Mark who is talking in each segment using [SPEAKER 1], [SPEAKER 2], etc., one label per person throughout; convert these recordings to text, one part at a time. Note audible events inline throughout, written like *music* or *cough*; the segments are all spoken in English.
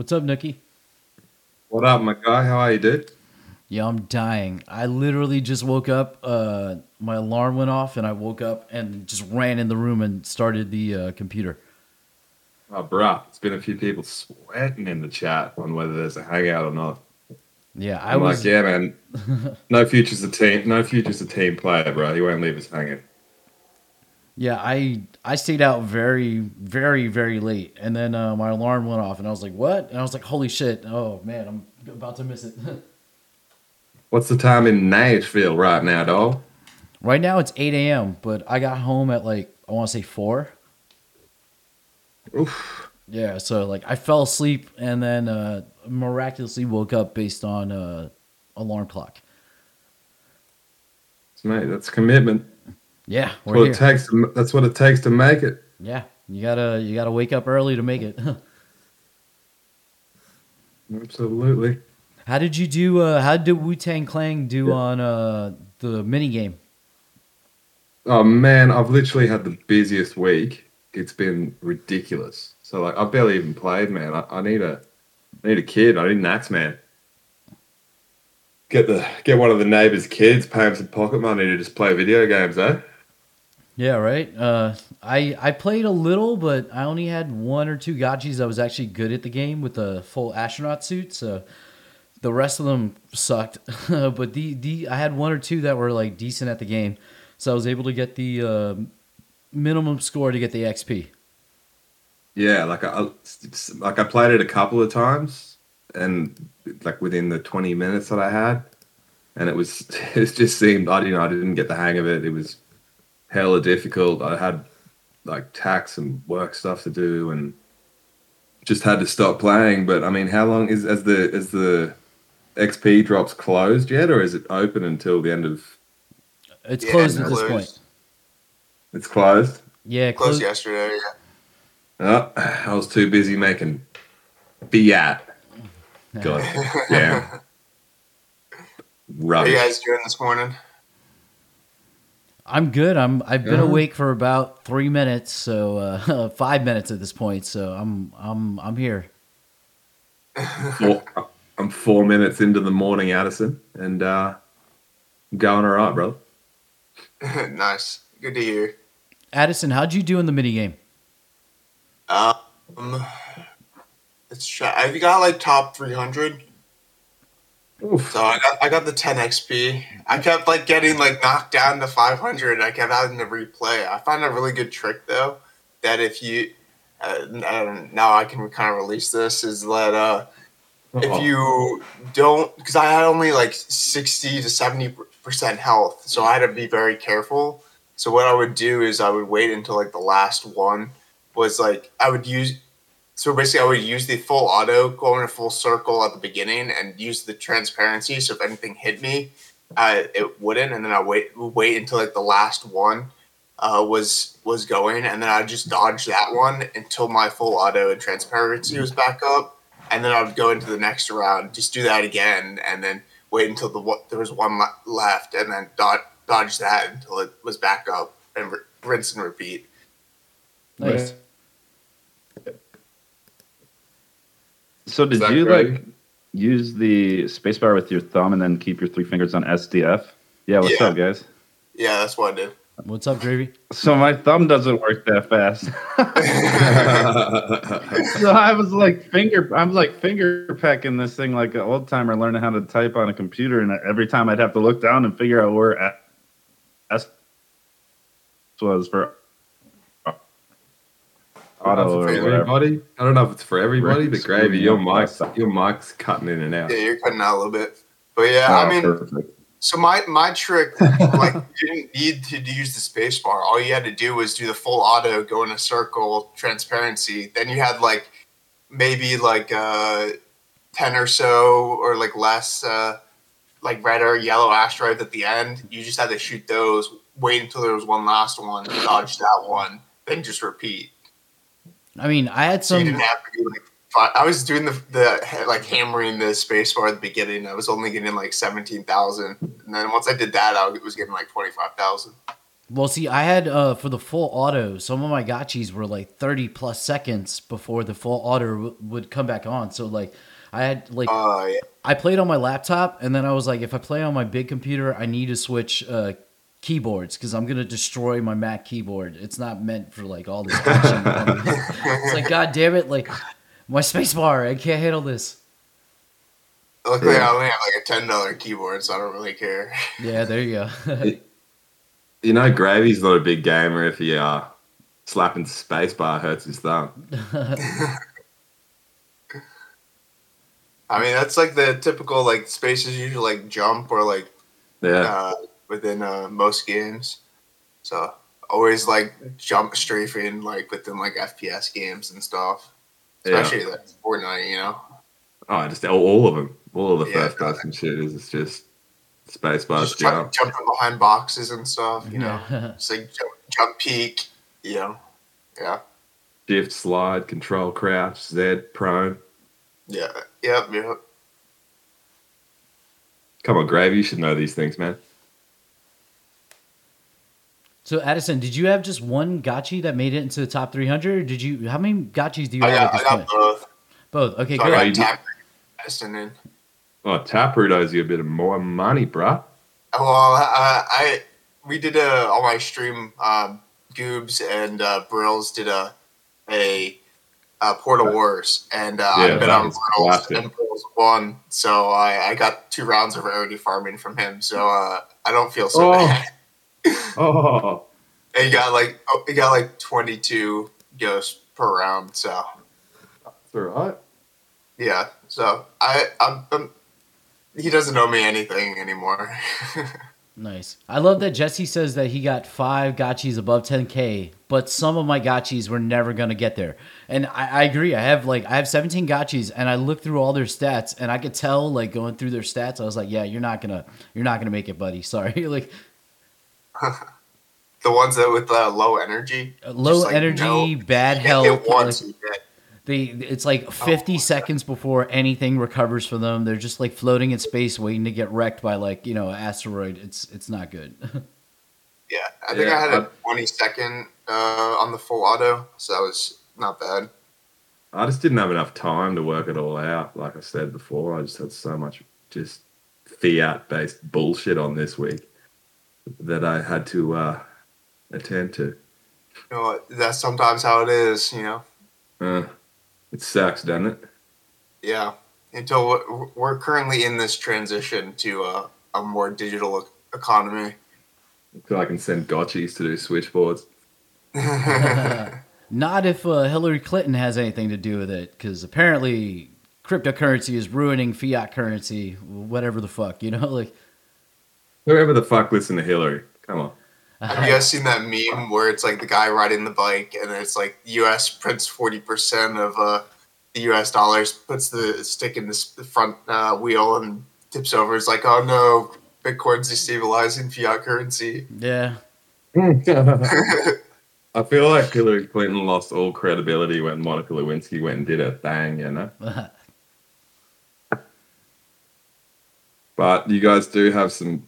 [SPEAKER 1] What's up, Nookie?
[SPEAKER 2] What up, my guy? How are you, dude?
[SPEAKER 1] Yeah, I'm dying. I literally just woke up. Uh, my alarm went off, and I woke up and just ran in the room and started the uh, computer.
[SPEAKER 2] Oh, bruh, it's been a few people sweating in the chat on whether there's a hangout or not.
[SPEAKER 1] Yeah, I
[SPEAKER 2] I'm
[SPEAKER 1] was.
[SPEAKER 2] like, yeah, man. *laughs* No future's a team. No future's a team player, bro. He won't leave us hanging.
[SPEAKER 1] Yeah, I I stayed out very, very, very late, and then uh, my alarm went off, and I was like, "What?" And I was like, "Holy shit! Oh man, I'm about to miss it." *laughs*
[SPEAKER 2] What's the time in Nashville right now, dog?
[SPEAKER 1] right now it's 8 a.m., but I got home at like I want to say four.
[SPEAKER 2] Oof.
[SPEAKER 1] Yeah, so like I fell asleep and then uh, miraculously woke up based on uh, alarm clock.
[SPEAKER 2] Mate, that's commitment.
[SPEAKER 1] Yeah,
[SPEAKER 2] That's
[SPEAKER 1] we're
[SPEAKER 2] what
[SPEAKER 1] here.
[SPEAKER 2] it takes. To, that's what it takes to make it.
[SPEAKER 1] yeah, you gotta you gotta wake up early to make it. *laughs*
[SPEAKER 2] Absolutely.
[SPEAKER 1] how did you do? Uh, how did Wu Tang Clan do on uh, the mini game?
[SPEAKER 2] Oh man, I've literally had the busiest week. It's been ridiculous. So like, I barely even played, man. I, I need a, I need a kid. I need an axe man. Get the get one of the neighbors' kids, pay him some pocket money to just play video games, eh?
[SPEAKER 1] Yeah, right. Uh, I I played a little, but I only had one or two gotchis that was actually good at the game with the full astronaut suit. So the rest of them sucked. *laughs* but the the I had one or two that were like decent at the game, so I was able to get the uh, minimum score to get the XP.
[SPEAKER 2] Yeah, like I like I played it a couple of times, and like within the twenty minutes that I had, and it was *laughs* it just seemed I you know I didn't get the hang of it. It was hella difficult. I had like tax and work stuff to do, and just had to stop playing. But I mean, how long is as the as the XP drops closed yet, or is it open until the end of?
[SPEAKER 1] It's
[SPEAKER 3] Yeah,
[SPEAKER 1] closed at this
[SPEAKER 3] closed.
[SPEAKER 1] point.
[SPEAKER 2] It's closed.
[SPEAKER 1] Yeah,
[SPEAKER 3] Closed
[SPEAKER 1] closed.
[SPEAKER 3] yesterday. Yeah.
[SPEAKER 2] Oh, I was too busy making fiat. God *laughs* damn.
[SPEAKER 3] What are you guys doing this morning?
[SPEAKER 1] I'm good. I'm I've been
[SPEAKER 2] Yeah.
[SPEAKER 1] awake for about three minutes, so uh, *laughs* five minutes at this point. So I'm I'm I'm here.
[SPEAKER 2] Four, I'm four minutes into the morning, Addison, and uh, I'm going all right, bro. *laughs*
[SPEAKER 3] nice. Good to hear.
[SPEAKER 1] Addison, how'd you do in the mini game?
[SPEAKER 3] Um, let's try. I got like top 300.
[SPEAKER 2] Oof.
[SPEAKER 3] So I got I got the 10 XP. I kept like getting like knocked down to 500. I kept having to replay. I found a really good trick though that if you uh, now I can kind of release this is that uh if you don't because i had only like 60 to 70 percent health so i had to be very careful so what i would do is i would wait until like the last one was like i would use so basically i would use the full auto go in a full circle at the beginning and use the transparency so if anything hit me uh, it wouldn't and then i wait wait until like the last one uh, was was going and then i just dodge that one until my full auto and transparency was back up and then I would go into the next round, just do that again, and then wait until the there was one left, and then dodge, dodge that until it was back up, and rinse and repeat.
[SPEAKER 1] Nice.
[SPEAKER 4] So did you
[SPEAKER 2] great?
[SPEAKER 4] like use the spacebar with your thumb and then keep your three fingers on SDF? Yeah, what's
[SPEAKER 3] Yeah.
[SPEAKER 4] up, guys?
[SPEAKER 3] Yeah, that's what I did.
[SPEAKER 1] What's up, Gravy?
[SPEAKER 4] So my thumb doesn't work that fast. *laughs* *laughs* so I was like finger, I was like finger pecking this thing like an old timer learning how to type on a computer, and every time I'd have to look down and figure out where a- S was for
[SPEAKER 2] I don't know
[SPEAKER 4] auto
[SPEAKER 2] if
[SPEAKER 4] or
[SPEAKER 2] it's for
[SPEAKER 4] whatever.
[SPEAKER 2] everybody. I don't know if it's for everybody,
[SPEAKER 4] Rick
[SPEAKER 2] but gravy, your mic's your mic's cutting in and out.
[SPEAKER 3] Yeah, you're cutting out a little bit, but yeah,
[SPEAKER 4] Oh,
[SPEAKER 3] I mean,
[SPEAKER 4] perfect.
[SPEAKER 3] so my my trick, like, *laughs* you didn't need to use the space bar. All you had to do was do the full auto, go in a circle, transparency. Then you had like maybe like uh, ten or so, or like less, uh, like red or yellow asteroids at the end. You just had to shoot those. Wait until there was one last one, dodge that one, then just repeat.
[SPEAKER 1] I mean, I had
[SPEAKER 3] So you
[SPEAKER 1] some.
[SPEAKER 3] didn't have to do like. Five, I was doing the the like hammering the space bar at the beginning. I was only getting like seventeen thousand, and then once I did that, I was getting like twenty five thousand.
[SPEAKER 1] Well, see, I had uh, for the full auto. Some of my gotchis were like thirty plus seconds before the full auto w- would come back on. So like, I had like
[SPEAKER 3] Uh, yeah.
[SPEAKER 1] I played on my laptop, and then I was like, if I play on my big computer, I need to switch uh, keyboards because I'm gonna destroy my Mac keyboard. It's not meant for like all this action. *laughs* it's like, god damn it! Like my spacebar, I can't handle this.
[SPEAKER 3] Luckily,
[SPEAKER 2] Yeah.
[SPEAKER 3] I only have like a ten dollar keyboard, so I don't really care.
[SPEAKER 1] Yeah, there you go. *laughs*
[SPEAKER 2] You know, Gravy's not a big gamer if he uh, slapping spacebar hurts his thumb. *laughs*
[SPEAKER 3] I mean, that's like the typical like spaces usually like jump or like
[SPEAKER 2] Yeah.
[SPEAKER 3] uh, within uh, most games. So always like jump strafing like within like FPS games and stuff,
[SPEAKER 2] yeah.
[SPEAKER 3] especially like Fortnite. You know.
[SPEAKER 2] Oh, just all, all of them. All of the
[SPEAKER 3] Yeah.
[SPEAKER 2] first person shooters. It's just spacebar
[SPEAKER 3] Just jump,
[SPEAKER 2] jump.
[SPEAKER 3] jumping behind boxes and stuff, you know. *laughs* It's like jump, jump peek, you know. Yeah,
[SPEAKER 2] Shift, slide, control, crouch, Z, prone.
[SPEAKER 3] yeah, yep, yep.
[SPEAKER 2] Come on, Gravy, you should know these things, man.
[SPEAKER 1] So Addison, did you have just one gotchi that made it into the top 300? Did you? How many gotchis do you
[SPEAKER 3] I
[SPEAKER 1] have
[SPEAKER 3] got,
[SPEAKER 1] at
[SPEAKER 3] I
[SPEAKER 1] this
[SPEAKER 3] got
[SPEAKER 1] point?
[SPEAKER 3] both.
[SPEAKER 1] Both. Okay,
[SPEAKER 3] So
[SPEAKER 1] good.
[SPEAKER 3] I
[SPEAKER 2] you
[SPEAKER 3] got
[SPEAKER 2] did-
[SPEAKER 3] Tap Addison in.
[SPEAKER 2] Oh, Taproot owes you a bit of more money, bruh.
[SPEAKER 3] Well, uh, I we did a on my stream. Um, Goobs and uh, Brills did a a, uh Portal Wars, and uh,
[SPEAKER 2] Yeah,
[SPEAKER 3] I've
[SPEAKER 2] been
[SPEAKER 3] on
[SPEAKER 2] was
[SPEAKER 3] Brills,
[SPEAKER 2] classic.
[SPEAKER 3] and Brills won. So I, I got two rounds of rarity farming from him. So uh, I don't feel so
[SPEAKER 2] Oh.
[SPEAKER 3] bad. *laughs*
[SPEAKER 2] Oh,
[SPEAKER 3] And he got like oh, he got like twenty two ghosts per round. So
[SPEAKER 2] that's all right.
[SPEAKER 3] yeah. So I I'm, I'm he doesn't owe me anything anymore. *laughs*
[SPEAKER 1] Nice. I love that Jesse says that he got five gotchis above 10k, but some of my gotchis were never gonna get there. And I, I agree. I have like I have 17 gotchis, and I looked through all their stats, and I could tell like going through their stats, I was like, yeah, you're not gonna you're not gonna make it, buddy. *laughs* Sorry. *laughs* like *laughs*
[SPEAKER 3] the ones that with uh, low energy,
[SPEAKER 1] low
[SPEAKER 3] like,
[SPEAKER 1] energy,
[SPEAKER 3] no,
[SPEAKER 1] bad health.
[SPEAKER 3] hit once,
[SPEAKER 1] like, they it's like 50 seconds before anything recovers from them. They're just like floating in space, waiting to get wrecked by like you know an asteroid. It's it's not good. *laughs*
[SPEAKER 3] Yeah, I think
[SPEAKER 2] Yeah,
[SPEAKER 3] I had a 20 second uh, on the full auto, so that was not bad.
[SPEAKER 2] I just didn't have enough time to work it all out. Like I said before, I just had so much just fiat based bullshit on this week that I had to uh, attend to.
[SPEAKER 3] You know, that's sometimes how it is, you know.
[SPEAKER 2] Uh, it sucks, doesn't it?
[SPEAKER 3] Yeah, until we're, we're currently in this transition to uh, a more digital e- economy.
[SPEAKER 2] So I can send gotchis to do switchboards. *laughs*
[SPEAKER 1] Not if uh, Hillary Clinton has anything to do with it, because apparently cryptocurrency is ruining fiat currency, whatever the fuck, you know? *laughs* Like,
[SPEAKER 2] Whoever the fuck listen to Hillary, come on.
[SPEAKER 3] Have you guys seen that meme where it's like the guy riding the bike and it's like U.S. prints 40% of uh, the U.S. dollars, puts the stick in the the front uh, wheel and tips over. It's like, oh no, Bitcoin's destabilizing fiat currency.
[SPEAKER 1] yeah, *laughs*
[SPEAKER 2] I feel like Hillary Clinton lost all credibility when Monica Lewinsky went and did her thing, you know? *laughs* But you guys do have some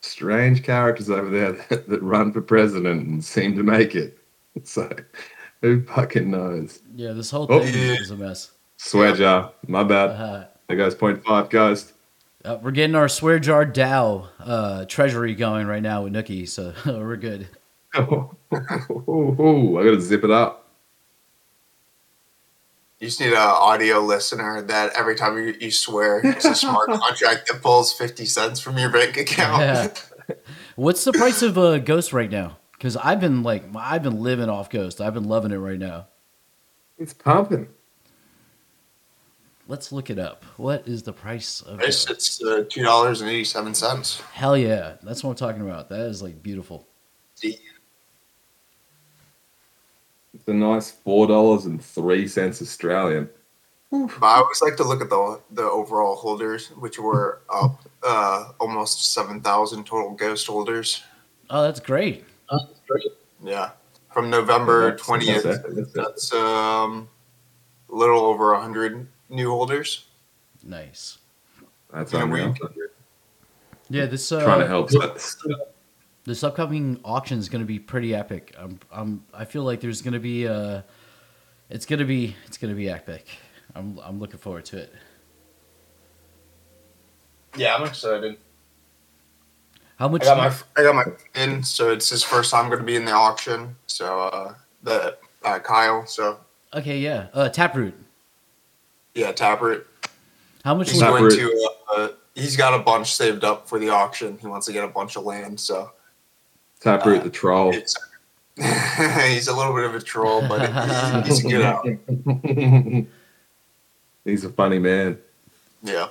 [SPEAKER 2] strange characters over there *laughs* that, that run for president and seem to make it. *laughs* So who fucking knows?
[SPEAKER 1] yeah, this whole
[SPEAKER 2] Oh.
[SPEAKER 1] thing
[SPEAKER 3] Yeah.
[SPEAKER 1] is a mess.
[SPEAKER 2] Swear jar, my bad.
[SPEAKER 1] Uh,
[SPEAKER 2] There goes point five ghost.
[SPEAKER 1] uh, we're getting our swear jar DAO uh, treasury going right now with Nookie, so *laughs* we're good.
[SPEAKER 2] oh Oh, I gotta zip it up.
[SPEAKER 3] You just need an audio listener that every time you, you swear, it's a smart *laughs* contract that pulls 50 cents from your bank account.
[SPEAKER 1] Yeah. *laughs* What's the price of uh, Ghost right now? Because I've been like, I've been living off Ghost. I've been loving it right now.
[SPEAKER 2] It's pumping.
[SPEAKER 1] Let's look it up. What is the price of
[SPEAKER 3] It's,
[SPEAKER 1] Ghost?
[SPEAKER 3] it's uh, $2.87.
[SPEAKER 1] Hell yeah, that's what I'm talking about. That is like beautiful.
[SPEAKER 2] It's a nice four dollars and three cents Australian.
[SPEAKER 3] But I always like to look at the the overall holders, which were up uh, almost 7,000 total ghost holders.
[SPEAKER 1] Oh, that's great.
[SPEAKER 3] Yeah. From November 20th,
[SPEAKER 2] that's it, that's
[SPEAKER 3] that's um, a little over 100 new holders.
[SPEAKER 1] Nice.
[SPEAKER 2] That's
[SPEAKER 3] Yeah,
[SPEAKER 2] unreal.
[SPEAKER 3] we-
[SPEAKER 1] Yeah, this uh,
[SPEAKER 2] Trying to help.
[SPEAKER 1] this upcoming auction is going to be pretty epic. I'm, I'm, I feel like there's going to be a, it's going to be, it's going to be epic. I'm, I'm looking forward to it.
[SPEAKER 3] Yeah, I'm excited.
[SPEAKER 1] How much?
[SPEAKER 3] I got my I got my in, so it's his first time going to be in the auction. So uh, the uh, Kyle, so
[SPEAKER 1] okay, yeah. Uh, Taproot.
[SPEAKER 3] yeah, Taproot.
[SPEAKER 1] How much?
[SPEAKER 3] He's going to. Uh, he's got a bunch saved up for the auction. He wants to get a bunch of land, so
[SPEAKER 2] Taproot the troll.
[SPEAKER 3] it's. *laughs* he's a little bit of a troll, but he's, he's a good out. *laughs*
[SPEAKER 2] He's a funny man.
[SPEAKER 3] Yeah.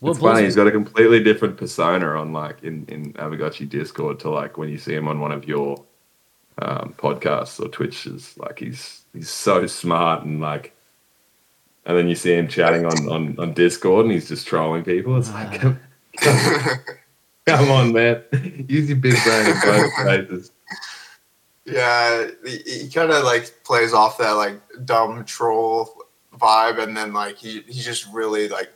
[SPEAKER 1] what
[SPEAKER 2] it's funny.
[SPEAKER 1] me-
[SPEAKER 2] He's got a completely different persona on like in in Aavegotchi Discord to like when you see him on one of your um, podcasts or Twitches. Like he's he's so smart and like, and then you see him chatting on on, on Discord and he's just trolling people. It's like, come, *laughs* come on, man, use your big brain in both *laughs* places.
[SPEAKER 3] Yeah, he, he kind of like plays off that like dumb troll vibe, and then like he he just really like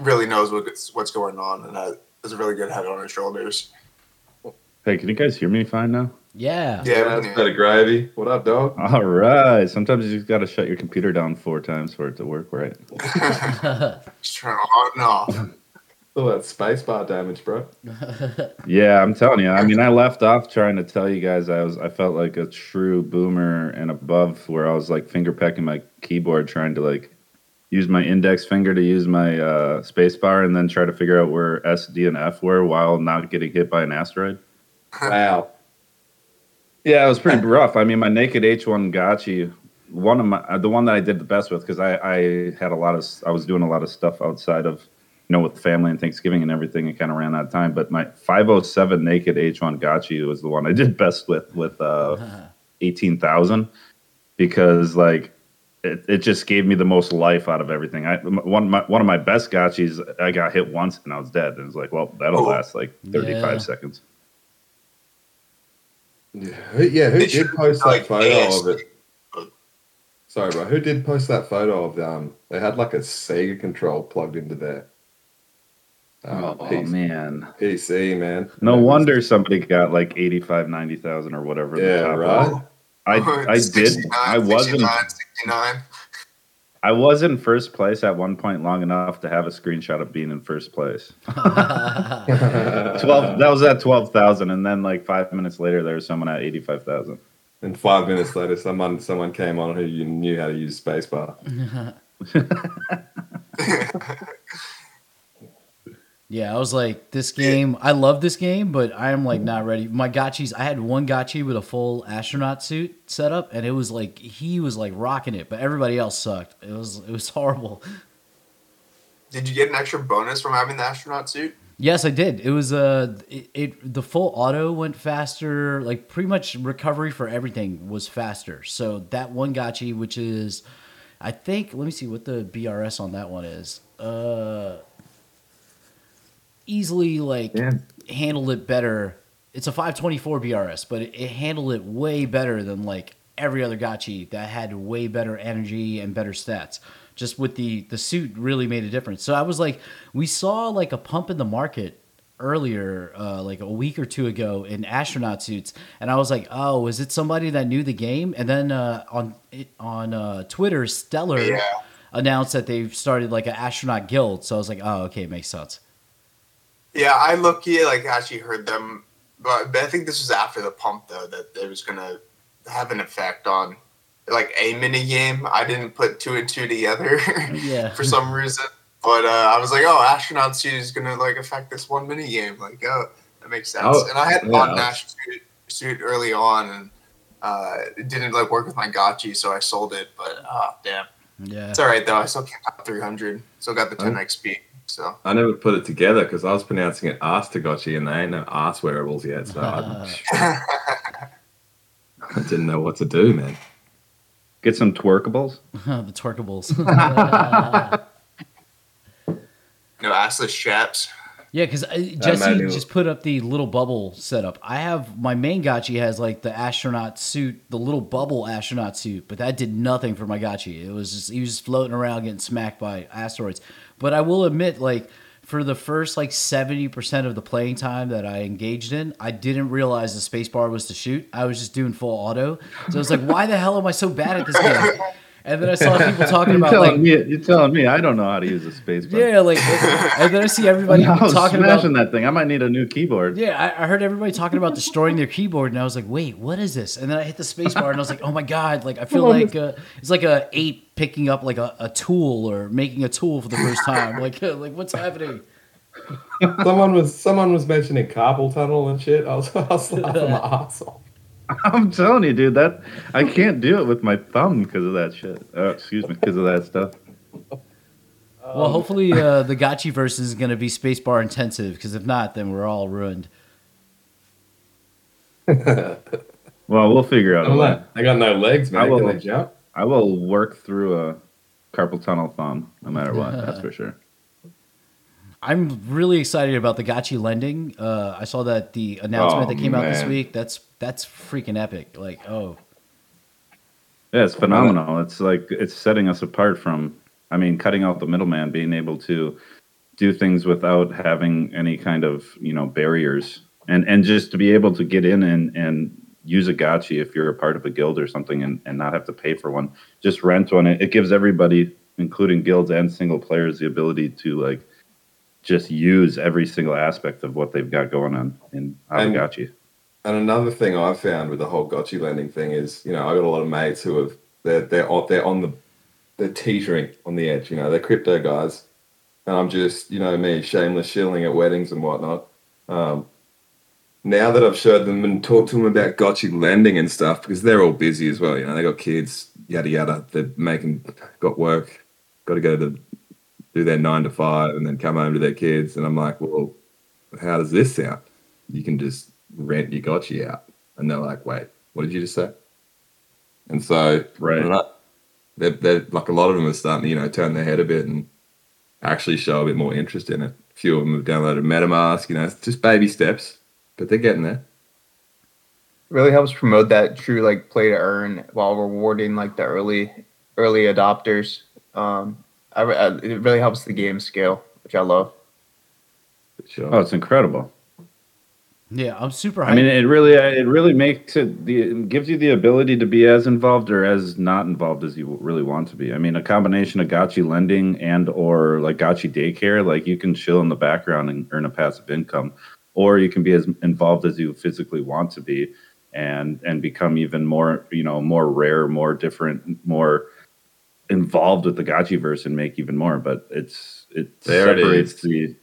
[SPEAKER 3] really knows what's what's going on, and has has a really good head on his shoulders.
[SPEAKER 4] Hey, can you guys hear me fine now?
[SPEAKER 1] yeah.
[SPEAKER 3] Yeah,
[SPEAKER 2] that's better gravy. What up, dog?
[SPEAKER 4] All right. Sometimes you just got to shut your computer down four times for it to work right. *laughs*
[SPEAKER 3] just turn on and off.
[SPEAKER 2] That space bar damage, bro. *laughs*
[SPEAKER 4] Yeah, I'm telling you. I mean, I left off trying to tell you guys I was I felt like a true boomer and above where I was like finger pecking my keyboard trying to like use my index finger to use my uh, space bar and then try to figure out where S, D, and F were while not getting hit by an asteroid. *laughs*
[SPEAKER 2] Wow.
[SPEAKER 4] Yeah, it was pretty rough. I mean, my naked H1 Gotchi, one of my the one that I did the best with because I, I had a lot of I was doing a lot of stuff outside of you know with family and Thanksgiving and everything. It kind of ran out of time. But my 507 naked H1 Gotchi was the one I did *laughs* best with with uh, *laughs* 18,000 because like it, it just gave me the most life out of everything. I one my, one of my best gotchis, I got hit once and I was dead. And it's like, well, that'll
[SPEAKER 3] Oh.
[SPEAKER 4] last like 35
[SPEAKER 1] Yeah.
[SPEAKER 4] seconds.
[SPEAKER 2] Yeah, who, yeah, who
[SPEAKER 3] They
[SPEAKER 2] did post that
[SPEAKER 3] like,
[SPEAKER 2] photo
[SPEAKER 3] ASD.
[SPEAKER 2] of it? Sorry, bro. Who did post that photo of um? They had like a Sega control plugged into their
[SPEAKER 4] Oh,
[SPEAKER 2] um, PC,
[SPEAKER 4] man.
[SPEAKER 2] PC, man.
[SPEAKER 4] No
[SPEAKER 2] That was-
[SPEAKER 4] wonder somebody got like 85, 90,000 or whatever. the
[SPEAKER 2] Yeah,
[SPEAKER 4] top
[SPEAKER 2] right.
[SPEAKER 4] was. I, I did. I wasn't.
[SPEAKER 3] 69, 69.
[SPEAKER 4] I was in first place at one point long enough to have a screenshot of being in first place. *laughs* *laughs* Twelve. That was at twelve thousand, and then like five minutes later, there was someone at eighty-five thousand.
[SPEAKER 2] And five minutes later, someone someone came on who you knew how to use spacebar. *laughs*
[SPEAKER 1] Yeah, I was like, this game, I love this game, but I am like not ready. My gotchis, I had one gotchi with a full astronaut suit set up, and it was like he was like rocking it, but everybody else sucked. It was it was *laughs* horrible.
[SPEAKER 3] Did you get an extra bonus from having the astronaut suit?
[SPEAKER 1] Yes, I did. It was uh, it, it the full auto went faster. Like pretty much recovery for everything was faster. So that one gotchi, which is, I think, let me see what the BRS on that one is. Uh, easily like
[SPEAKER 2] Damn.
[SPEAKER 1] handled it better. It's a 524 BRS, but it, it handled it way better than like every other gotchi that had way better energy and better stats. Just with the the suit really made a difference. So I was like, we saw like a pump in the market earlier, uh, like a week or two ago in astronaut suits, and I was like, oh, is it somebody that knew the game? And then uh, on on uh, Twitter, Stellar
[SPEAKER 3] Yeah.
[SPEAKER 1] announced that they've started like an astronaut guild. So I was like, oh, okay, makes sense.
[SPEAKER 3] Yeah, I look key like actually heard them, but, but I think this was after the pump though that it was gonna have an effect on like a mini game. I didn't put two and two together *laughs*
[SPEAKER 1] Yeah.
[SPEAKER 3] for some reason, but uh, I was like, oh, astronaut suit is gonna like affect this one mini game. Like, oh, that makes sense.
[SPEAKER 2] Oh,
[SPEAKER 3] and I had
[SPEAKER 2] yeah.
[SPEAKER 3] bought an astronaut suit, suit early on, and uh, it didn't like work with my gotchi, so I sold it. But oh damn,
[SPEAKER 1] Yeah.
[SPEAKER 3] it's all right though. I still came out 300. Still got the 10
[SPEAKER 2] Oh.
[SPEAKER 3] XP. So
[SPEAKER 2] I never put it together because I was pronouncing it ass Tagachi and they ain't no ass wearables yet, so I, *laughs* I didn't know what to do, man.
[SPEAKER 4] Get some twerkables. *laughs*
[SPEAKER 1] the twerkables. *laughs*
[SPEAKER 3] no assless chaps.
[SPEAKER 1] yeah, because uh,
[SPEAKER 2] Jesse
[SPEAKER 1] just put up the little bubble setup. I have my main gotchi has like the astronaut suit, the little bubble astronaut suit, but that did nothing for my gotchi. It was just he was floating around getting smacked by asteroids. But I will admit, like for the first like 70% of the playing time that I engaged in, I didn't realize the space bar was to shoot. I was just doing full auto. So I was like, why the hell am I so bad at this game? *laughs* And then I saw people talking
[SPEAKER 4] You're
[SPEAKER 1] about
[SPEAKER 4] telling
[SPEAKER 1] like
[SPEAKER 4] me, you're telling me I don't know how to use a space bar.
[SPEAKER 1] yeah, like and then I see everybody *laughs*
[SPEAKER 4] I was
[SPEAKER 1] talking about
[SPEAKER 4] smashing that thing. I might need a new keyboard.
[SPEAKER 1] Yeah, I, I heard everybody talking about destroying their keyboard, and I was like, "Wait, what is this?" And then I hit the space bar, and I was like, "Oh my god!" Like I feel like uh, it's like a ape picking up like a, a tool or making a tool for the first time. *laughs* Like, like what's happening?
[SPEAKER 2] someone was someone was mentioning carpal tunnel and shit. I was, I was laughing my ass off. *laughs*
[SPEAKER 4] I'm telling you, dude, that I can't do it with my thumb because of that shit. Uh, excuse me, because of that stuff.
[SPEAKER 1] well, hopefully uh, the Gotchi verse is going to be spacebar intensive, because if not, then we're all ruined. *laughs*
[SPEAKER 4] Well, we'll figure out a
[SPEAKER 2] I'm
[SPEAKER 4] way.
[SPEAKER 2] like, I got no legs, man.
[SPEAKER 4] I will-
[SPEAKER 2] Can they jump?
[SPEAKER 4] I will work through a carpal tunnel thumb, no matter what. That's *laughs* for sure.
[SPEAKER 1] I'm really excited about the Gotchi lending. Uh, I saw that the announcement
[SPEAKER 2] Oh,
[SPEAKER 1] that came out this week. That's that's freaking epic. Like, oh,
[SPEAKER 4] Yeah, it's phenomenal. It's like it's setting us apart from, I mean, cutting out the middleman, being able to do things without having any kind of you know barriers, and and just to be able to get in and and use a gotchi if you're a part of a guild or something, and and not have to pay for one. Just rent one. It, it gives everybody, including guilds and single players, the ability to like just use every single aspect of what they've got going on in
[SPEAKER 2] And-
[SPEAKER 4] Aavegotchi.
[SPEAKER 2] And another thing I've found with the whole gotchi lending thing is, you know, I got a lot of mates who have they're they're on, they're on the they're teetering on the edge. You know, they're crypto guys, and I'm just you know me shameless shilling at weddings and whatnot. Um, now that I've showed them and talked to them about gotchi lending and stuff, because they're all busy as well. You know, they got kids, yada yada. They're making got work, got to go to do their nine to five, and then come home to their kids. And I'm like, well, how does this sound? You can just rent your gotchi out. And they're like, wait, what did you just say? And so,
[SPEAKER 4] Right.
[SPEAKER 2] I. They're, they're like a lot of them are starting to, you know, turn their head a bit and actually show a bit more interest in it. A few of them have downloaded MetaMask, you know, it's just baby steps, but they're getting there.
[SPEAKER 3] really helps promote that true like play to earn while rewarding like the early early adopters. Um, I, I, uh, it really helps the game scale, which I love.
[SPEAKER 2] Sure.
[SPEAKER 4] Oh, it's incredible.
[SPEAKER 1] yeah, I'm super. Hyped.
[SPEAKER 4] I mean, it really, uh, it really makes it. The it gives you the ability to be as involved or as not involved as you really want to be. I mean, a combination of gotchi lending and or like gotchi daycare, like you can chill in the background and earn a passive income, or you can be as involved as you physically want to be, and and become even more, you know, more rare, more different, more involved with the gotchi verse and make even more. But it's it
[SPEAKER 2] There it
[SPEAKER 4] separates the,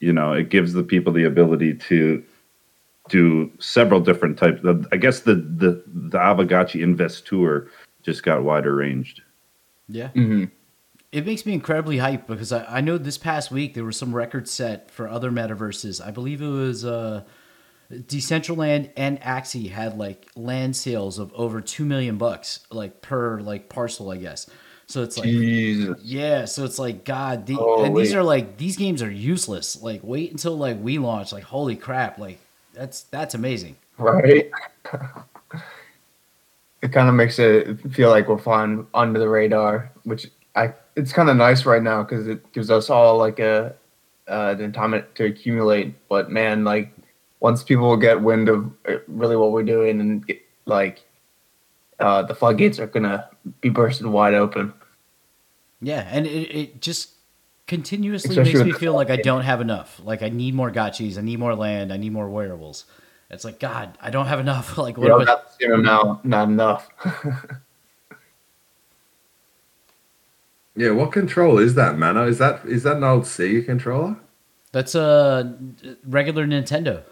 [SPEAKER 4] you know, it gives the people the ability to do several different types. Of, I guess the the the Aavegotchi Investor just got wider ranged.
[SPEAKER 1] yeah.
[SPEAKER 3] Mm-hmm.
[SPEAKER 1] It makes me incredibly hyped because I, I know this past week there was some record set for other metaverses. I believe it was uh, Decentraland and Axie had like land sales of over two million bucks, like per like parcel, I guess. So it's like
[SPEAKER 3] Jesus.
[SPEAKER 1] yeah, so it's like God, the,
[SPEAKER 3] Oh,
[SPEAKER 1] and these are like these games are useless. Like wait until like we launch. Like holy crap, like that's that's amazing.
[SPEAKER 3] Right. *laughs* it kind of makes it feel like we're flying under the radar, which I it's kind of nice right now because it gives us all like a uh, the time to accumulate. But man, like once people get wind of uh, really what we're doing and get, like uh, the floodgates are gonna be bursting wide open.
[SPEAKER 1] Yeah, and it, it just continuously
[SPEAKER 3] Especially
[SPEAKER 1] makes me
[SPEAKER 3] the
[SPEAKER 1] feel like I don't have enough. Like I need more gotchis, I need more land, I need more wearables. It's like God, I don't have enough. *laughs* Like what
[SPEAKER 3] You know,
[SPEAKER 1] am
[SPEAKER 3] not the same amount, not enough. *laughs*
[SPEAKER 2] Yeah, what control is that, Mano? Is that is that an old Sega controller?
[SPEAKER 1] That's a regular Nintendo.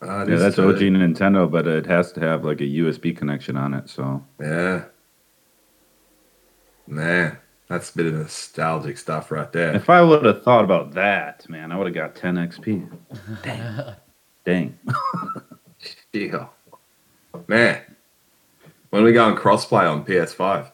[SPEAKER 2] Uh,
[SPEAKER 4] Yeah, that's
[SPEAKER 2] too.
[SPEAKER 4] OG Nintendo, but it has to have like a USB connection on it. So
[SPEAKER 2] Yeah. Man, that's a bit of nostalgic stuff right there.
[SPEAKER 4] if I would have thought about that, man, I would have got 10 XP. Dang. Dang. *laughs*
[SPEAKER 2] Yeah. Man. When we go on crossplay on PS5.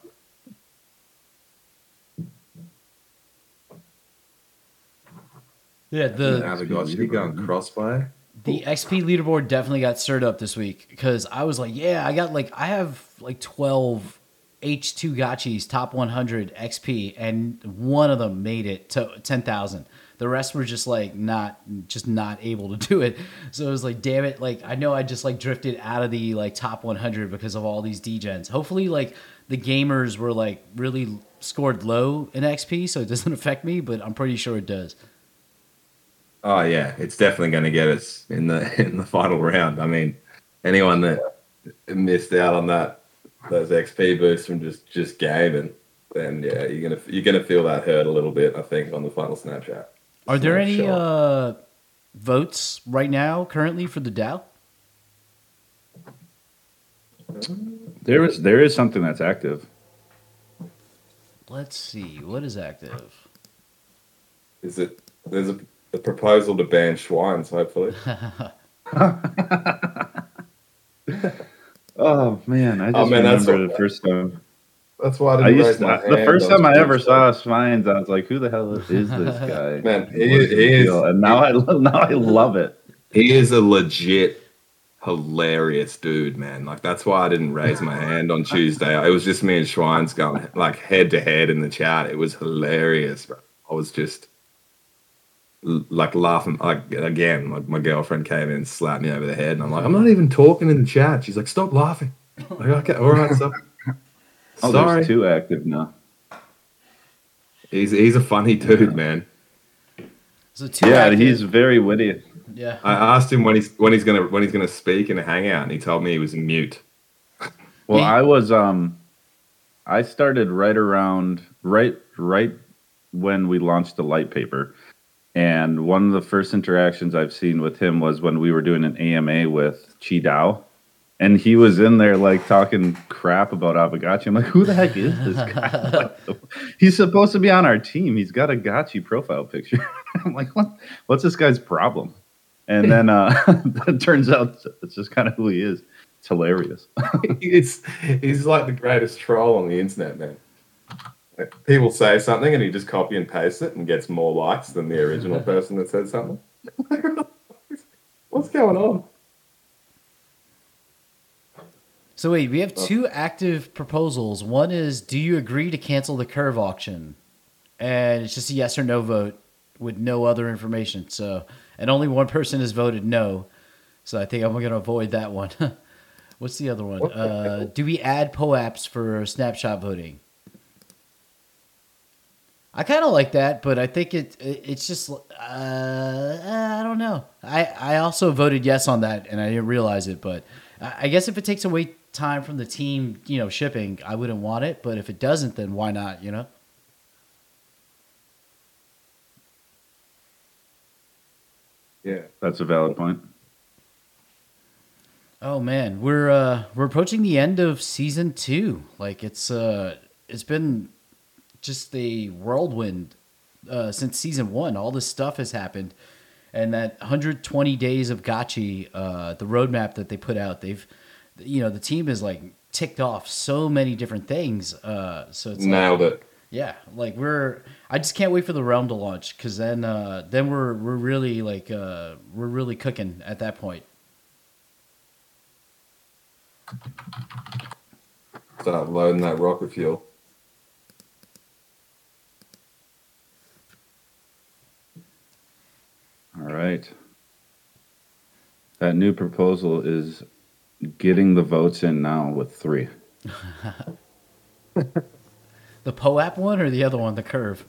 [SPEAKER 1] Yeah, the
[SPEAKER 2] have we gotcha. You go on crossplay.
[SPEAKER 1] The XP leaderboard definitely got stirred up this week because I was like, yeah, I got like I have like twelve H2 gachis top 100 XP, and one of them made it to 10,000. The rest were just like not, just not able to *laughs* do it. So it was like, damn it! Like I know I just like drifted out of the like top 100 because of all these degens. Hopefully, like the gamers were like really scored low in XP, so it doesn't *laughs* affect me. But I'm pretty sure it does.
[SPEAKER 2] Oh yeah, it's definitely going to get us in the *laughs* in the final round. I mean, anyone that missed out on that those XP boosts from just just gaming, then yeah, you're gonna you're gonna feel that hurt a little bit. I think on the final Snapchat.
[SPEAKER 1] Are there any
[SPEAKER 2] Snapshot.
[SPEAKER 1] uh, votes right now currently for the DAO?
[SPEAKER 4] There is there is something that's active.
[SPEAKER 1] Let's see. What is active?
[SPEAKER 2] Is it? There's a, a proposal to ban Schweins. Hopefully, *laughs*
[SPEAKER 4] Oh man, I oh, just
[SPEAKER 2] Oh, man, that's
[SPEAKER 4] remember
[SPEAKER 2] so-
[SPEAKER 4] the first time.
[SPEAKER 2] that's why
[SPEAKER 4] I used to, the first time I ever saw Spines, I was like, "Who the hell is this *laughs* guy?"
[SPEAKER 2] Man, he,
[SPEAKER 4] What is
[SPEAKER 2] he is
[SPEAKER 4] and now I now I love it.
[SPEAKER 2] he is a legit hilarious dude, man. Like that's why I didn't raise my hand on Tuesday. It was just me and Schweins going like head to head in the chat. It was hilarious, bro. I was just l- like laughing. Like again, my, my girlfriend came in and slapped me over the head, and I'm like, I'm not even talking in the chat. She's like, stop laughing. *laughs* Like, okay, all right, so *laughs*
[SPEAKER 4] Oh,
[SPEAKER 2] sorry.
[SPEAKER 4] there's two active now.
[SPEAKER 2] He's he's a funny dude, man.
[SPEAKER 1] So two
[SPEAKER 4] Yeah,
[SPEAKER 1] active-
[SPEAKER 4] he's very witty.
[SPEAKER 1] yeah.
[SPEAKER 2] I asked him when he's when he's gonna when he's gonna speak in a hangout, and he told me he was mute. *laughs*
[SPEAKER 4] Well,
[SPEAKER 1] He-
[SPEAKER 4] I was um, I started right around right right when we launched the light paper, and one of the first interactions I've seen with him was when we were doing an AMA with Chi Dao, and he was in there like talking crap about Aavegotchi. I'm like, who the heck is this guy? *laughs* He's supposed to be on our team. He's got a Gachi profile picture. *laughs* I'm like, what? What's this guy's problem? And then uh, *laughs* it turns out it's just kind of who he is. It's hilarious.
[SPEAKER 2] he's he's like the greatest troll on the internet, man. Like, People say something and he just copy and paste it and gets more likes than the original *laughs* person that said something. *laughs* What's going on?
[SPEAKER 1] So wait, we have two active proposals. One is, do you agree to cancel the curve auction? And it's just a yes or no vote with no other information. So, and only one person has voted no. So I think I'm going to avoid that one. *laughs* What's the other one? Uh, do we add POAPs for snapshot voting? I kind of like that, but I think it, it it's just uh, I don't know. I I also voted yes on that, and I didn't realize it. But I I guess if it takes away time from the team, you know, shipping, I wouldn't want it. But if it doesn't, then why not? You know.
[SPEAKER 2] Yeah.
[SPEAKER 4] That's a valid point.
[SPEAKER 1] Oh man, we're uh we're approaching the end of season two. Like it's uh it's been just the whirlwind uh since season one. All this stuff has happened. And that 120 days of Gachi, uh, the roadmap that they put out, they've you know, the team is like ticked off so many different things. Uh so it's like,
[SPEAKER 2] Nailed it.
[SPEAKER 1] yeah, like we're. I just can't wait for the realm to launch because then, uh, then we're we're really like uh, we're really cooking at that point.
[SPEAKER 2] Start loading that rocket fuel.
[SPEAKER 4] All right. That new proposal is getting the votes in now with three. *laughs*
[SPEAKER 1] The POAP one or the other one, the curve.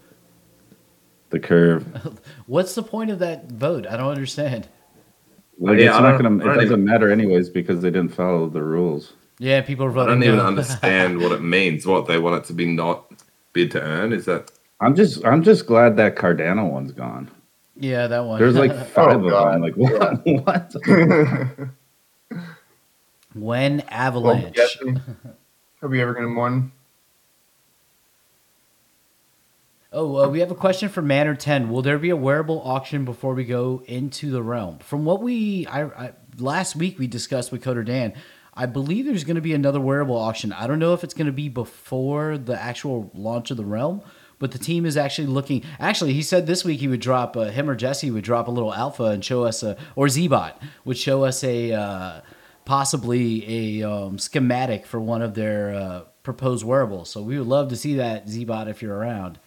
[SPEAKER 4] The curve. *laughs*
[SPEAKER 1] What's the point of that vote? I don't understand.
[SPEAKER 4] Like
[SPEAKER 2] Yeah,
[SPEAKER 4] it's
[SPEAKER 2] I
[SPEAKER 4] not
[SPEAKER 2] don't-
[SPEAKER 4] gonna. It doesn't
[SPEAKER 2] even-
[SPEAKER 4] matter anyways because they didn't follow the rules.
[SPEAKER 1] Yeah, people are
[SPEAKER 2] I don't even understand what it *laughs* means. What they want it to be not bid to earn is that
[SPEAKER 4] I'm just. I'm just glad that Cardano one's gone.
[SPEAKER 1] Yeah, that one.
[SPEAKER 4] There's like *laughs* five of
[SPEAKER 3] God.
[SPEAKER 4] them. Like *laughs* what? what? *laughs*
[SPEAKER 1] when Avalanche.
[SPEAKER 3] guessing. Are we ever gonna win?
[SPEAKER 1] Oh, uh, we have a question from Manor Ten. Will there be a wearable auction before we go into the realm? From what we, I, I last week we discussed with Coder Dan, I believe there's going to be another wearable auction. I don't know if it's going to be before the actual launch of the realm, but the team is actually looking. Actually, he said this week he would drop uh, him or Jesse would drop a little alpha and show us a, or Zbot would show us a. Uh, possibly a um, schematic for one of their uh, proposed wearables. So we would love to see that Zbot if you're around.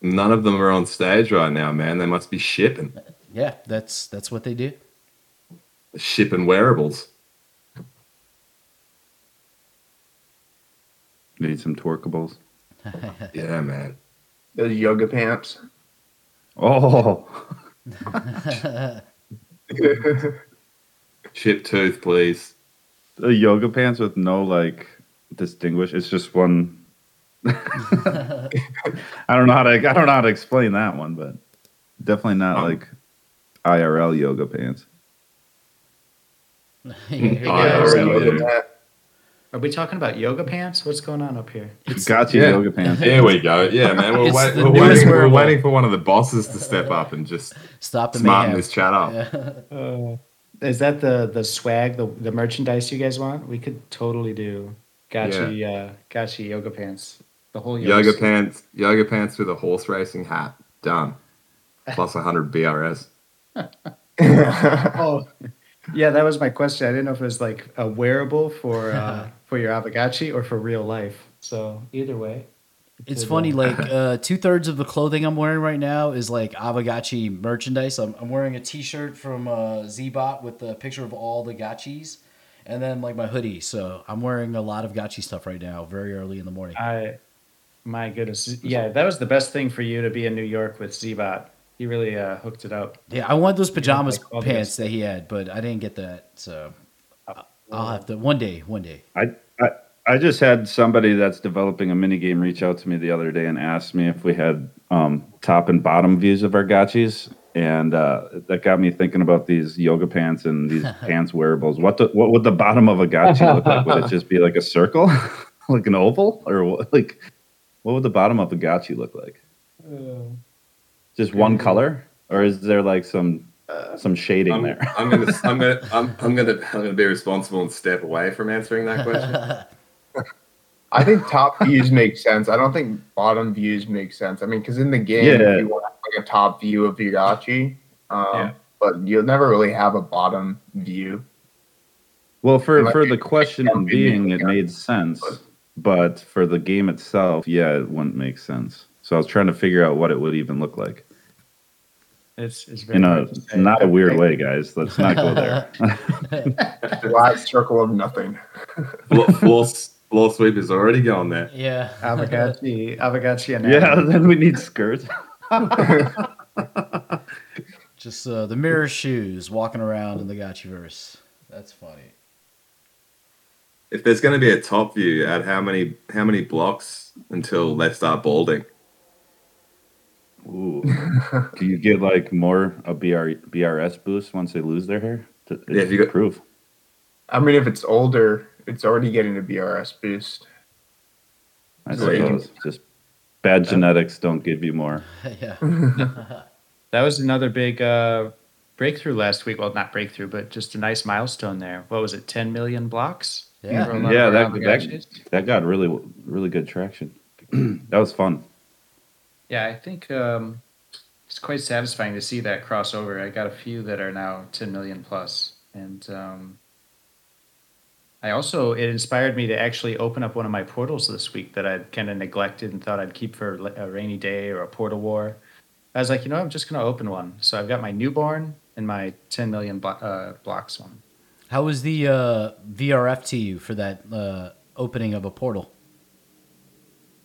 [SPEAKER 2] None of them are on stage right now, man. They must be shipping,
[SPEAKER 1] Yeah, that's that's what they do.
[SPEAKER 2] shipping wearables.
[SPEAKER 4] Need some twerkables. *laughs*
[SPEAKER 2] Yeah, man.
[SPEAKER 3] Those yoga pants.
[SPEAKER 4] Oh, *laughs*
[SPEAKER 2] Chip tooth, please.
[SPEAKER 4] the yoga pants with no like distinguish. It's just one. *laughs* I don't know how to. I don't know how to explain that one, but definitely not
[SPEAKER 2] Um,
[SPEAKER 4] like IRL yoga pants.
[SPEAKER 2] I
[SPEAKER 3] Yeah,
[SPEAKER 2] already
[SPEAKER 3] yoga
[SPEAKER 2] do.
[SPEAKER 3] Pant.
[SPEAKER 5] Are we talking about yoga pants? What's going on up here?
[SPEAKER 4] Gotcha
[SPEAKER 2] yeah.
[SPEAKER 4] yoga pants.
[SPEAKER 2] There we go. Yeah, man. We're, wait, we're, waiting, we're waiting for one of the bosses to step up and just
[SPEAKER 1] Stop the
[SPEAKER 2] smarten
[SPEAKER 1] mayhem.
[SPEAKER 2] this chat up.
[SPEAKER 1] Yeah. *laughs*
[SPEAKER 5] Uh, is that the the swag, the the merchandise you guys want? We could totally do Gachi, uh, Gachi yoga pants. The whole
[SPEAKER 2] Yoga
[SPEAKER 5] suit.
[SPEAKER 2] pants, yoga pants with a horse racing hat. Done. Plus 100 BRS. *laughs*
[SPEAKER 5] Oh, yeah, that was my question. I didn't know if it was like a wearable for uh, *laughs* for your Aavegotchi or for real life. So either way,
[SPEAKER 1] It's funny,
[SPEAKER 5] one.
[SPEAKER 1] like uh, two thirds of the clothing I'm wearing right now is like Aavegotchi merchandise. I'm, I'm wearing a T-shirt from uh, Zbot with a picture of all the gachis, and then like my hoodie. So I'm wearing a lot of gachi stuff right now, very early in the morning.
[SPEAKER 5] I, my goodness, yeah, that was the best thing for you to be in New York with Zbot. He really uh, hooked it up.
[SPEAKER 1] Yeah, I want those pajamas
[SPEAKER 5] like
[SPEAKER 1] pants that he had, but I didn't get that. So I- I'll have to one day. One day.
[SPEAKER 4] I, I I just had somebody that's developing a mini game reach out to me the other day and asked me if we had um, top and bottom views of our gachis, and uh, that got me thinking about these yoga pants and these *laughs* pants wearables. What the, what would the bottom of a gachi look like? Would it *laughs* just be like a circle, *laughs* like an oval, or what, like what would the bottom of a gachi look like? Just one color, or is there like some some shading
[SPEAKER 2] I'm,
[SPEAKER 4] there?
[SPEAKER 2] I'm gonna, I'm gonna, *laughs* I'm, I'm gonna, I'm gonna be responsible and step away from answering that question. *laughs*
[SPEAKER 3] I think top views make sense. I don't think bottom views make sense. I mean, because in the game,
[SPEAKER 4] Yeah.
[SPEAKER 3] you want like a top view of Yugachi, um,
[SPEAKER 5] Yeah.
[SPEAKER 3] but you'll never really have a bottom view.
[SPEAKER 4] Well, for
[SPEAKER 3] Like,
[SPEAKER 4] for the question
[SPEAKER 3] can't
[SPEAKER 4] being, it made sense, but for the game itself, yeah, it wouldn't make sense. So I was trying to figure out what it would even look like
[SPEAKER 5] It's, it's very
[SPEAKER 4] in a
[SPEAKER 5] hard to say.
[SPEAKER 4] not a weird way, guys. Let's not go there. *laughs*
[SPEAKER 3] Wide circle of nothing.
[SPEAKER 2] floor, floor, floor sweep is already gone there.
[SPEAKER 1] Yeah.
[SPEAKER 5] Aavegotchi, *laughs* Aavegotchi, and
[SPEAKER 4] yeah, then we need skirts. *laughs*
[SPEAKER 1] Just uh, the mirror shoes walking around in the Gachiverse. That's funny.
[SPEAKER 2] If there's going to be a top view, at how many, how many blocks until they start balding?
[SPEAKER 4] Ooh. Do you get like more a BR, BRS boost once they lose their hair? To,
[SPEAKER 2] Yeah, if you got-
[SPEAKER 4] proof.
[SPEAKER 3] I mean, if it's older, it's already getting a BRS boost.
[SPEAKER 4] I
[SPEAKER 3] So
[SPEAKER 4] suppose just bad genetics don't give you more. *laughs*
[SPEAKER 1] yeah. *laughs*
[SPEAKER 5] That was another big uh, breakthrough last week. Well, not breakthrough, but just a nice milestone there. What was it? 10 million blocks?
[SPEAKER 1] Yeah.
[SPEAKER 5] For a lot
[SPEAKER 4] Yeah, that, that that got really really good traction. *clears throat* that was fun.
[SPEAKER 5] Yeah, I think um, it's quite satisfying to see that crossover. I got a few that are now 10 million plus, and um, I also it inspired me to actually open up one of my portals this week that I'd kind of neglected and thought I'd keep for a rainy day or a portal war. I was like, you know, I'm just gonna open one. So I've got my newborn and my 10 million blo- uh, blocks one.
[SPEAKER 1] How was the uh, VRF to you for that uh, opening of a portal?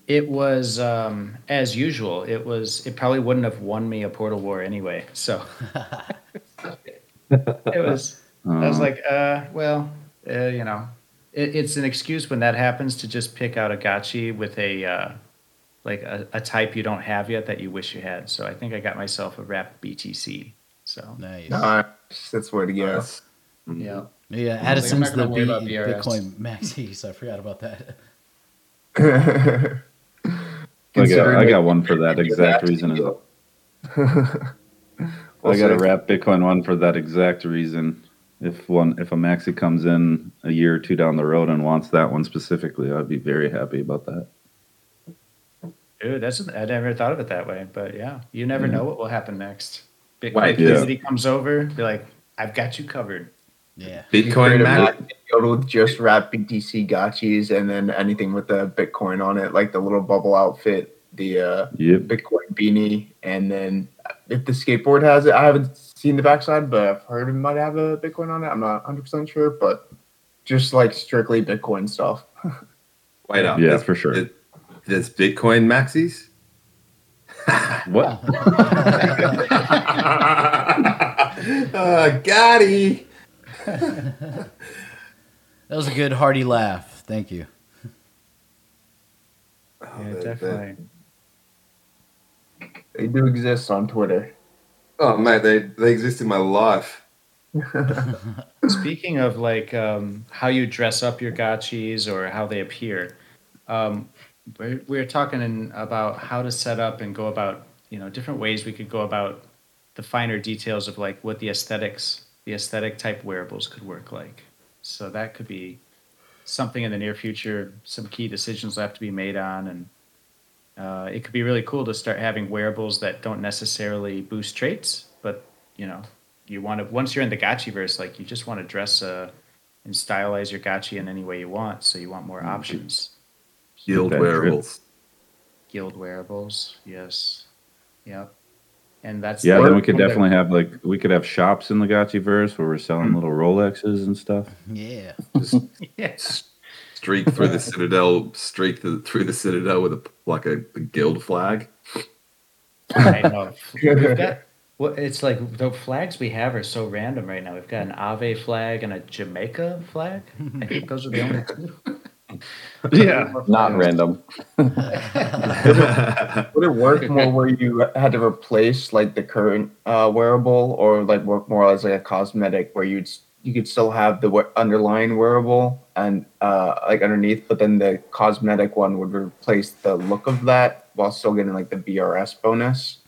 [SPEAKER 5] It was um, as usual. It was. It probably wouldn't have won me a portal war anyway. So *laughs* it was. I was
[SPEAKER 4] Uh,
[SPEAKER 5] like, uh, well, uh, you know, it, it's an excuse when that happens to just pick out a gachi with a uh, like a, a type you don't have yet that you wish you had. So I think I got myself a wrap BTC. So
[SPEAKER 1] Nice.
[SPEAKER 3] Nice. That's the way to go.
[SPEAKER 2] Yes.
[SPEAKER 5] yeah,
[SPEAKER 1] Yeah,
[SPEAKER 5] I was like, I'm
[SPEAKER 1] Addison's the
[SPEAKER 5] gonna worry
[SPEAKER 1] B-
[SPEAKER 5] about BRS.
[SPEAKER 1] Bitcoin *laughs* maxis. I forgot about that. *laughs*
[SPEAKER 4] Uh, I got, I got one for that exact reason. as *laughs* well. I got a wrap Bitcoin one for that exact reason. If one, if a maxi comes in a year or two down the road and wants that one specifically, I'd be very happy about that.
[SPEAKER 5] dude, that's I never thought of it that way. But yeah, you never know what will happen next. Bitcoin
[SPEAKER 2] Wait,
[SPEAKER 4] yeah.
[SPEAKER 5] community comes over, be like, I've got you covered.
[SPEAKER 1] Yeah.
[SPEAKER 2] Bitcoin
[SPEAKER 3] create a
[SPEAKER 2] Max.
[SPEAKER 3] with just wrap BTC gotchis and then anything with the Bitcoin on it, like the little bubble outfit, the uh,
[SPEAKER 4] Yep.
[SPEAKER 3] Bitcoin beanie, and then if the skateboard has it, I haven't seen the backside, but I've heard it might have a Bitcoin on it. I'm not 100 percent sure, but just like strictly Bitcoin stuff. *laughs*
[SPEAKER 2] Wait up.
[SPEAKER 4] Yeah,
[SPEAKER 2] there's-
[SPEAKER 4] for sure.
[SPEAKER 2] there- There's Bitcoin maxis. *laughs*
[SPEAKER 4] What? *laughs*
[SPEAKER 2] uh, Gotti. *laughs*
[SPEAKER 1] That was a good hearty laugh. Thank you.
[SPEAKER 2] Oh,
[SPEAKER 5] Yeah,
[SPEAKER 2] the- the-
[SPEAKER 5] definitely.
[SPEAKER 3] They do exist on Twitter.
[SPEAKER 2] Oh man, they they exist in my life. *laughs*
[SPEAKER 5] Speaking of like um, how you dress up your gotchis or how they appear, um, we're, we're talking in, about how to set up and go about you know different ways we could go about the finer details of like what the aesthetics, the aesthetic type wearables could work like. So that could be something in the near future. Some key decisions will have to be made on, and uh, it could be really cool to start having wearables that don't necessarily boost traits, but you know you want to once you're in the gotchi verse like you just want to dress uh and stylize your gotchi in any way you want so you want more options
[SPEAKER 2] Guild wearables.
[SPEAKER 5] guild wearables yes yep and that's
[SPEAKER 4] Yeah, then we could definitely have like we could have shops in the Gotchi verse where we're selling mm-hmm. little Rolexes and stuff.
[SPEAKER 1] Yeah.
[SPEAKER 2] Just *laughs*
[SPEAKER 5] yeah.
[SPEAKER 2] streak through the citadel. Streak the, through the citadel with a like a, a guild flag.
[SPEAKER 5] I know. *laughs* We've got well, it's like the flags we have are so random right now. We've got an Aave flag and a Jamaica flag. I think those are the only two. *laughs*
[SPEAKER 4] Yeah.
[SPEAKER 6] Not random. *laughs*
[SPEAKER 3] Would it work more where you had to replace like the current uh, wearable, or like work more as like a cosmetic where you'd you could still have the underlying wearable and uh, like underneath, but then the cosmetic one would replace the look of that while still getting like the BRS bonus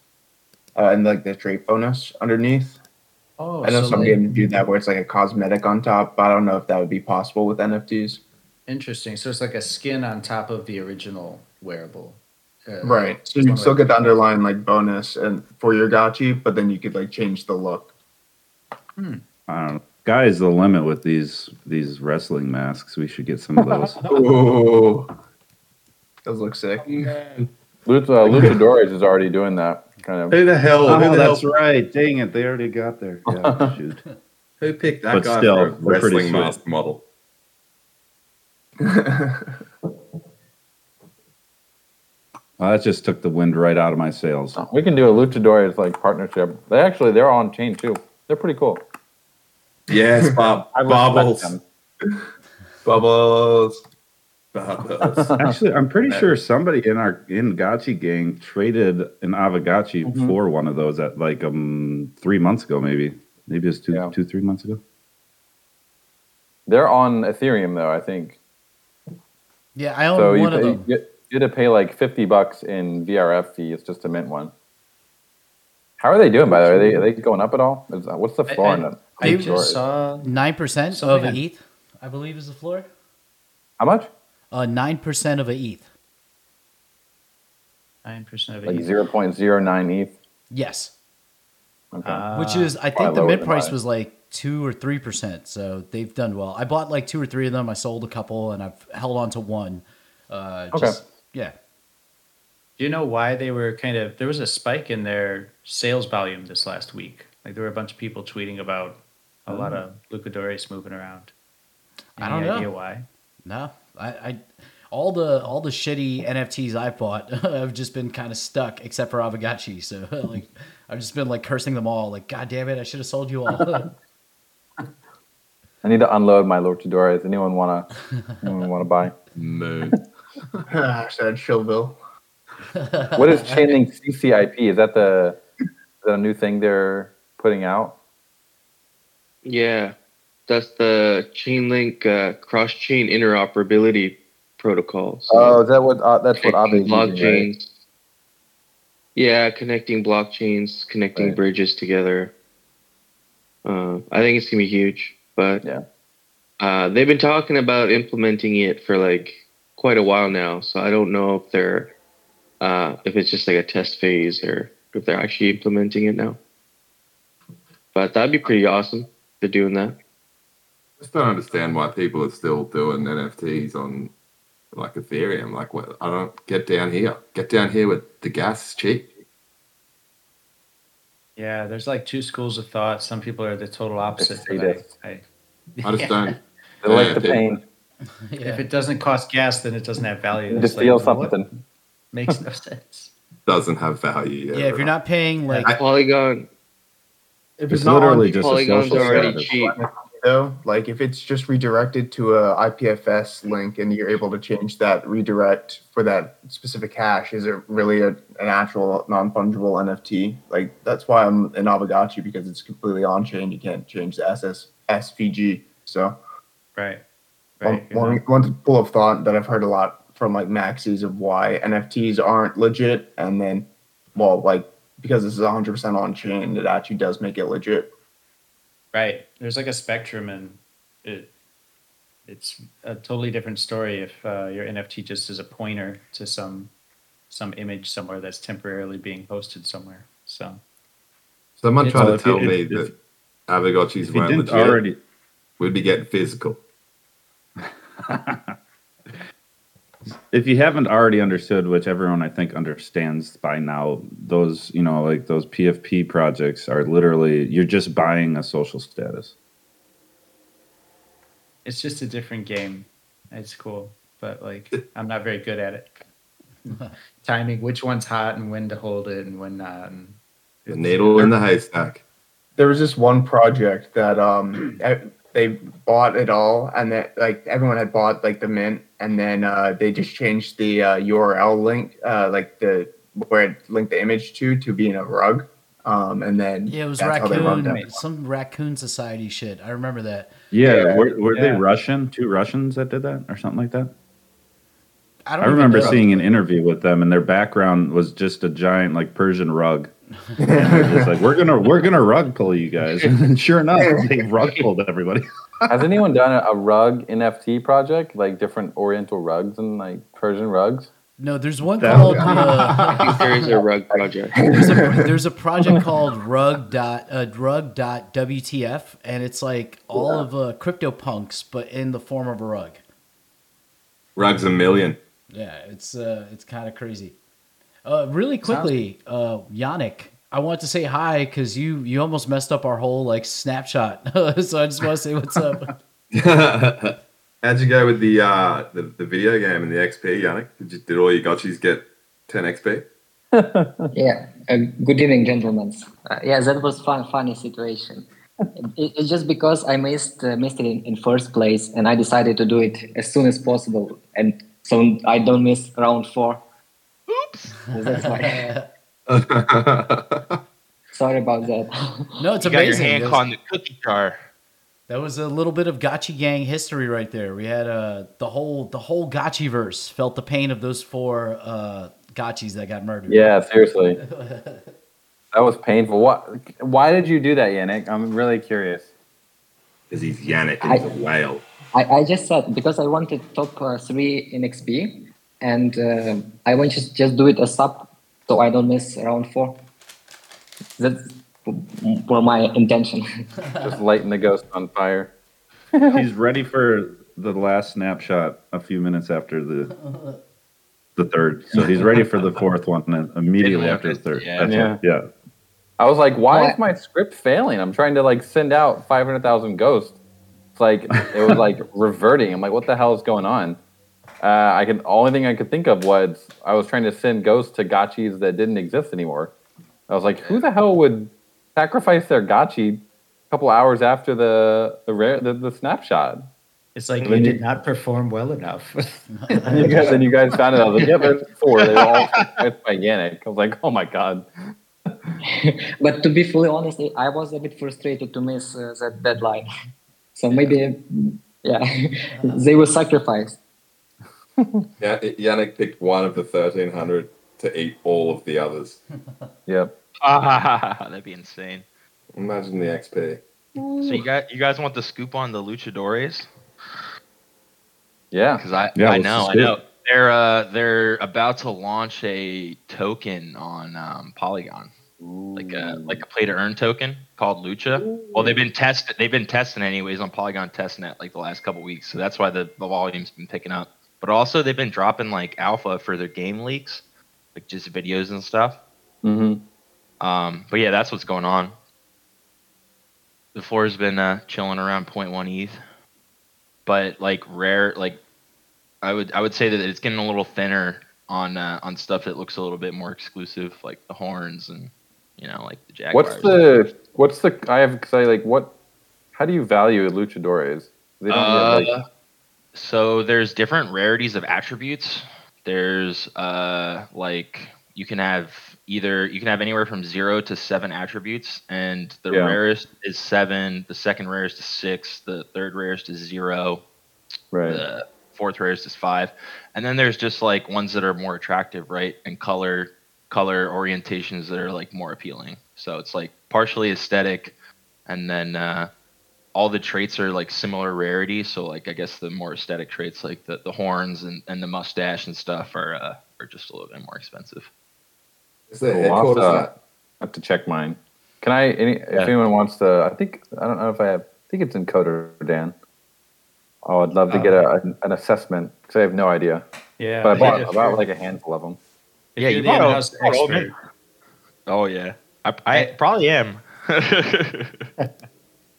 [SPEAKER 3] uh, and like the trait bonus underneath.
[SPEAKER 5] Oh,
[SPEAKER 3] I know
[SPEAKER 5] so
[SPEAKER 3] some
[SPEAKER 5] like-
[SPEAKER 3] games do that where it's like a cosmetic on top, but I don't know if that would be possible with NFTs.
[SPEAKER 5] Interesting. So it's like a skin on top of the original wearable. Uh,
[SPEAKER 3] Right. So you'd still get the underlying like bonus and for your gotchi, but then you could like change the look.
[SPEAKER 4] I don't. Guys, the limit with these these wrestling masks. We should get some of those. *laughs*
[SPEAKER 3] Ooh. Those look sick.
[SPEAKER 6] Lucha, Luchadores is already doing that kind of.
[SPEAKER 2] Who the hell?
[SPEAKER 4] oh,
[SPEAKER 2] who, the
[SPEAKER 4] that's
[SPEAKER 2] hell
[SPEAKER 4] right. Dang it, they already got there. Yeah, *laughs* shoot.
[SPEAKER 2] who picked that
[SPEAKER 4] But
[SPEAKER 2] guy
[SPEAKER 4] still,
[SPEAKER 2] for a
[SPEAKER 4] they're pretty
[SPEAKER 2] wrestling mask model? *laughs*
[SPEAKER 4] Well, that just took the wind right out of my sails.
[SPEAKER 6] We can do a Luchadores like partnership. They actually they're on chain too. They're pretty cool.
[SPEAKER 2] Yes, Bob. *laughs*
[SPEAKER 6] I
[SPEAKER 2] Bubbles.
[SPEAKER 3] Bubbles.
[SPEAKER 2] Bubbles. *laughs*
[SPEAKER 4] Actually, I'm pretty sure somebody in our in Gotchi gang traded an Aavegotchi
[SPEAKER 6] Mhm.
[SPEAKER 4] for one of those at like um three months ago, maybe. Maybe it's two,
[SPEAKER 6] Yeah.
[SPEAKER 4] two, three months ago.
[SPEAKER 6] They're on Ethereum though, I think.
[SPEAKER 1] Yeah, I own
[SPEAKER 6] So you,
[SPEAKER 1] one of them.
[SPEAKER 6] you, you had to pay like fifty bucks in VRF fees just to mint one. How are they doing by the way? Are they, are they going up at all? Is, what's the floor
[SPEAKER 5] I-
[SPEAKER 6] on them?
[SPEAKER 5] I
[SPEAKER 6] Luchadores?
[SPEAKER 5] just saw
[SPEAKER 1] Nine percent of
[SPEAKER 5] Something
[SPEAKER 1] an
[SPEAKER 5] I-
[SPEAKER 1] ETH, I believe, is the floor.
[SPEAKER 6] How much?
[SPEAKER 1] Uh, nine percent of a ETH.
[SPEAKER 5] nine percent of
[SPEAKER 6] Like
[SPEAKER 5] it.
[SPEAKER 6] zero point zero nine ETH.
[SPEAKER 1] Yes,
[SPEAKER 6] Okay.
[SPEAKER 5] Ah,
[SPEAKER 1] which is I think the
[SPEAKER 6] lower
[SPEAKER 1] mid price was like two or three percent. So they've done well. I bought like two or three of them. I sold a couple, and I've held on to one. Uh,
[SPEAKER 6] Okay.
[SPEAKER 1] just, yeah.
[SPEAKER 5] Do you know why they were kind of? There was a spike in their sales volume this last week. Like there were a bunch of people tweeting about a lot of Luchadores moving around.
[SPEAKER 1] I don't know.
[SPEAKER 5] why?
[SPEAKER 1] No, I, I all the all the shitty NFTs I've bought *laughs* have just been kind of stuck, except for Aavegotchi. So *laughs* like, I've just been like cursing them all. Like, God damn it, I should have sold you all. *laughs*
[SPEAKER 6] I need to unload my Luchadores. Anyone wanna *laughs* anyone wanna buy?
[SPEAKER 2] Moon. *laughs*
[SPEAKER 3] Hashtag Chillville. *laughs*
[SPEAKER 6] What is Chainlink CCIP? Is that the is that a new thing they're putting out?
[SPEAKER 7] Yeah, that's the Chainlink uh, cross-chain interoperability protocol. So
[SPEAKER 6] Oh, is that what uh, that's what
[SPEAKER 7] connecting
[SPEAKER 6] Aave is using, right?
[SPEAKER 7] Yeah, connecting blockchains, connecting
[SPEAKER 6] Right.
[SPEAKER 7] bridges together. Uh, I think it's gonna be huge, but
[SPEAKER 6] Yeah.
[SPEAKER 7] uh, they've been talking about implementing it for like quite a while now. So I don't know if they're uh, if it's just like a test phase or if they're actually implementing it now. But that'd be pretty awesome. if They're doing that.
[SPEAKER 2] I just don't understand why people are still doing NFTs on like Ethereum. Like, what? I don't get down here. Get down here with the gas is cheap.
[SPEAKER 5] Yeah, there's like two schools of thought. Some people are the total opposite. but. I, I,
[SPEAKER 2] I just don't. *laughs*
[SPEAKER 6] They like
[SPEAKER 2] Yeah,
[SPEAKER 6] the
[SPEAKER 2] people-
[SPEAKER 6] pain. *laughs*
[SPEAKER 5] If it doesn't cost gas, then it doesn't have value.
[SPEAKER 6] To
[SPEAKER 5] It's like,
[SPEAKER 6] feel
[SPEAKER 5] what?
[SPEAKER 6] something.
[SPEAKER 5] Makes no *laughs* sense.
[SPEAKER 2] Doesn't have value.
[SPEAKER 1] Yeah, if you're not paying like
[SPEAKER 7] Polygon,
[SPEAKER 3] If
[SPEAKER 4] It's
[SPEAKER 3] not
[SPEAKER 4] literally
[SPEAKER 3] on
[SPEAKER 4] just a
[SPEAKER 7] Polygon's
[SPEAKER 4] social
[SPEAKER 7] already
[SPEAKER 4] status.
[SPEAKER 7] cheap.
[SPEAKER 3] Though, like if it's just redirected to a IPFS link and you're able to change that redirect for that specific hash, is it really a, an actual non-fungible NFT? Like that's why I'm in Aavegotchi because it's completely on-chain. You can't change the SS SVG. So
[SPEAKER 5] Right.
[SPEAKER 3] one,
[SPEAKER 5] Right.
[SPEAKER 3] one,
[SPEAKER 5] not-
[SPEAKER 3] one pool of thought that I've heard a lot from like maxis of why NFTs aren't legit, and then well, like because this is 100% on-chain, it actually does make it legit.
[SPEAKER 5] Right. There's like a spectrum, and it it's a totally different story if uh, your NFT just is a pointer to some some image somewhere that's temporarily being hosted somewhere. So
[SPEAKER 2] Someone
[SPEAKER 5] It's-
[SPEAKER 2] tried
[SPEAKER 4] Well,
[SPEAKER 2] to
[SPEAKER 4] if you-
[SPEAKER 2] tell me
[SPEAKER 4] if-
[SPEAKER 2] that
[SPEAKER 4] if-
[SPEAKER 2] Aavegotchis
[SPEAKER 4] If you
[SPEAKER 2] weren't
[SPEAKER 4] didn't
[SPEAKER 2] legit,
[SPEAKER 4] already,
[SPEAKER 2] we'd be getting physical. *laughs*
[SPEAKER 4] if you haven't already understood, which everyone I think understands by now, those you know like those PFP projects are literally you're just buying a social status.
[SPEAKER 5] it's just a different game. It's cool, but like *laughs* I'm not very good at it. *laughs* Timing which one's hot and when to hold it and when not. And
[SPEAKER 2] The needle in the haystack.
[SPEAKER 3] there was this one project that um they bought it all and that like everyone had bought like the mint and then uh they just changed the uh, url link uh like the where it linked the image to to being a rug um and then
[SPEAKER 1] yeah, it was
[SPEAKER 3] that's how they run
[SPEAKER 1] raccoon some raccoon society shit. I remember that.
[SPEAKER 4] Yeah,
[SPEAKER 3] Yeah.
[SPEAKER 4] were, were they Russian? Two Russians that did that, or something like that.
[SPEAKER 1] I don't
[SPEAKER 4] I remember seeing an interview with them, and their background was just a giant like Persian rug. And like we're gonna we're gonna rug pull you guys, *laughs* and sure enough, they rug pulled everybody. *laughs*
[SPEAKER 6] Has anyone done a, a rug NFT project, like different Oriental rugs and like Persian rugs?
[SPEAKER 1] No, there's one
[SPEAKER 4] That-
[SPEAKER 1] called
[SPEAKER 7] I
[SPEAKER 1] uh, *laughs*
[SPEAKER 7] there is a rug project.
[SPEAKER 1] there's a there's a project called rug dot uh, rug dot WTF, and it's like all of uh, crypto punks, but in the form of a rug.
[SPEAKER 2] Rugs a million.
[SPEAKER 1] Yeah, it's uh, it's kind of crazy. Uh, really quickly, uh, Yannick, I want to say hi because you you almost messed up our whole like snapshot. *laughs* so I just want to say what's up. *laughs*
[SPEAKER 2] How'd you go with the uh the, the video game and the XP, Yannick? Did, you, did all your gotchis get 10 XP? *laughs*
[SPEAKER 8] Yeah. Uh, good evening, gentlemen. Uh, yeah, that was fun, funny situation. it, it's just because I missed uh, missed it in, in first place, and I decided to do it as soon as possible, and so I don't miss round four. Oops. That's why. Sorry about that.
[SPEAKER 1] No, it's
[SPEAKER 9] you got your
[SPEAKER 1] amazing.
[SPEAKER 9] hand
[SPEAKER 1] There's-
[SPEAKER 9] caught in the cookie jar.
[SPEAKER 1] That was a little bit of Gotchi Gang history right there. We had uh, the whole the whole Gotchi verse felt the pain of those four uh, Gotchis that got murdered.
[SPEAKER 6] Yeah, seriously. *laughs* that was painful. What? Why did you do that, Yannick? I'm really curious.
[SPEAKER 2] Because he's Yannick and he's a whale.
[SPEAKER 8] I, I just said because I wanted top uh, three in XP, and uh, I want to just do it as sub, so I don't miss round four. That's for my intention. *laughs*
[SPEAKER 6] Just lighting the ghost on fire. *laughs*
[SPEAKER 4] He's ready for the last snapshot a few minutes after the the third. So he's ready for the fourth one immediately after the third.
[SPEAKER 9] yeah.
[SPEAKER 4] That's
[SPEAKER 6] Yeah.
[SPEAKER 4] yeah.
[SPEAKER 6] I was like, why
[SPEAKER 8] Well,
[SPEAKER 6] is my script failing? I'm trying to like send out 500,000 ghosts. It's like it was like *laughs* reverting. I'm like, what the hell is going on? Uh, I could only thing I could think of was I was trying to send ghosts to gotchis that didn't exist anymore. I was like, who the hell would sacrifice their gotchi a couple hours after the the rare the, the snapshot?
[SPEAKER 5] it's like
[SPEAKER 6] And
[SPEAKER 5] you
[SPEAKER 6] you-
[SPEAKER 5] did not perform well enough. *laughs* *laughs*
[SPEAKER 6] And you guys, then you guys found it. I was like, yeah, there's four. They were all sacrificed by Yannick. I was like, oh my god. *laughs*
[SPEAKER 8] but to be fully honest, I was a bit frustrated to miss uh, that deadline. So maybe, yeah, they were sacrificed. *laughs*
[SPEAKER 2] Yeah, Yannick picked one of the 1300 to eat all of the others. *laughs*
[SPEAKER 6] Yep.
[SPEAKER 9] Ah, *laughs* that'd be insane.
[SPEAKER 2] Imagine the XP.
[SPEAKER 9] So you guys, you guys want the scoop on the luchadores?
[SPEAKER 6] Yeah.
[SPEAKER 9] Because I,
[SPEAKER 4] Yeah,
[SPEAKER 9] I know, I know. They're uh, they're about to launch a token on um, Polygon. like a like a play to earn token called Lucha. Well, they've been tested. They've been testing anyways on Polygon testnet like the last couple weeks, so that's why the, the volume's been picking up. But also they've been dropping like alpha for their game leaks, like just videos and stuff.
[SPEAKER 6] hmm
[SPEAKER 9] Um, but yeah, that's what's going on. The floor's been uh, chilling around 0.1 ETH, but like rare, like I would I would say that it's getting a little thinner on uh, on stuff that looks a little bit more exclusive, like the horns and you know like the jaguars.
[SPEAKER 6] What's the what's the I have because I like what? How do you value luchadores? They don't
[SPEAKER 9] Uh,
[SPEAKER 6] get, like,
[SPEAKER 9] so there's different rarities of attributes. There's uh like you can have either you can have anywhere from zero to seven attributes, and the
[SPEAKER 6] Yeah.
[SPEAKER 9] rarest is seven, the second rarest is six, the third rarest is zero,
[SPEAKER 6] right.
[SPEAKER 9] the fourth rarest is five, and then there's just like ones that are more attractive, right? And color color orientations that are like more appealing. So it's like partially aesthetic, and then uh, all the traits are like similar rarity. So like I guess the more aesthetic traits like the, the horns and, and the mustache and stuff are uh, are just a little bit more expensive.
[SPEAKER 2] Is the
[SPEAKER 6] Cool. I'll
[SPEAKER 2] headquarters
[SPEAKER 6] have to- I have to check mine. Can I? Any,
[SPEAKER 9] Yeah.
[SPEAKER 6] If anyone wants to, I think I don't know if I have. I think it's encoder, Dan. Oh, I'd love to get a, an, an assessment because I have no idea.
[SPEAKER 5] Yeah.
[SPEAKER 6] But I bought
[SPEAKER 5] if
[SPEAKER 6] about like a handful of them.
[SPEAKER 9] Yeah,
[SPEAKER 5] you're
[SPEAKER 9] you
[SPEAKER 5] the
[SPEAKER 9] bought all- all of
[SPEAKER 5] expert.
[SPEAKER 9] Oh yeah, I, I probably am. *laughs*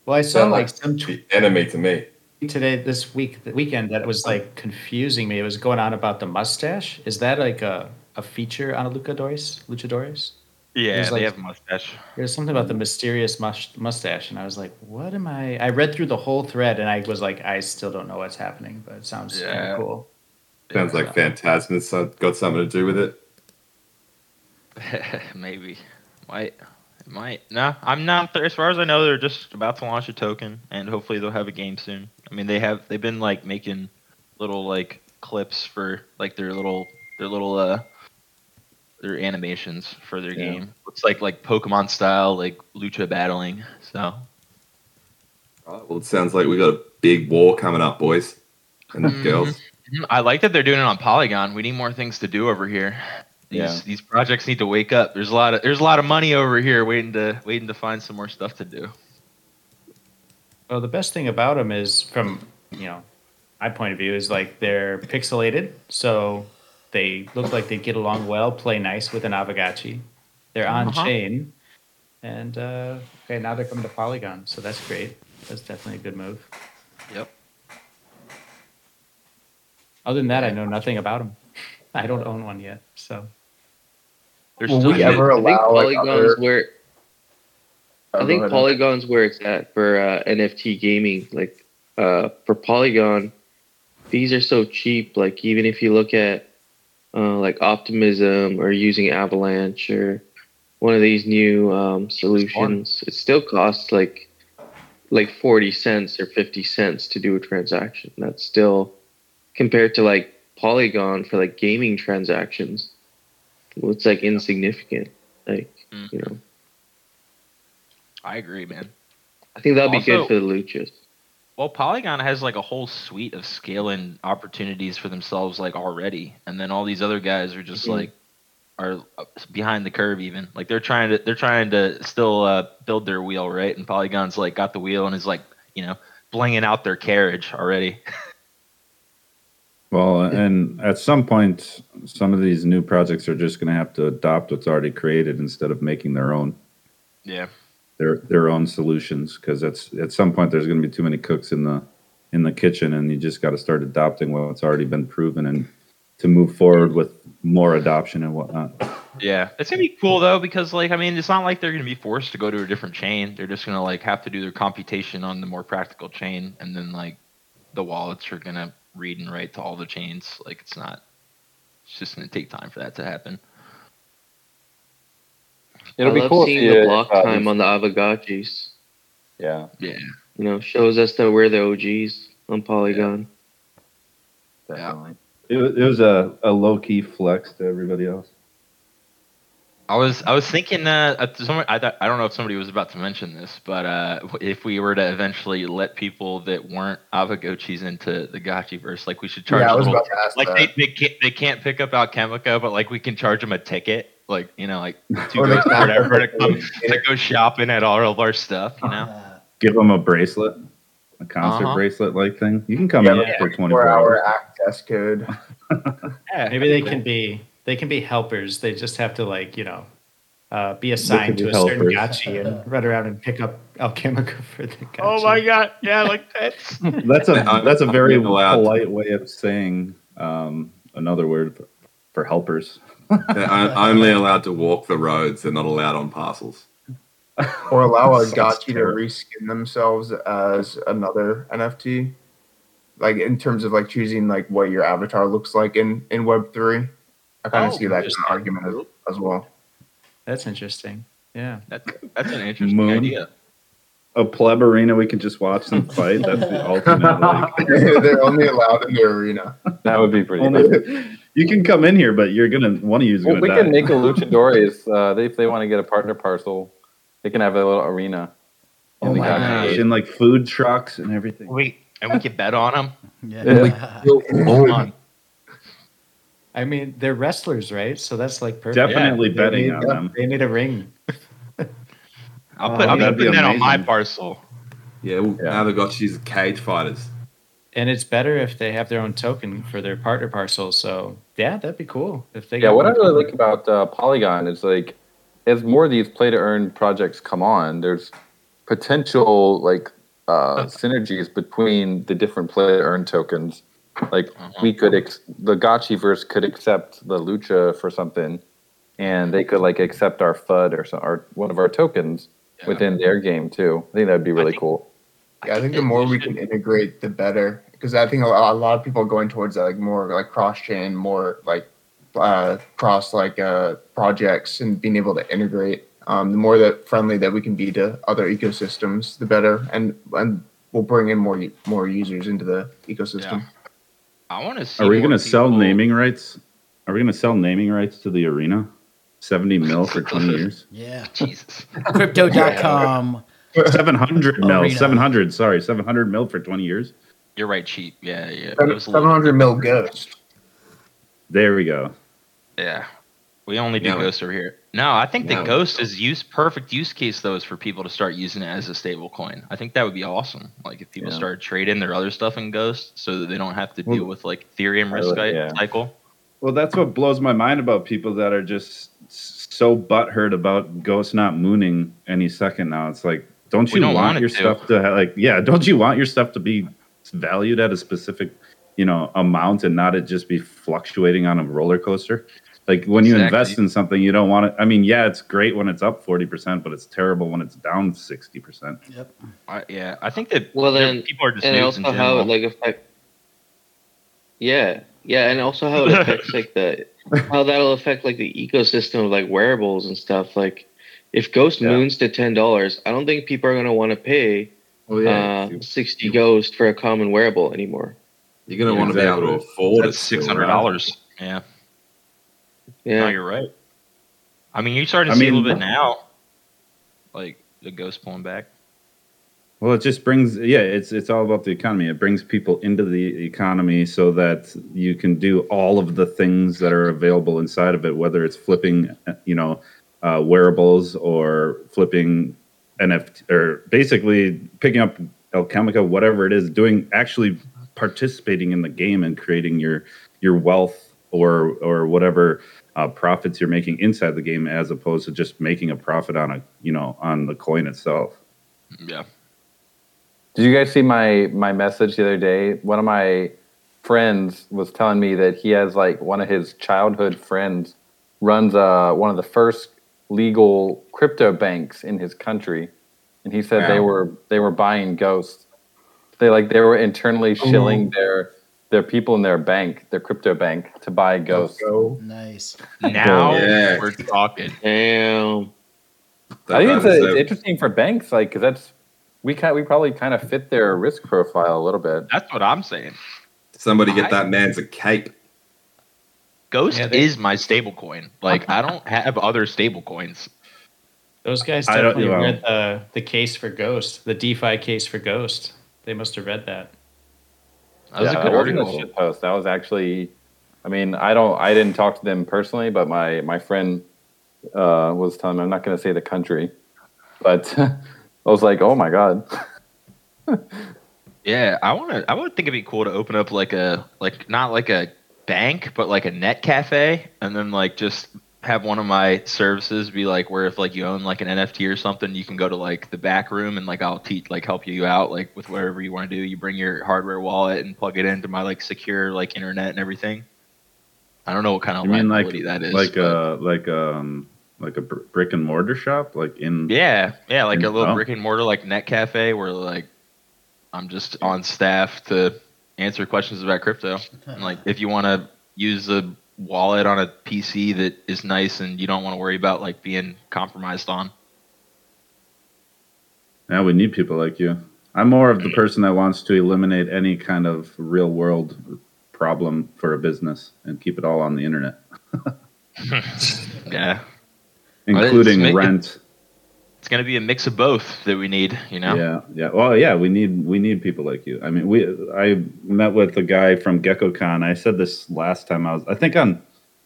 [SPEAKER 5] Well, I saw
[SPEAKER 2] Sound
[SPEAKER 5] like
[SPEAKER 2] like
[SPEAKER 5] some tweet
[SPEAKER 2] the enemy to me.
[SPEAKER 5] today this week the weekend that was like confusing me. It was going on about the mustache. Is that like a, a feature on a Luchadores? Luchadores?
[SPEAKER 9] yeah,
[SPEAKER 5] There's,
[SPEAKER 9] they have a mustache.
[SPEAKER 5] There's something about the mysterious mus- mustache, and I was like, "What am I?" I read through the whole thread, and I was like, "I still don't know what's happening, but it sounds kind
[SPEAKER 9] Yeah.
[SPEAKER 5] of cool."
[SPEAKER 2] Sounds like Phantasma's so- got something to do with it. *laughs*
[SPEAKER 9] Maybe. Might. It might. No, I'm not. As far as I know, they're just about to launch a token, and hopefully they'll have a game soon. I mean, they have. They've been like making little like clips for like their little their little uh their animations for their
[SPEAKER 6] Yeah.
[SPEAKER 9] game. It's like like Pokemon style, like lucha battling. So
[SPEAKER 2] Right, well, it sounds like we got a big war coming up, boys and
[SPEAKER 9] Mhm.
[SPEAKER 2] girls.
[SPEAKER 9] Mhm. I like that they're doing it on Polygon. We need more things to do over here. These
[SPEAKER 6] Yeah.
[SPEAKER 9] these projects need to wake up. There's a lot of there's a lot of money over here waiting to waiting to find some more stuff to do.
[SPEAKER 5] Well, the best thing about them is, from you know, my point of view, is like they're pixelated, so they look like they get along well, play nice with an Aavegotchi. They're on
[SPEAKER 9] Uh-huh.
[SPEAKER 5] chain, and uh, okay, now they're coming to Polygon, so that's great. That's definitely a good move.
[SPEAKER 9] Yep.
[SPEAKER 5] Other than that, I know nothing about them. *laughs* I don't own one yet, so
[SPEAKER 9] There's
[SPEAKER 3] Will
[SPEAKER 9] still
[SPEAKER 3] we ever
[SPEAKER 7] I think
[SPEAKER 3] allow like
[SPEAKER 7] Polygon's
[SPEAKER 3] other?
[SPEAKER 7] where I
[SPEAKER 3] go
[SPEAKER 7] think. Polygon's where it's at for uh, NFT gaming. Like uh, for Polygon, fees are so cheap. Like even if you look at uh, like Optimism or using Avalanche or one of these new um, solutions, it still costs like like forty cents or fifty cents to do a transaction. That's still compared to like Polygon for like gaming transactions. Well, It's like insignificant. Like
[SPEAKER 9] Mm.
[SPEAKER 7] you know.
[SPEAKER 9] I agree, man.
[SPEAKER 7] I think that'll be good for the Luchas.
[SPEAKER 9] Well, Polygon has like a whole suite of scaling opportunities for themselves, like already, and then all these other guys are just
[SPEAKER 7] Mhm.
[SPEAKER 9] like are uh, behind the curve. Even like they're trying to they're trying to still uh, build their wheel, right? And Polygon's like got the wheel and is like you know blinging out their carriage already. *laughs*
[SPEAKER 4] Well, and at some point, some of these new projects are just going to have to adopt what's already created instead of making their own
[SPEAKER 9] yeah.
[SPEAKER 4] their their own solutions. Because it's at some point there's going to be too many cooks in the in the kitchen, and you just got to start adopting what's already been proven and to move forward with more adoption and whatnot.
[SPEAKER 9] Yeah, it's gonna be cool though because like I mean it's not like they're gonna be forced to go to a different chain. They're just gonna like have to do their computation on the more practical chain, and then like the wallets are gonna read and write to all the chains. Like it's not. It's just gonna take time for that to happen.
[SPEAKER 6] It'll
[SPEAKER 7] I
[SPEAKER 6] be
[SPEAKER 7] love
[SPEAKER 6] cool
[SPEAKER 7] seeing
[SPEAKER 6] if
[SPEAKER 7] the
[SPEAKER 6] you,
[SPEAKER 7] block
[SPEAKER 6] uh,
[SPEAKER 7] time on the Aavegotchis.
[SPEAKER 6] Yeah,
[SPEAKER 9] Yeah.
[SPEAKER 7] You know, shows us that we're the OGs on Polygon.
[SPEAKER 6] definitely.
[SPEAKER 4] It was, it was a, a low key flex to everybody else.
[SPEAKER 9] I was I was thinking uh at some, I thought, I don't know if somebody was about to mention this, but uh if we were to eventually let people that weren't Aavegotchis into the Gotchi like we should charge
[SPEAKER 3] Yeah, I
[SPEAKER 9] a
[SPEAKER 3] was
[SPEAKER 9] little
[SPEAKER 3] about to ask
[SPEAKER 9] like
[SPEAKER 3] that.
[SPEAKER 9] they, they can't they can't pick up Alchemica, but like we can charge them a ticket like you know, like *laughs* two
[SPEAKER 3] Or they
[SPEAKER 9] ghosts or
[SPEAKER 3] can-
[SPEAKER 9] whatever to come *laughs* to go shopping at all of our stuff. You know, *laughs*
[SPEAKER 4] Give them a bracelet, a concert
[SPEAKER 9] Uh-huh.
[SPEAKER 4] bracelet like thing. You can come
[SPEAKER 3] Yeah,
[SPEAKER 4] in
[SPEAKER 3] yeah.
[SPEAKER 4] for 24
[SPEAKER 3] hour
[SPEAKER 4] hours.
[SPEAKER 3] access code.
[SPEAKER 5] Yeah, maybe they can be they can be helpers. They just have to like you know uh, be assigned
[SPEAKER 4] be
[SPEAKER 5] to a certain gotchi and *laughs* run around and pick up alchemica *laughs* for the gotchi.
[SPEAKER 9] Oh my god, yeah, like that. *laughs*
[SPEAKER 4] That's a
[SPEAKER 2] I'm-
[SPEAKER 4] that's a
[SPEAKER 2] I'm
[SPEAKER 4] very polite way of saying um, another word for, for helpers.
[SPEAKER 2] They're only allowed to walk the roads. They're not allowed on parcels.
[SPEAKER 3] Or allow a gotchi to reskin themselves as another NFT. Like in terms of like choosing like what your avatar looks like in in Web three. I kind of
[SPEAKER 5] Oh,
[SPEAKER 3] see that as an argument as, as well.
[SPEAKER 5] That's interesting. Yeah.
[SPEAKER 9] That's that's an interesting
[SPEAKER 4] Moon.
[SPEAKER 9] idea.
[SPEAKER 4] A pleb arena, we can just watch them fight. That's the *laughs* ultimate. Like, *laughs*
[SPEAKER 3] They're only allowed in the arena.
[SPEAKER 6] That would be pretty.
[SPEAKER 4] only,
[SPEAKER 6] Only,
[SPEAKER 4] you can come in here, but you're gonna one of you is
[SPEAKER 6] well, we
[SPEAKER 4] die.
[SPEAKER 6] can make a *laughs* luchadores. Uh, they, if they want to get a partner parcel, they can have a little arena.
[SPEAKER 1] Oh
[SPEAKER 6] in
[SPEAKER 1] my gosh.
[SPEAKER 6] age.
[SPEAKER 4] in like food trucks and everything.
[SPEAKER 9] Wait, and we can bet on them.
[SPEAKER 1] yeah.
[SPEAKER 9] Hold on.
[SPEAKER 5] I mean, they're wrestlers, right? So that's like perfect.
[SPEAKER 4] Definitely
[SPEAKER 5] They
[SPEAKER 4] betting
[SPEAKER 5] need-
[SPEAKER 4] on them.
[SPEAKER 5] They need a ring.
[SPEAKER 9] I'll
[SPEAKER 5] Oh,
[SPEAKER 9] put. I'm
[SPEAKER 4] that'd be
[SPEAKER 9] putting that on my parcel.
[SPEAKER 2] Yeah, well,
[SPEAKER 4] Yeah.
[SPEAKER 2] now they've got she's cage fighters.
[SPEAKER 5] And it's better if they have their own token for their partner parcel. So yeah, that'd be cool. If they
[SPEAKER 6] Yeah, what I really
[SPEAKER 5] token.
[SPEAKER 6] like about uh, Polygon is like, as more of these play to earn projects come on, there's potential like uh, synergies between the different play to earn tokens. Like we could, ex- the Gotchiverse could accept the Lucha for something, and they could like accept our FUD or so, or one of our tokens
[SPEAKER 9] Yeah.
[SPEAKER 6] within their game too. I think that'd be really
[SPEAKER 9] think-
[SPEAKER 6] cool.
[SPEAKER 3] Yeah, I think the more we can integrate, the better. Because I think a lot, a lot of people are going towards that, like more like cross chain, more like uh, cross like uh, projects, and being able to integrate. Um, the more that friendly that we can be to other ecosystems, the better, and and we'll bring in more more users into the ecosystem.
[SPEAKER 9] I want to see.
[SPEAKER 4] Are we gonna sell naming rights? Are we gonna sell naming rights to the arena? Seventy mil for *laughs* twenty years.
[SPEAKER 1] Yeah.
[SPEAKER 9] Jesus.
[SPEAKER 1] Crypto.com. *laughs*
[SPEAKER 4] Seven hundred mil.
[SPEAKER 1] Arena.
[SPEAKER 4] Seven hundred. Sorry, seven hundred mil for twenty years.
[SPEAKER 9] You're right, cheap. Yeah, yeah. It was a
[SPEAKER 3] Seven
[SPEAKER 9] little-
[SPEAKER 3] hundred mil ghost.
[SPEAKER 4] There we go.
[SPEAKER 9] Yeah. We only do
[SPEAKER 2] Yeah.
[SPEAKER 9] Ghost over here. No, I think
[SPEAKER 2] Yeah.
[SPEAKER 9] the Ghost is use perfect use case though is for people to start using it as a stable coin. I think that would be awesome. Like if people
[SPEAKER 6] Yeah.
[SPEAKER 9] start trading their other stuff in Ghost so that they don't have to
[SPEAKER 4] Well-
[SPEAKER 9] deal with like Ethereum risk
[SPEAKER 6] would- yeah.
[SPEAKER 9] cycle.
[SPEAKER 4] Well, that's what blows my mind about people that are just so butthurt about Ghost not mooning any second now. It's like, don't you
[SPEAKER 9] don't
[SPEAKER 4] want,
[SPEAKER 9] want
[SPEAKER 4] your
[SPEAKER 9] to.
[SPEAKER 4] stuff to ha- like, yeah, don't you want your stuff to be valued at a specific, you know, amount and not it just be fluctuating on a roller coaster? Like when you
[SPEAKER 9] Exactly.
[SPEAKER 4] invest in something, you don't want it. I mean, yeah, it's great when it's up forty percent, but it's terrible when it's down sixty percent.
[SPEAKER 1] Yep.
[SPEAKER 9] I, yeah, I think that
[SPEAKER 7] Well, then-
[SPEAKER 9] people are just
[SPEAKER 7] and also
[SPEAKER 9] in
[SPEAKER 7] how
[SPEAKER 9] general.
[SPEAKER 7] it like affect. Yeah, yeah, and also how it affects like the *laughs* how that'll affect like the ecosystem of like wearables and stuff. Like, if Ghost
[SPEAKER 4] Yeah.
[SPEAKER 7] moons to ten dollars, I don't think people are gonna want to pay
[SPEAKER 2] Oh yeah,
[SPEAKER 7] uh, sixty Ghost for a common wearable anymore.
[SPEAKER 2] you're gonna want to be able to
[SPEAKER 4] exactly.
[SPEAKER 2] afford
[SPEAKER 9] That's
[SPEAKER 2] it.
[SPEAKER 9] six hundred dollars. Yeah. No,
[SPEAKER 7] Yeah,
[SPEAKER 9] you're right. I mean, you're starting to
[SPEAKER 4] I
[SPEAKER 9] see a little bit now, like the Ghost pulling back.
[SPEAKER 4] Well, it just brings yeah, it's it's all about the economy. It brings people into the economy so that you can do all of the things that are available inside of it, whether it's flipping, uh, you know, uh, wearables or flipping NFT or basically picking up Alchemica, whatever it is, doing actually participating in the game and creating your your wealth or or whatever uh, profits you're making inside the game, as opposed to just making a profit on a you know on the coin itself.
[SPEAKER 9] Yeah.
[SPEAKER 6] Did you guys see my my message the other day? One of my friends was telling me that he has like one of his childhood friends runs uh one of the first legal crypto banks in his country, and he said they were they were buying ghosts. They like they were internally shilling their their people in their bank, their crypto bank, to buy ghosts.
[SPEAKER 3] Go.
[SPEAKER 1] Nice.
[SPEAKER 9] Now
[SPEAKER 2] Yeah.
[SPEAKER 9] we're talking.
[SPEAKER 7] damn.
[SPEAKER 6] I think it's, a,
[SPEAKER 2] uh,
[SPEAKER 6] it's interesting for banks, like because that's we kind we probably kind of fit their risk profile a little bit.
[SPEAKER 9] That's what I'm saying.
[SPEAKER 2] somebody get
[SPEAKER 9] I-
[SPEAKER 2] that man's a cape.
[SPEAKER 9] Ghost
[SPEAKER 5] Yeah, they-
[SPEAKER 9] is my stable coin. Like I don't have other stable coins.
[SPEAKER 5] Those guys
[SPEAKER 4] I don't-
[SPEAKER 5] definitely
[SPEAKER 4] well-
[SPEAKER 5] read the the case for Ghost, the DeFi case for Ghost. They must have read that.
[SPEAKER 9] That was
[SPEAKER 6] yeah,
[SPEAKER 9] a good article.
[SPEAKER 6] a post. That was actually, I mean, I don't, I didn't talk to them personally, but my my friend uh, was telling me. I'm not going to say the country, but *laughs* I was like, oh my god. *laughs*
[SPEAKER 9] Yeah, I want to. I would think it'd be cool to open up like a like not like a bank, but like a net cafe, and then like just have one of my services be like where if like you own like an NFT or something, you can go to like the back room and like I'll teach like help you out like with whatever you want to do. You bring your hardware wallet and plug it into my like secure like internet and everything. I don't know what kind of
[SPEAKER 4] You mean like
[SPEAKER 9] that is.
[SPEAKER 4] like
[SPEAKER 9] but-
[SPEAKER 4] a like um like a br- brick and mortar shop like in
[SPEAKER 9] Yeah, yeah, like a little
[SPEAKER 4] Oh.
[SPEAKER 9] brick and mortar like net cafe where like I'm just on staff to answer questions about crypto. *laughs* And, like if you want to use a wallet on a PC that is nice and you don't want to worry about like being compromised on.
[SPEAKER 4] Yeah, we need people like you. I'm more of the mm. person that wants to eliminate any kind of real world problem for a business and keep it all on the internet, *laughs*
[SPEAKER 9] Yeah,
[SPEAKER 4] including rent.
[SPEAKER 9] It's gonna be a mix of both that we need. You know.
[SPEAKER 4] Yeah, yeah. Well, yeah, we need we need people like you. I mean, we I met with a guy from GeckoCon. I said this last time I was I think on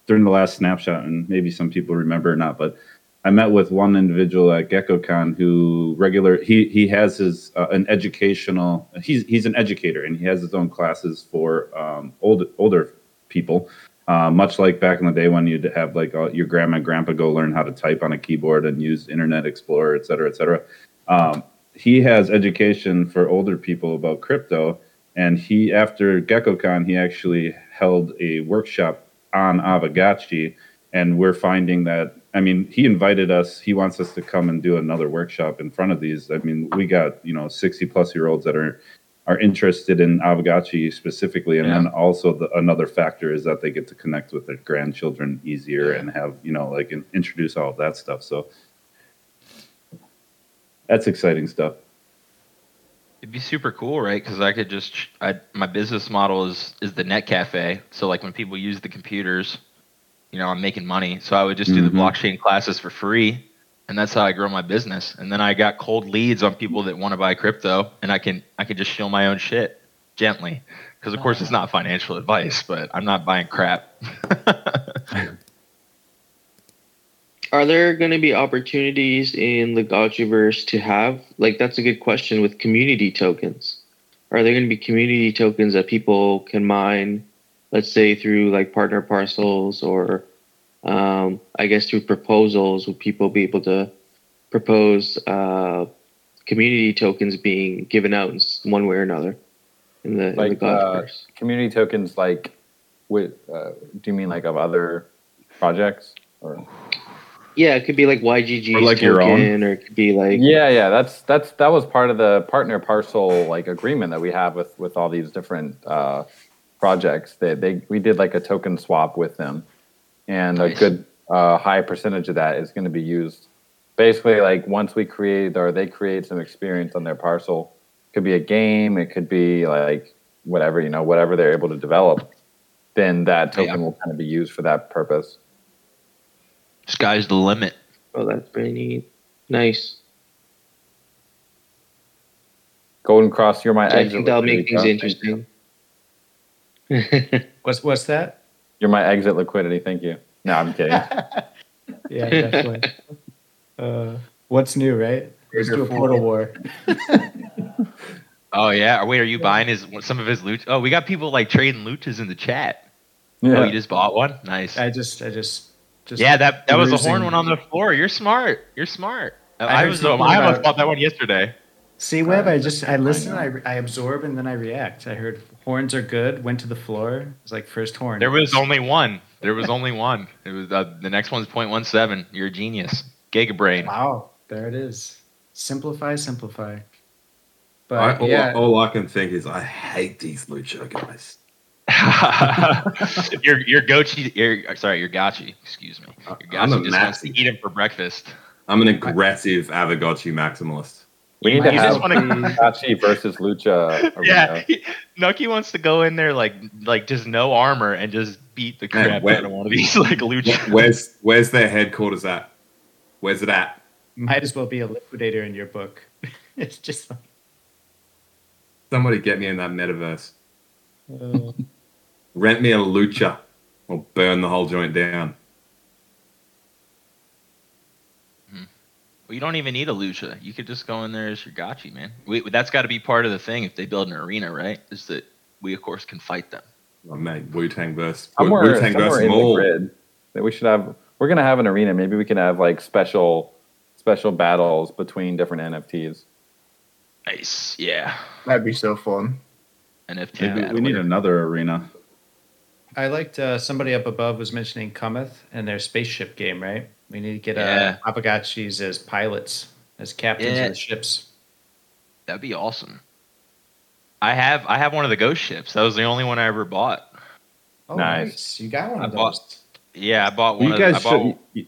[SPEAKER 4] during the last snapshot and maybe some people remember or not, but I met with one individual at GeckoCon who regular he he has his uh, an educational he's he's an educator and he has his own classes for um, old older people. Uh, much like back in the day when you'd have like uh, your grandma and grandpa go learn how to type on a keyboard and use Internet Explorer, et cetera, et cetera. Um, he has education for older people about crypto, and he after GeckoCon he actually held a workshop on Aavegotchi, and we're finding that I mean he invited us. He wants us to come and do another workshop in front of these. I mean we got you know sixty plus year olds that are are interested in Aavegotchi specifically, and then also the, another factor is that they get to connect with their grandchildren easier and have you know like in, introduce all of that stuff. So that's exciting stuff.
[SPEAKER 9] It'd be super cool, right? Because I could just, I my business model is is the net cafe. So like when people use the computers, you know, I'm making money. So I would just do the
[SPEAKER 4] Mhm.
[SPEAKER 9] blockchain classes for free, and that's how I grow my business. And then I got cold leads on people that want to buy crypto, and I can I can just show my own shit gently. Because of course it's not financial advice, but I'm not buying crap. *laughs*
[SPEAKER 7] Are there going to be opportunities in the Gotchiverse to have like that's a good question with community tokens? Are there going to be community tokens that people can mine, let's say through like partner parcels or um, I guess through proposals? Would people be able to propose uh, community tokens being given out in one way or another in the, in the
[SPEAKER 6] Like uh, community tokens, like with uh, do you mean like of other projects or?
[SPEAKER 7] Yeah, it could be like YGG
[SPEAKER 4] Or like your own?
[SPEAKER 7] token, or it could be like
[SPEAKER 6] Yeah, yeah, that's that's that was part of the partner parcel like agreement that we have with with all these different uh, projects. They they we did like a token swap with them, and a good uh, high percentage of that is going to be used. Basically, like once we create or they create some experience on their parcel, could be a game, it could be like whatever you know, whatever they're able to develop. Then that
[SPEAKER 9] Yeah.
[SPEAKER 6] token will kind of be used for that purpose.
[SPEAKER 9] Sky's the limit.
[SPEAKER 7] Oh, that's very neat. Nice.
[SPEAKER 6] Golden Cross, you're my
[SPEAKER 7] I
[SPEAKER 6] exit.
[SPEAKER 7] think that'll make things
[SPEAKER 6] John. Thank you.
[SPEAKER 7] interesting. *laughs*
[SPEAKER 5] What's what's that?
[SPEAKER 6] You're my exit liquidity. Thank you. No, I'm kidding. *laughs*
[SPEAKER 5] Yeah, definitely. *laughs* uh, what's new, right? Let's do a portal war. *laughs*
[SPEAKER 9] Oh yeah. Wait, are you buying his some of his loot? Oh, we got people like trading luchas in the chat.
[SPEAKER 6] Yeah.
[SPEAKER 9] Oh, you just bought one? Nice.
[SPEAKER 5] I just, I just, just
[SPEAKER 9] yeah, that that was a horn one on the floor. You're smart. You're smart.
[SPEAKER 5] I
[SPEAKER 9] I,
[SPEAKER 5] heard
[SPEAKER 9] was I almost bought that one yesterday.
[SPEAKER 5] See, Web, I just, I listen, I, I absorb, and then I react. I heard horns are good. Went to the floor. It's like first horn.
[SPEAKER 9] There was only one. There was only one. It was uh, the next one's 0.17. You're a genius. Gigabrain.
[SPEAKER 5] Wow, there it is. Simplify, simplify.
[SPEAKER 2] I,
[SPEAKER 5] But
[SPEAKER 2] all,
[SPEAKER 5] yeah,
[SPEAKER 2] all I can think is I hate these lucha guys. *laughs*
[SPEAKER 9] your your gochi, your sorry, your gotchi. Excuse me. Your
[SPEAKER 2] I'm a
[SPEAKER 9] gotchi just wants to eat him for breakfast.
[SPEAKER 2] I'm an aggressive Aavegotchi maximalist.
[SPEAKER 6] We need
[SPEAKER 9] You
[SPEAKER 6] to
[SPEAKER 9] just
[SPEAKER 6] have
[SPEAKER 9] wanna- *laughs*
[SPEAKER 6] Hachi versus Lucha. Arena.
[SPEAKER 9] Yeah, he- *laughs* Nucky wants to go in there like like just no armor and just beat the
[SPEAKER 2] Man,
[SPEAKER 9] crap
[SPEAKER 2] where-
[SPEAKER 9] out of one of these *laughs* like lucha.
[SPEAKER 2] Where's where's their headquarters at? Where's it at?
[SPEAKER 5] might as well be a liquidator in your book. it's just like,
[SPEAKER 2] Somebody get me in that metaverse.
[SPEAKER 5] uh,
[SPEAKER 2] Rent me a lucha or burn the whole joint down.
[SPEAKER 9] Well, you don't even need a Lucha. You could just go in there as your Gotchi, man. We, that's got to be part of the thing if they build an arena, right? Is that we of course can fight them.
[SPEAKER 2] Oh, mate, Wu Tang versus
[SPEAKER 6] Somewhere,
[SPEAKER 2] Wu Tang
[SPEAKER 6] somewhere
[SPEAKER 2] versus Maul.
[SPEAKER 6] that we should have. We're gonna have an arena. Maybe we can have like special, special battles between different NFTs.
[SPEAKER 9] Nice, yeah.
[SPEAKER 3] That'd be so fun.
[SPEAKER 9] NFT.
[SPEAKER 4] Maybe
[SPEAKER 9] battle.
[SPEAKER 4] we need another arena.
[SPEAKER 5] I liked uh, somebody up above was mentioning Cometh and their spaceship game, right? We need to get
[SPEAKER 9] Yeah.
[SPEAKER 5] uh, Aavegotchis as pilots, as captains
[SPEAKER 9] Yeah.
[SPEAKER 5] of the ships.
[SPEAKER 9] That'd be awesome. I have I have one of the ghost ships. That was the only one I ever bought.
[SPEAKER 5] Oh,
[SPEAKER 6] Nice.
[SPEAKER 5] You got one
[SPEAKER 9] I
[SPEAKER 5] of
[SPEAKER 9] bought-
[SPEAKER 5] those.
[SPEAKER 9] Yeah, I bought one.
[SPEAKER 4] you
[SPEAKER 9] of,
[SPEAKER 4] guys
[SPEAKER 9] I bought,
[SPEAKER 4] should. you-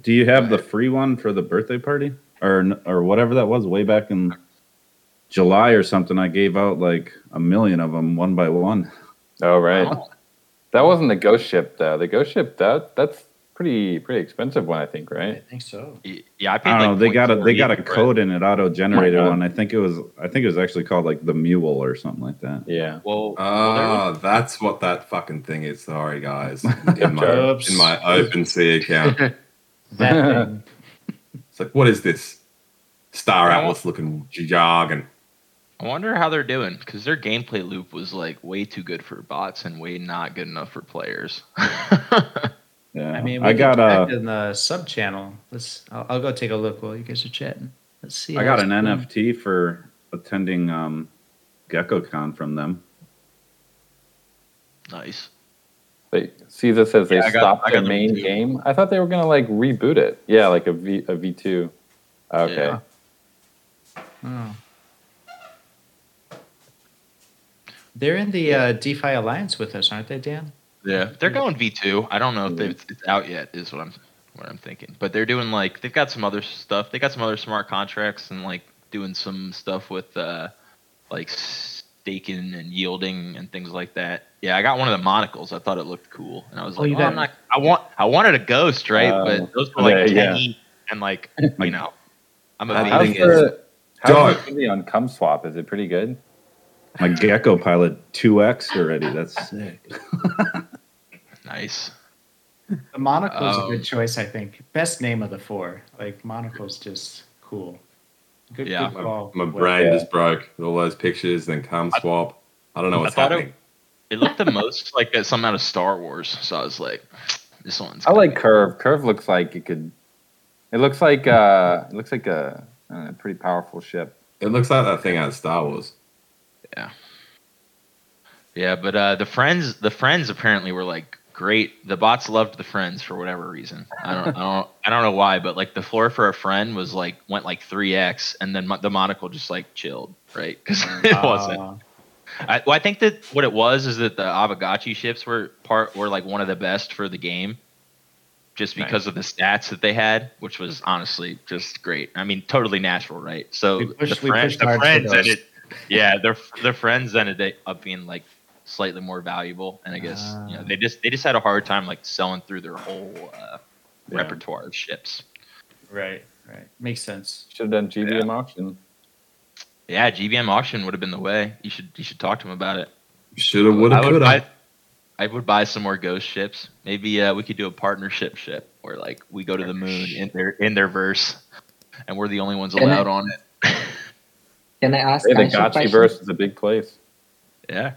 [SPEAKER 4] Do you have the free one for the birthday party or or whatever that was way back in July or something? I gave out like a million of them one by one.
[SPEAKER 6] Oh right,
[SPEAKER 9] Oh.
[SPEAKER 6] That wasn't the ghost ship though. The ghost ship that that's pretty pretty expensive one, I think, right?
[SPEAKER 5] I think so.
[SPEAKER 9] yeah, I paid
[SPEAKER 4] I don't
[SPEAKER 9] like
[SPEAKER 4] know. They got a they got a
[SPEAKER 9] 0.48 it.
[SPEAKER 4] code in it, auto generated
[SPEAKER 6] Oh my God.
[SPEAKER 4] one. I think it was I think it was actually called like the Mule or something like that.
[SPEAKER 6] Yeah.
[SPEAKER 9] Well, well, there
[SPEAKER 2] Ah, that's what that fucking thing is. Sorry, guys. *laughs* In my,
[SPEAKER 5] Oops.
[SPEAKER 2] in my OpenSea account. *laughs*
[SPEAKER 5] That thing.
[SPEAKER 2] It's like, what is this? Star
[SPEAKER 9] I
[SPEAKER 2] Atlas looking jargon.
[SPEAKER 9] I wonder how they're doing because their gameplay loop was like way too good for bots and way not good enough for players. *laughs*
[SPEAKER 4] Yeah,
[SPEAKER 5] I mean, we
[SPEAKER 4] I got
[SPEAKER 5] connect
[SPEAKER 4] a
[SPEAKER 5] in the sub channel. Let's. I'll, I'll go take a look while you guys are chatting. Let's see.
[SPEAKER 4] I got an
[SPEAKER 5] it's doing.
[SPEAKER 4] NFT for attending um, GeckoCon from them.
[SPEAKER 9] nice.
[SPEAKER 6] They Caesar says they
[SPEAKER 9] Yeah, I
[SPEAKER 6] stopped
[SPEAKER 9] I
[SPEAKER 6] their
[SPEAKER 9] got
[SPEAKER 6] main
[SPEAKER 9] too.
[SPEAKER 6] game. I thought they were gonna like reboot it. Yeah, like a V a V two. Okay.
[SPEAKER 9] Yeah.
[SPEAKER 5] Oh. They're in the uh, DeFi Alliance with us, aren't they, Dan?
[SPEAKER 9] Yeah, they're going V two. I don't know if it's out yet. Is what I'm what I'm thinking. But they're doing like they've got some other stuff. They got some other smart contracts and like doing some stuff with uh like staking and yielding and things like that. Yeah, I got one of the monocles. I thought it looked cool, and I was
[SPEAKER 5] Oh,
[SPEAKER 9] like, oh, I'm not. I want I wanted a ghost, right?
[SPEAKER 6] Uh,
[SPEAKER 9] but those were like
[SPEAKER 6] yeah, yeah.
[SPEAKER 9] ten E and like you know, I'm a big
[SPEAKER 6] How's the how's the community on ComethSwap? Is it pretty good?
[SPEAKER 4] My Gecko Pilot 2X already. That's sick.
[SPEAKER 9] nice.
[SPEAKER 5] The monocle's a
[SPEAKER 9] Um,
[SPEAKER 5] good choice, I think. Best name of the four. Like monocle's just cool. Good,
[SPEAKER 9] Yeah.
[SPEAKER 5] good
[SPEAKER 2] My,
[SPEAKER 5] call.
[SPEAKER 2] my
[SPEAKER 5] Well,
[SPEAKER 2] brain
[SPEAKER 6] Yeah.
[SPEAKER 2] just broke. All those pictures, then come swap. I don't know what's
[SPEAKER 9] thought it-
[SPEAKER 2] happening.
[SPEAKER 9] It looked the most like something out of Star Wars, so I was like, this one's.
[SPEAKER 6] I like
[SPEAKER 9] be-
[SPEAKER 6] Curve. Curve looks like it could. It looks like uh, it looks like a, a pretty powerful ship.
[SPEAKER 2] It looks like that thing out of Star Wars.
[SPEAKER 9] Yeah, Yeah, but uh, the friends, the friends apparently were like great. The bots loved the friends for whatever reason. I don't, I don't, I don't know why, but like the floor for a friend was like went like three x, and then mo- the monocle just like chilled, right? *laughs* Because it wasn't.
[SPEAKER 5] uh,
[SPEAKER 9] I, well, I think that what it was is that the Aavegotchi ships were part were like one of the best for the game, just because of the stats that they had, which was honestly just great. I mean, totally natural, right? So
[SPEAKER 5] We pushed-
[SPEAKER 9] the,
[SPEAKER 5] we
[SPEAKER 9] friend- the friends yeah, their their friends ended up being like slightly more valuable, and I guess you know
[SPEAKER 5] Ah.
[SPEAKER 9] they just they just had a hard time like selling through their whole uh,
[SPEAKER 6] Yeah.
[SPEAKER 9] repertoire of ships.
[SPEAKER 5] right, right. Makes sense.
[SPEAKER 6] Should have done GBM auction.
[SPEAKER 9] Yeah, GBM auction would have been the way. You should you should talk to him about it.
[SPEAKER 2] Shoulda, woulda,
[SPEAKER 9] I would
[SPEAKER 2] coulda.
[SPEAKER 9] buy, I would buy some more ghost ships. Maybe uh, we could do a partnership ship where like we go to the moon in their in their verse, and we're the only ones
[SPEAKER 8] Can I-
[SPEAKER 9] allowed on it.
[SPEAKER 8] Can I ask
[SPEAKER 6] Hey, the
[SPEAKER 8] Kansha a
[SPEAKER 6] Gotchi
[SPEAKER 8] question?
[SPEAKER 6] verse is a big place.
[SPEAKER 9] yeah.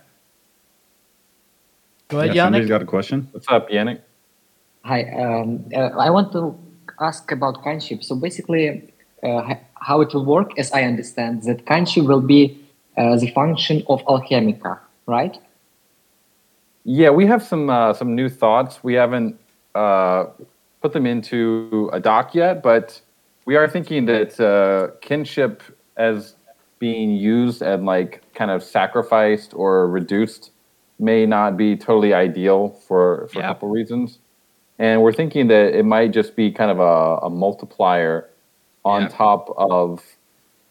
[SPEAKER 1] Go ahead,
[SPEAKER 4] Yeah, somebody's
[SPEAKER 1] Yannick.
[SPEAKER 4] got a question.
[SPEAKER 6] What's up, Yannick?
[SPEAKER 8] Hi, um, uh, I want to ask about kinship. So basically, uh, how it will work, as I understand, that kinship will be uh, the function of Alchemica, right?
[SPEAKER 6] Yeah, we have some uh, some new thoughts. We haven't uh, put them into a doc yet, but we are thinking that uh, kinship as being used and like kind of sacrificed or reduced may not be totally ideal for for
[SPEAKER 9] Yeah.
[SPEAKER 6] a couple reasons. And we're thinking that it might just be kind of a, a multiplier on
[SPEAKER 9] Yeah.
[SPEAKER 6] top of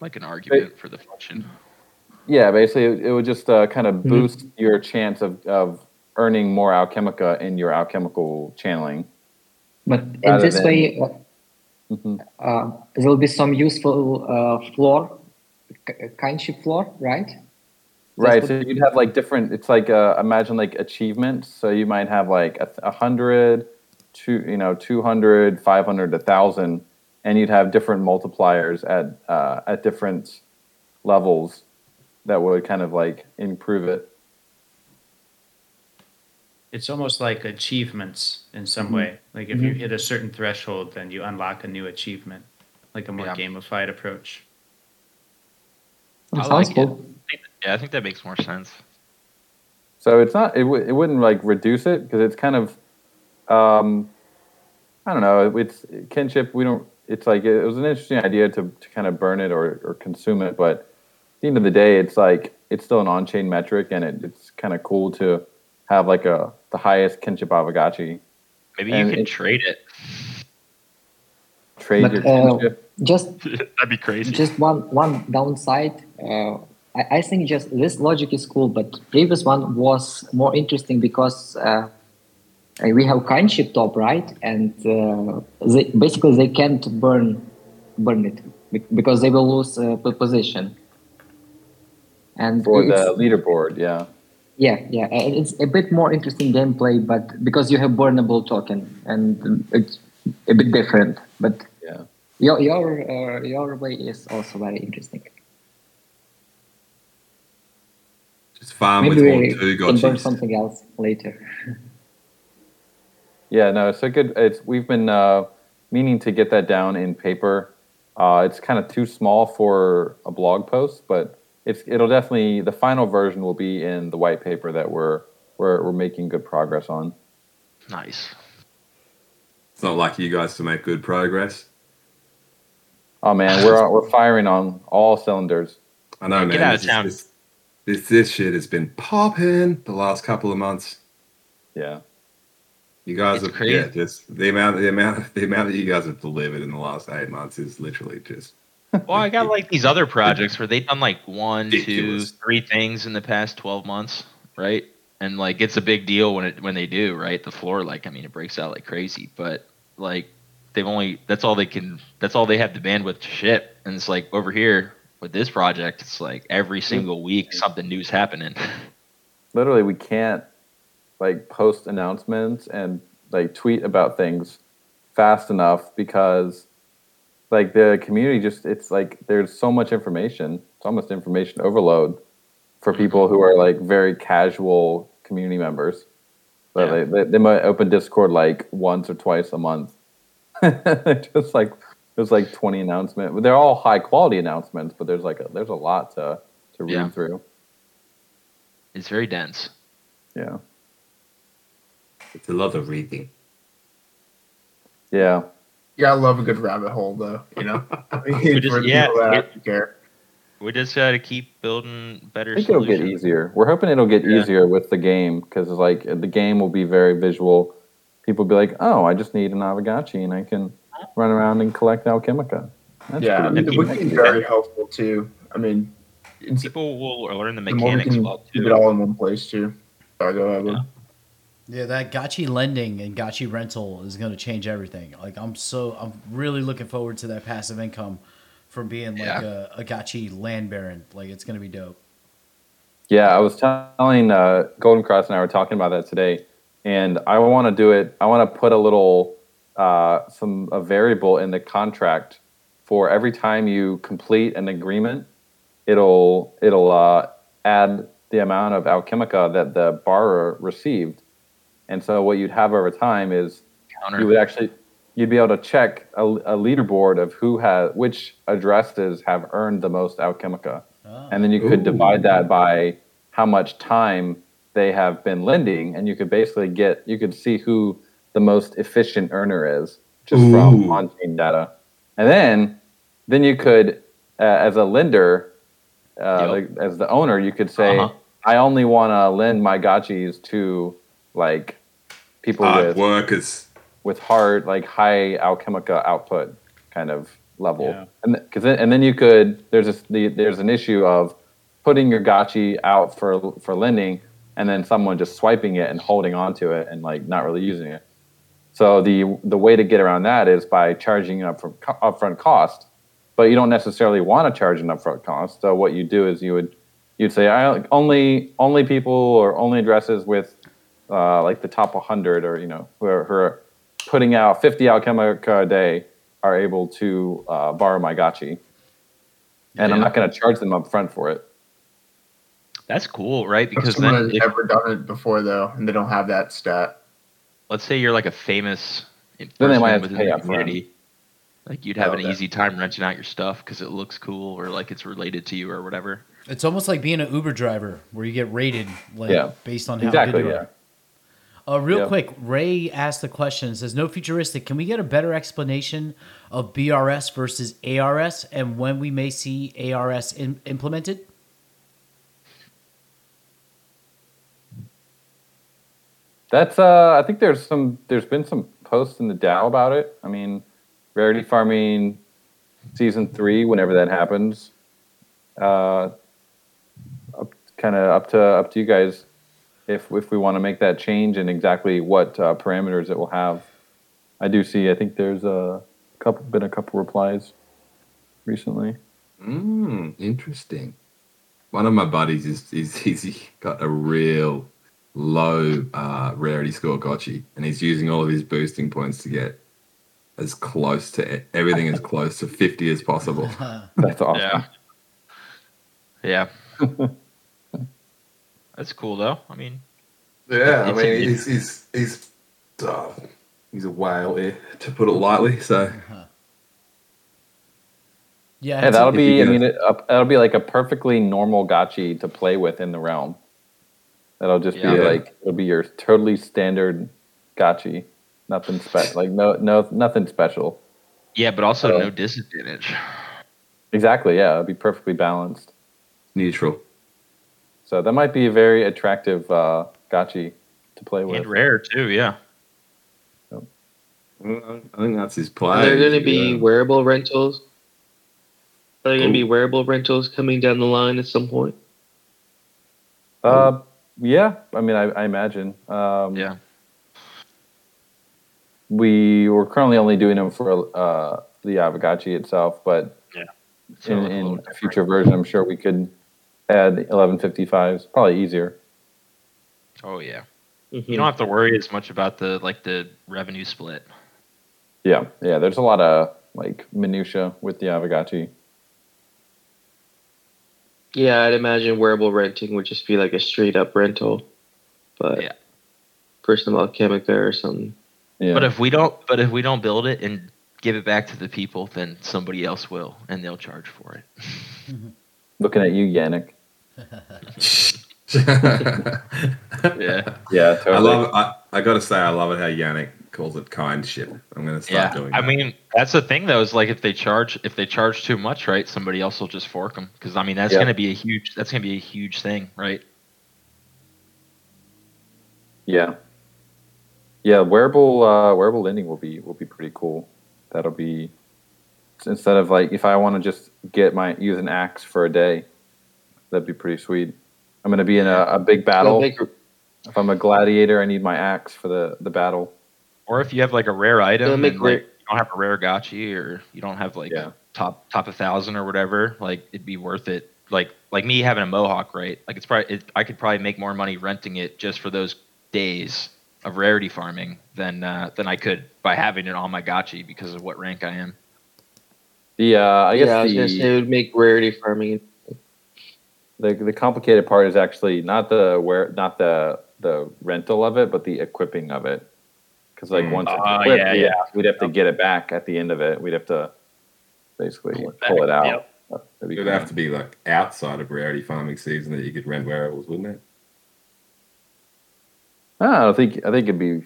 [SPEAKER 9] Like an argument for the function.
[SPEAKER 6] yeah, basically, it, it would just uh, kind of boost your chance of, of earning more alchemica in your alchemical channeling.
[SPEAKER 8] But in this
[SPEAKER 6] than-
[SPEAKER 8] way, uh,
[SPEAKER 6] Mhm.
[SPEAKER 8] uh, there will be some useful uh, floor, k- Kanshi floor, right?
[SPEAKER 6] Right. So you'd have like different. It's like uh, imagine like achievements. So you might have like a, a hundred, two, you know, 200, 500, a thousand, and you'd have different multipliers at uh, at different levels that would kind of like improve it.
[SPEAKER 5] It's almost like achievements in some
[SPEAKER 6] Mhm.
[SPEAKER 5] way. Like if you hit a certain threshold, then you unlock a new achievement, like a more
[SPEAKER 9] Yeah.
[SPEAKER 5] gamified approach.
[SPEAKER 9] I
[SPEAKER 8] Sounds
[SPEAKER 9] like it. Yeah, I think that makes more sense.
[SPEAKER 6] So it's not it, w- it wouldn't like reduce it because it's kind of um I don't know it's kinship we don't it's like it was an interesting idea to, to kind of burn it or, or consume it but at the end of the day it's like it's still an on-chain metric and it, it's kind of cool to have like a the highest kinship Aavegotchi
[SPEAKER 9] Maybe
[SPEAKER 6] And
[SPEAKER 9] you can
[SPEAKER 6] it-
[SPEAKER 9] trade it.
[SPEAKER 6] trade
[SPEAKER 8] But,
[SPEAKER 6] your
[SPEAKER 8] uh,
[SPEAKER 6] kinship
[SPEAKER 8] Just *laughs*
[SPEAKER 9] That'd be crazy.
[SPEAKER 8] just one one downside. Uh, I, I think just this logic is cool, but previous one was more interesting because uh, we have kinship top right, and uh, they, basically they can't burn burn it because they will lose uh, position. And
[SPEAKER 6] for the leaderboard yeah
[SPEAKER 8] yeah, yeah, it's a bit more interesting gameplay, but because you have burnable token, and it's a bit different. But
[SPEAKER 6] yeah
[SPEAKER 8] your your uh, your way is also very interesting.
[SPEAKER 2] Just farm
[SPEAKER 8] Maybe
[SPEAKER 2] with
[SPEAKER 8] we
[SPEAKER 2] one, two
[SPEAKER 8] can burn something else later. *laughs*
[SPEAKER 6] Yeah, no, it's a good. It's we've been uh, meaning to get that down in paper. Uh, it's kind of too small for a blog post, but it's it'll definitely the final version will be in the white paper that we're we're we're making good progress on.
[SPEAKER 9] Nice.
[SPEAKER 2] It's not like you guys to make good progress.
[SPEAKER 6] Oh man, we're we're firing on all cylinders.
[SPEAKER 2] I know, man.
[SPEAKER 9] Get out of
[SPEAKER 2] this, is-
[SPEAKER 9] town.
[SPEAKER 2] This, this this shit has been popping the last couple of months.
[SPEAKER 6] Yeah,
[SPEAKER 2] You guys
[SPEAKER 9] It's
[SPEAKER 2] have yeah, just the amount the amount *laughs* the amount that you guys have delivered in the last eight months is literally just
[SPEAKER 9] Well, I got like these other projects where they've done like one, two, three things in the past twelve months, right? And like it's a big deal when it when they do, right? The floor, like I mean, it breaks out like crazy, but like they've only that's all they can that's all they have the bandwidth to ship, and it's like over here with this project, it's like every single week something new's happening. *laughs*
[SPEAKER 6] literally, we can't like post announcements and like tweet about things fast enough because like the community just it's like there's so much information it's almost information overload for mm-hmm. people who are like very casual community members. But
[SPEAKER 9] Yeah.
[SPEAKER 6] they, they, they might open discord like once or twice a month *laughs* just like there's like 20 announcements they're all high quality announcements but there's like a, there's a lot to to read
[SPEAKER 9] Yeah.
[SPEAKER 6] through
[SPEAKER 9] it's very dense.
[SPEAKER 6] yeah
[SPEAKER 2] it's a lot of reading.
[SPEAKER 6] yeah
[SPEAKER 3] Yeah, gotta love a good rabbit hole, though. You know, *laughs*
[SPEAKER 9] We just-
[SPEAKER 3] for
[SPEAKER 9] yeah,
[SPEAKER 3] that
[SPEAKER 9] we-
[SPEAKER 3] care.
[SPEAKER 9] We just got to keep building better.
[SPEAKER 6] I think it'll get easier. We're hoping it'll get
[SPEAKER 9] Yeah.
[SPEAKER 6] easier with the game because like the game will be very visual. People be like, "Oh, I just need an Aavegotchi and I can run around and collect Alchemica." That's
[SPEAKER 3] yeah, I
[SPEAKER 6] pretty
[SPEAKER 3] mean, the
[SPEAKER 6] easy.
[SPEAKER 3] wiki very helpful too. I mean, it's,
[SPEAKER 9] People will learn the
[SPEAKER 3] the more we
[SPEAKER 9] mechanics
[SPEAKER 3] can
[SPEAKER 9] well
[SPEAKER 3] keep it all in one place too. Sorry, go ahead. Lou.
[SPEAKER 1] Yeah, that Gotchi lending and Gotchi rental is going to change everything. Like I'm so I'm really looking forward to that passive income from being like
[SPEAKER 9] Yeah.
[SPEAKER 1] a, a Gotchi land baron. Like it's going to be dope.
[SPEAKER 6] Yeah, I was telling uh, Golden Cross and I were talking about that today, and I want to do it. I want to put a little uh, some a variable in the contract for every time you complete an agreement, it'll it'll uh, add the amount of Alchemica that the borrower received, and so what you'd have over time is
[SPEAKER 9] Counter.
[SPEAKER 6] you would actually you'd be able to check a, a leaderboard of who has which addresses have earned the most Alchemica
[SPEAKER 1] Oh.
[SPEAKER 6] and then you could
[SPEAKER 2] Ooh.
[SPEAKER 6] divide that by how much time they have been lending and you could basically get you could see who the most efficient earner is just from
[SPEAKER 2] Ooh.
[SPEAKER 6] on-chain data and then then you could uh, as a lender uh,
[SPEAKER 9] Yep.
[SPEAKER 6] like, as the owner you could say
[SPEAKER 9] Uh-huh.
[SPEAKER 6] i only want to lend my gotchis to like people
[SPEAKER 2] Hard
[SPEAKER 6] with
[SPEAKER 2] workers.
[SPEAKER 6] with hard like high alchemica output kind of level
[SPEAKER 5] Yeah.
[SPEAKER 6] and because then, and then you could there's this the, there's an issue of putting your gotchi out for for lending and then someone just swiping it and holding onto it and like not really using it. So the the way to get around that is by charging up co- upfront cost but you don't necessarily want to charge an upfront cost. So what you do is you would you'd say I only only people or only addresses with uh, like the top 100 or you know who are, who are putting out 50 alchemica a day are able to uh, borrow my gotchi, and I'm not going to charge them up front for it.
[SPEAKER 9] That's cool, right? Because
[SPEAKER 3] someone
[SPEAKER 9] then,
[SPEAKER 3] has
[SPEAKER 9] if,
[SPEAKER 3] never done it before though, and they don't have that stat.
[SPEAKER 9] let's say you're like a famous
[SPEAKER 6] Then they
[SPEAKER 9] person
[SPEAKER 6] might have to
[SPEAKER 9] within
[SPEAKER 6] pay
[SPEAKER 9] the
[SPEAKER 6] up
[SPEAKER 9] community, like you'd have an
[SPEAKER 3] okay.
[SPEAKER 9] easy time renting out your stuff because it looks cool or like it's related to you or whatever.
[SPEAKER 1] It's almost like being an Uber driver where you get rated like
[SPEAKER 6] Yeah.
[SPEAKER 1] based on how
[SPEAKER 6] Exactly.
[SPEAKER 1] good you
[SPEAKER 6] Yeah.
[SPEAKER 1] are. Uh, real
[SPEAKER 6] Yep.
[SPEAKER 1] quick, Ray asked the question. Says, "No futuristic. Can we get a better explanation of BRS versus ARS and when we may see ARS in, implemented?"
[SPEAKER 6] That's uh I think there's some there's been some posts in the DAO about it. I mean, rarity farming season three, whenever that happens. Uh kinda up to up to you guys if if we want to make that change and exactly what uh, parameters it will have. I do see I think there's a couple been a couple replies recently.
[SPEAKER 2] Mm, interesting. One of my buddies is is he's got a real low uh, rarity score gotchi, and he's using all of his boosting points to get as close to everything as close to fifty as possible. *laughs*
[SPEAKER 6] That's awesome.
[SPEAKER 9] Yeah. Yeah. That's cool though. I mean,
[SPEAKER 2] Yeah, I
[SPEAKER 9] It's a-
[SPEAKER 2] mean he's he's he's uh, he's a whale here, to put it lightly. So *laughs*
[SPEAKER 1] Yeah,
[SPEAKER 6] Yeah, that'll be. I mean, it, uh, that'll be like a perfectly normal gotchi to play with in the realm. That'll just
[SPEAKER 9] Yeah.
[SPEAKER 6] be
[SPEAKER 2] Yeah.
[SPEAKER 6] like it'll be your totally standard gotchi. Nothing special. Like no, no, nothing special.
[SPEAKER 9] yeah, but also
[SPEAKER 6] Uh,
[SPEAKER 9] no disadvantage.
[SPEAKER 6] Exactly. Yeah, it'll be perfectly balanced.
[SPEAKER 2] neutral.
[SPEAKER 6] So that might be a very attractive uh, gotchi to play with.
[SPEAKER 9] And rare too, yeah.
[SPEAKER 2] I think that's his plan.
[SPEAKER 7] Are
[SPEAKER 2] play.
[SPEAKER 7] there going to be
[SPEAKER 2] Yeah.
[SPEAKER 7] wearable rentals? Are there going to be wearable rentals coming down the line at some point?
[SPEAKER 6] Uh, yeah. I mean, I, I imagine. Um,
[SPEAKER 9] Yeah.
[SPEAKER 6] We we're currently only doing them for uh, the Aavegotchi itself, but
[SPEAKER 9] So
[SPEAKER 6] in,
[SPEAKER 9] a
[SPEAKER 6] in
[SPEAKER 9] little
[SPEAKER 6] a future version, I'm sure we could add 1155s. Probably easier.
[SPEAKER 9] Oh yeah.
[SPEAKER 7] Mhm.
[SPEAKER 9] You don't have to worry as much about the like the revenue split.
[SPEAKER 6] Yeah, yeah. There's a lot of like minutia with the Aavegotchi.
[SPEAKER 7] Yeah, I'd imagine wearable renting would just be like a straight up rental, but
[SPEAKER 9] Yeah.
[SPEAKER 7] for some alchemica or something.
[SPEAKER 6] Yeah,
[SPEAKER 9] But if we don't but if we don't build it and give it back to the people, then somebody else will and they'll charge for it. *laughs*
[SPEAKER 6] looking at you, Yannick. *laughs* *laughs*
[SPEAKER 9] Yeah.
[SPEAKER 6] Yeah, totally.
[SPEAKER 2] I love. I, I got to say, I love it how Yannick calls it kind ship. I'm going to start doing.
[SPEAKER 9] Yeah.
[SPEAKER 2] doing.
[SPEAKER 9] I
[SPEAKER 2] that.
[SPEAKER 9] mean, that's the thing though, is like if they charge if they charge too much, right, somebody else will just fork them because I mean that's
[SPEAKER 6] Yeah.
[SPEAKER 9] going to be a huge that's going to be a huge thing, right?
[SPEAKER 6] Yeah, yeah. Wearable uh, wearable lending will be will be pretty cool. That'll be instead of like if I want to just get my use an axe for a day, that'd be pretty sweet. I'm gonna be in a, a big battle. If I'm a gladiator, I need my axe for the, the battle.
[SPEAKER 9] Or if you have like a rare item, and, like, you don't have a rare gotchi, or you don't have like
[SPEAKER 6] Yeah.
[SPEAKER 9] top top a thousand or whatever, like it'd be worth it. Like like me having a mohawk, right? Like it's probably it, I could probably make more money renting it just for those days of rarity farming than uh, than I could by having it on my gotchi because of what rank I am.
[SPEAKER 6] The uh, I guess
[SPEAKER 7] yeah, I was
[SPEAKER 6] the,
[SPEAKER 7] gonna say it would make rarity farming.
[SPEAKER 6] the the complicated part is actually not the where not the the rental of it, but the equipping of it. Because like
[SPEAKER 2] Mm.
[SPEAKER 6] once it's equipped,
[SPEAKER 9] yeah,
[SPEAKER 6] we'd,
[SPEAKER 9] yeah.
[SPEAKER 6] Have, we'd have to get it back at the end of it. We'd have to basically
[SPEAKER 9] Pull
[SPEAKER 6] pull
[SPEAKER 9] it
[SPEAKER 6] it, out.
[SPEAKER 9] yep.
[SPEAKER 2] It would have to be like outside of rarity farming season that you could rent wearables, wouldn't it?
[SPEAKER 6] Ah, I think I think it'd be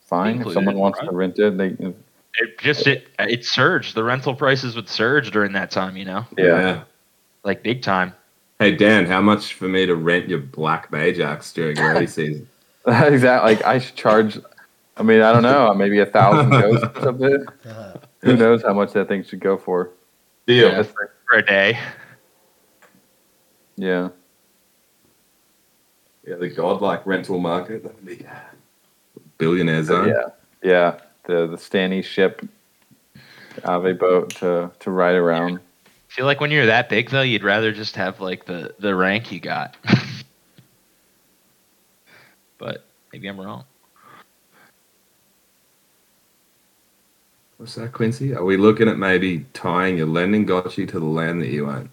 [SPEAKER 6] fine if someone wants
[SPEAKER 9] right?
[SPEAKER 6] to rent it. They,
[SPEAKER 9] It just it it surged. The rental prices would surge during that time, you know,
[SPEAKER 6] Yeah.
[SPEAKER 9] like big time.
[SPEAKER 2] Hey Dan, how much for me to rent your black mage axe during *laughs* rarity season?
[SPEAKER 6] exactly. Like I should charge. I mean, I don't know, maybe a thousand *laughs* ghosts or something.
[SPEAKER 1] Uh,
[SPEAKER 6] Who knows how much that thing should go for?
[SPEAKER 2] Deal.
[SPEAKER 9] Yeah, for, for a day.
[SPEAKER 6] Yeah.
[SPEAKER 2] Yeah, the godlike rental market. That'd be billionaire
[SPEAKER 6] So,
[SPEAKER 2] zone.
[SPEAKER 6] yeah, yeah. The the Stanny ship, Aave boat to to ride around.
[SPEAKER 9] I feel like when you're that big though, you'd rather just have like the the rank you got. *laughs* but maybe I'm wrong.
[SPEAKER 2] What's that, Quincy? Are we looking at maybe tying your lending gotchi to the land that you own?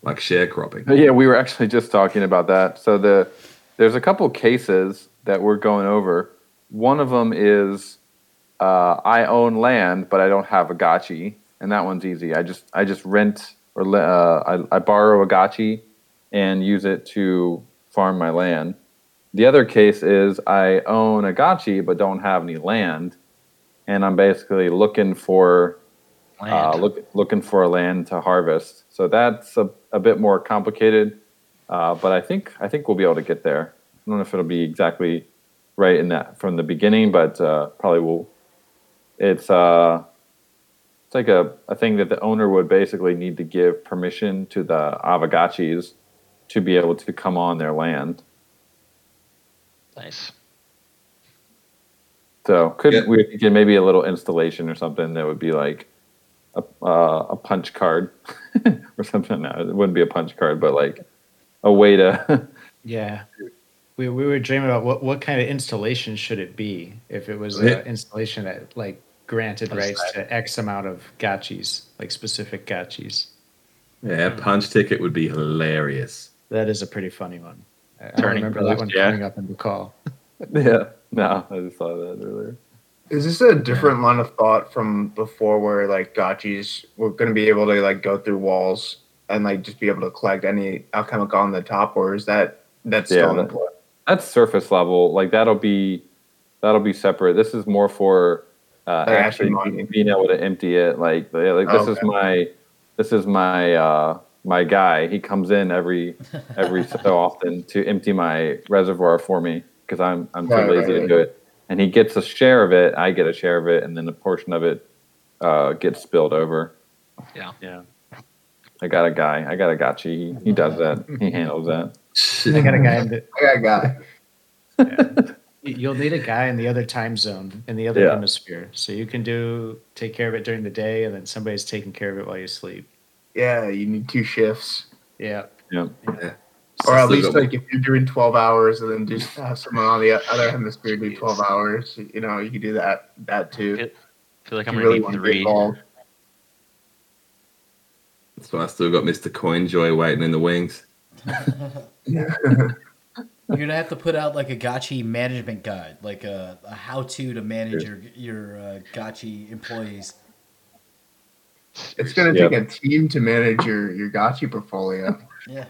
[SPEAKER 2] Like sharecropping?
[SPEAKER 6] Yeah, we were actually just talking about that. So the there's a couple cases that we're going over. One of them is uh, I own land, but I don't have a gotchi, and that one's easy. I just I just rent or uh, I, I borrow a gotchi and use it to farm my land. The other case is I own a gotchi but don't have any land, and I'm basically looking for uh, look, looking for a land to harvest. So that's a, a bit more complicated, uh, but I think I think we'll be able to get there. I don't know if it'll be exactly right in that from the beginning, but uh, probably will. It's uh, it's like a, a thing that the owner would basically need to give permission to the Aavegotchis to be able to come on their land.
[SPEAKER 9] nice.
[SPEAKER 6] So could
[SPEAKER 2] Yeah.
[SPEAKER 6] we get maybe a little installation or something that would be like a uh, a punch card *laughs* or something. No, it wouldn't be a punch card, but like a way to. *laughs*
[SPEAKER 5] Yeah. We, we were dreaming about what, what kind of installation should it be if it was
[SPEAKER 2] Yeah.
[SPEAKER 5] an installation that like granted
[SPEAKER 9] What is
[SPEAKER 5] rights to X amount of gotchis, like specific gotchis.
[SPEAKER 2] Yeah, punch ticket would be hilarious.
[SPEAKER 5] That is a pretty funny one. I, I remember that one
[SPEAKER 9] yeah.
[SPEAKER 5] coming up in the call. *laughs*
[SPEAKER 6] yeah, *laughs* no, I just saw that earlier.
[SPEAKER 3] Is this a different line of thought from before where like gotchis were going to be able to like go through walls and like just be able to collect any alchemic on the top or is that that's
[SPEAKER 6] Yeah,
[SPEAKER 3] still in
[SPEAKER 6] that-
[SPEAKER 3] play?
[SPEAKER 6] That's surface level. Like that'll be that'll be separate. This is more for uh,
[SPEAKER 3] Like
[SPEAKER 6] actually
[SPEAKER 3] actually mining.
[SPEAKER 6] being able to empty it. Like yeah, like this is my this is my uh, my guy. He comes in every every *laughs* so often to empty my reservoir for me because I'm I'm too
[SPEAKER 3] Right,
[SPEAKER 6] lazy
[SPEAKER 3] right,
[SPEAKER 6] to do it. And he gets a share of it. I get a share of it, and then a portion of it uh, gets spilled over.
[SPEAKER 5] Yeah. Yeah.
[SPEAKER 6] I got a guy. I got a gotcha. He, he does that. He handles that. *laughs*
[SPEAKER 5] I got a guy in the,
[SPEAKER 3] I got a guy.
[SPEAKER 5] yeah. *laughs* You'll need a guy in the other time zone, in the other
[SPEAKER 6] Yeah.
[SPEAKER 5] hemisphere. So you can do take care of it during the day and then somebody's taking care of it while you sleep.
[SPEAKER 3] Yeah, you need two shifts.
[SPEAKER 5] Yeah.
[SPEAKER 6] Yeah.
[SPEAKER 2] Yeah.
[SPEAKER 3] Or at least like if you're doing 12 hours and then just have someone on the other hemisphere do 12 hours, you know, you can do that that too.
[SPEAKER 9] I feel like I'm
[SPEAKER 3] really
[SPEAKER 9] need
[SPEAKER 3] want to get
[SPEAKER 9] three.
[SPEAKER 2] That's why I still got Mr. Coinjoy waiting in the wings. *laughs* *laughs*
[SPEAKER 1] You're gonna have to put out like a gotchi management guide, like a, a how-to to manage your your uh, gotchi employees.
[SPEAKER 3] It's going to
[SPEAKER 6] Yeah.
[SPEAKER 3] take a team to manage your your gotchi portfolio.
[SPEAKER 1] Yeah.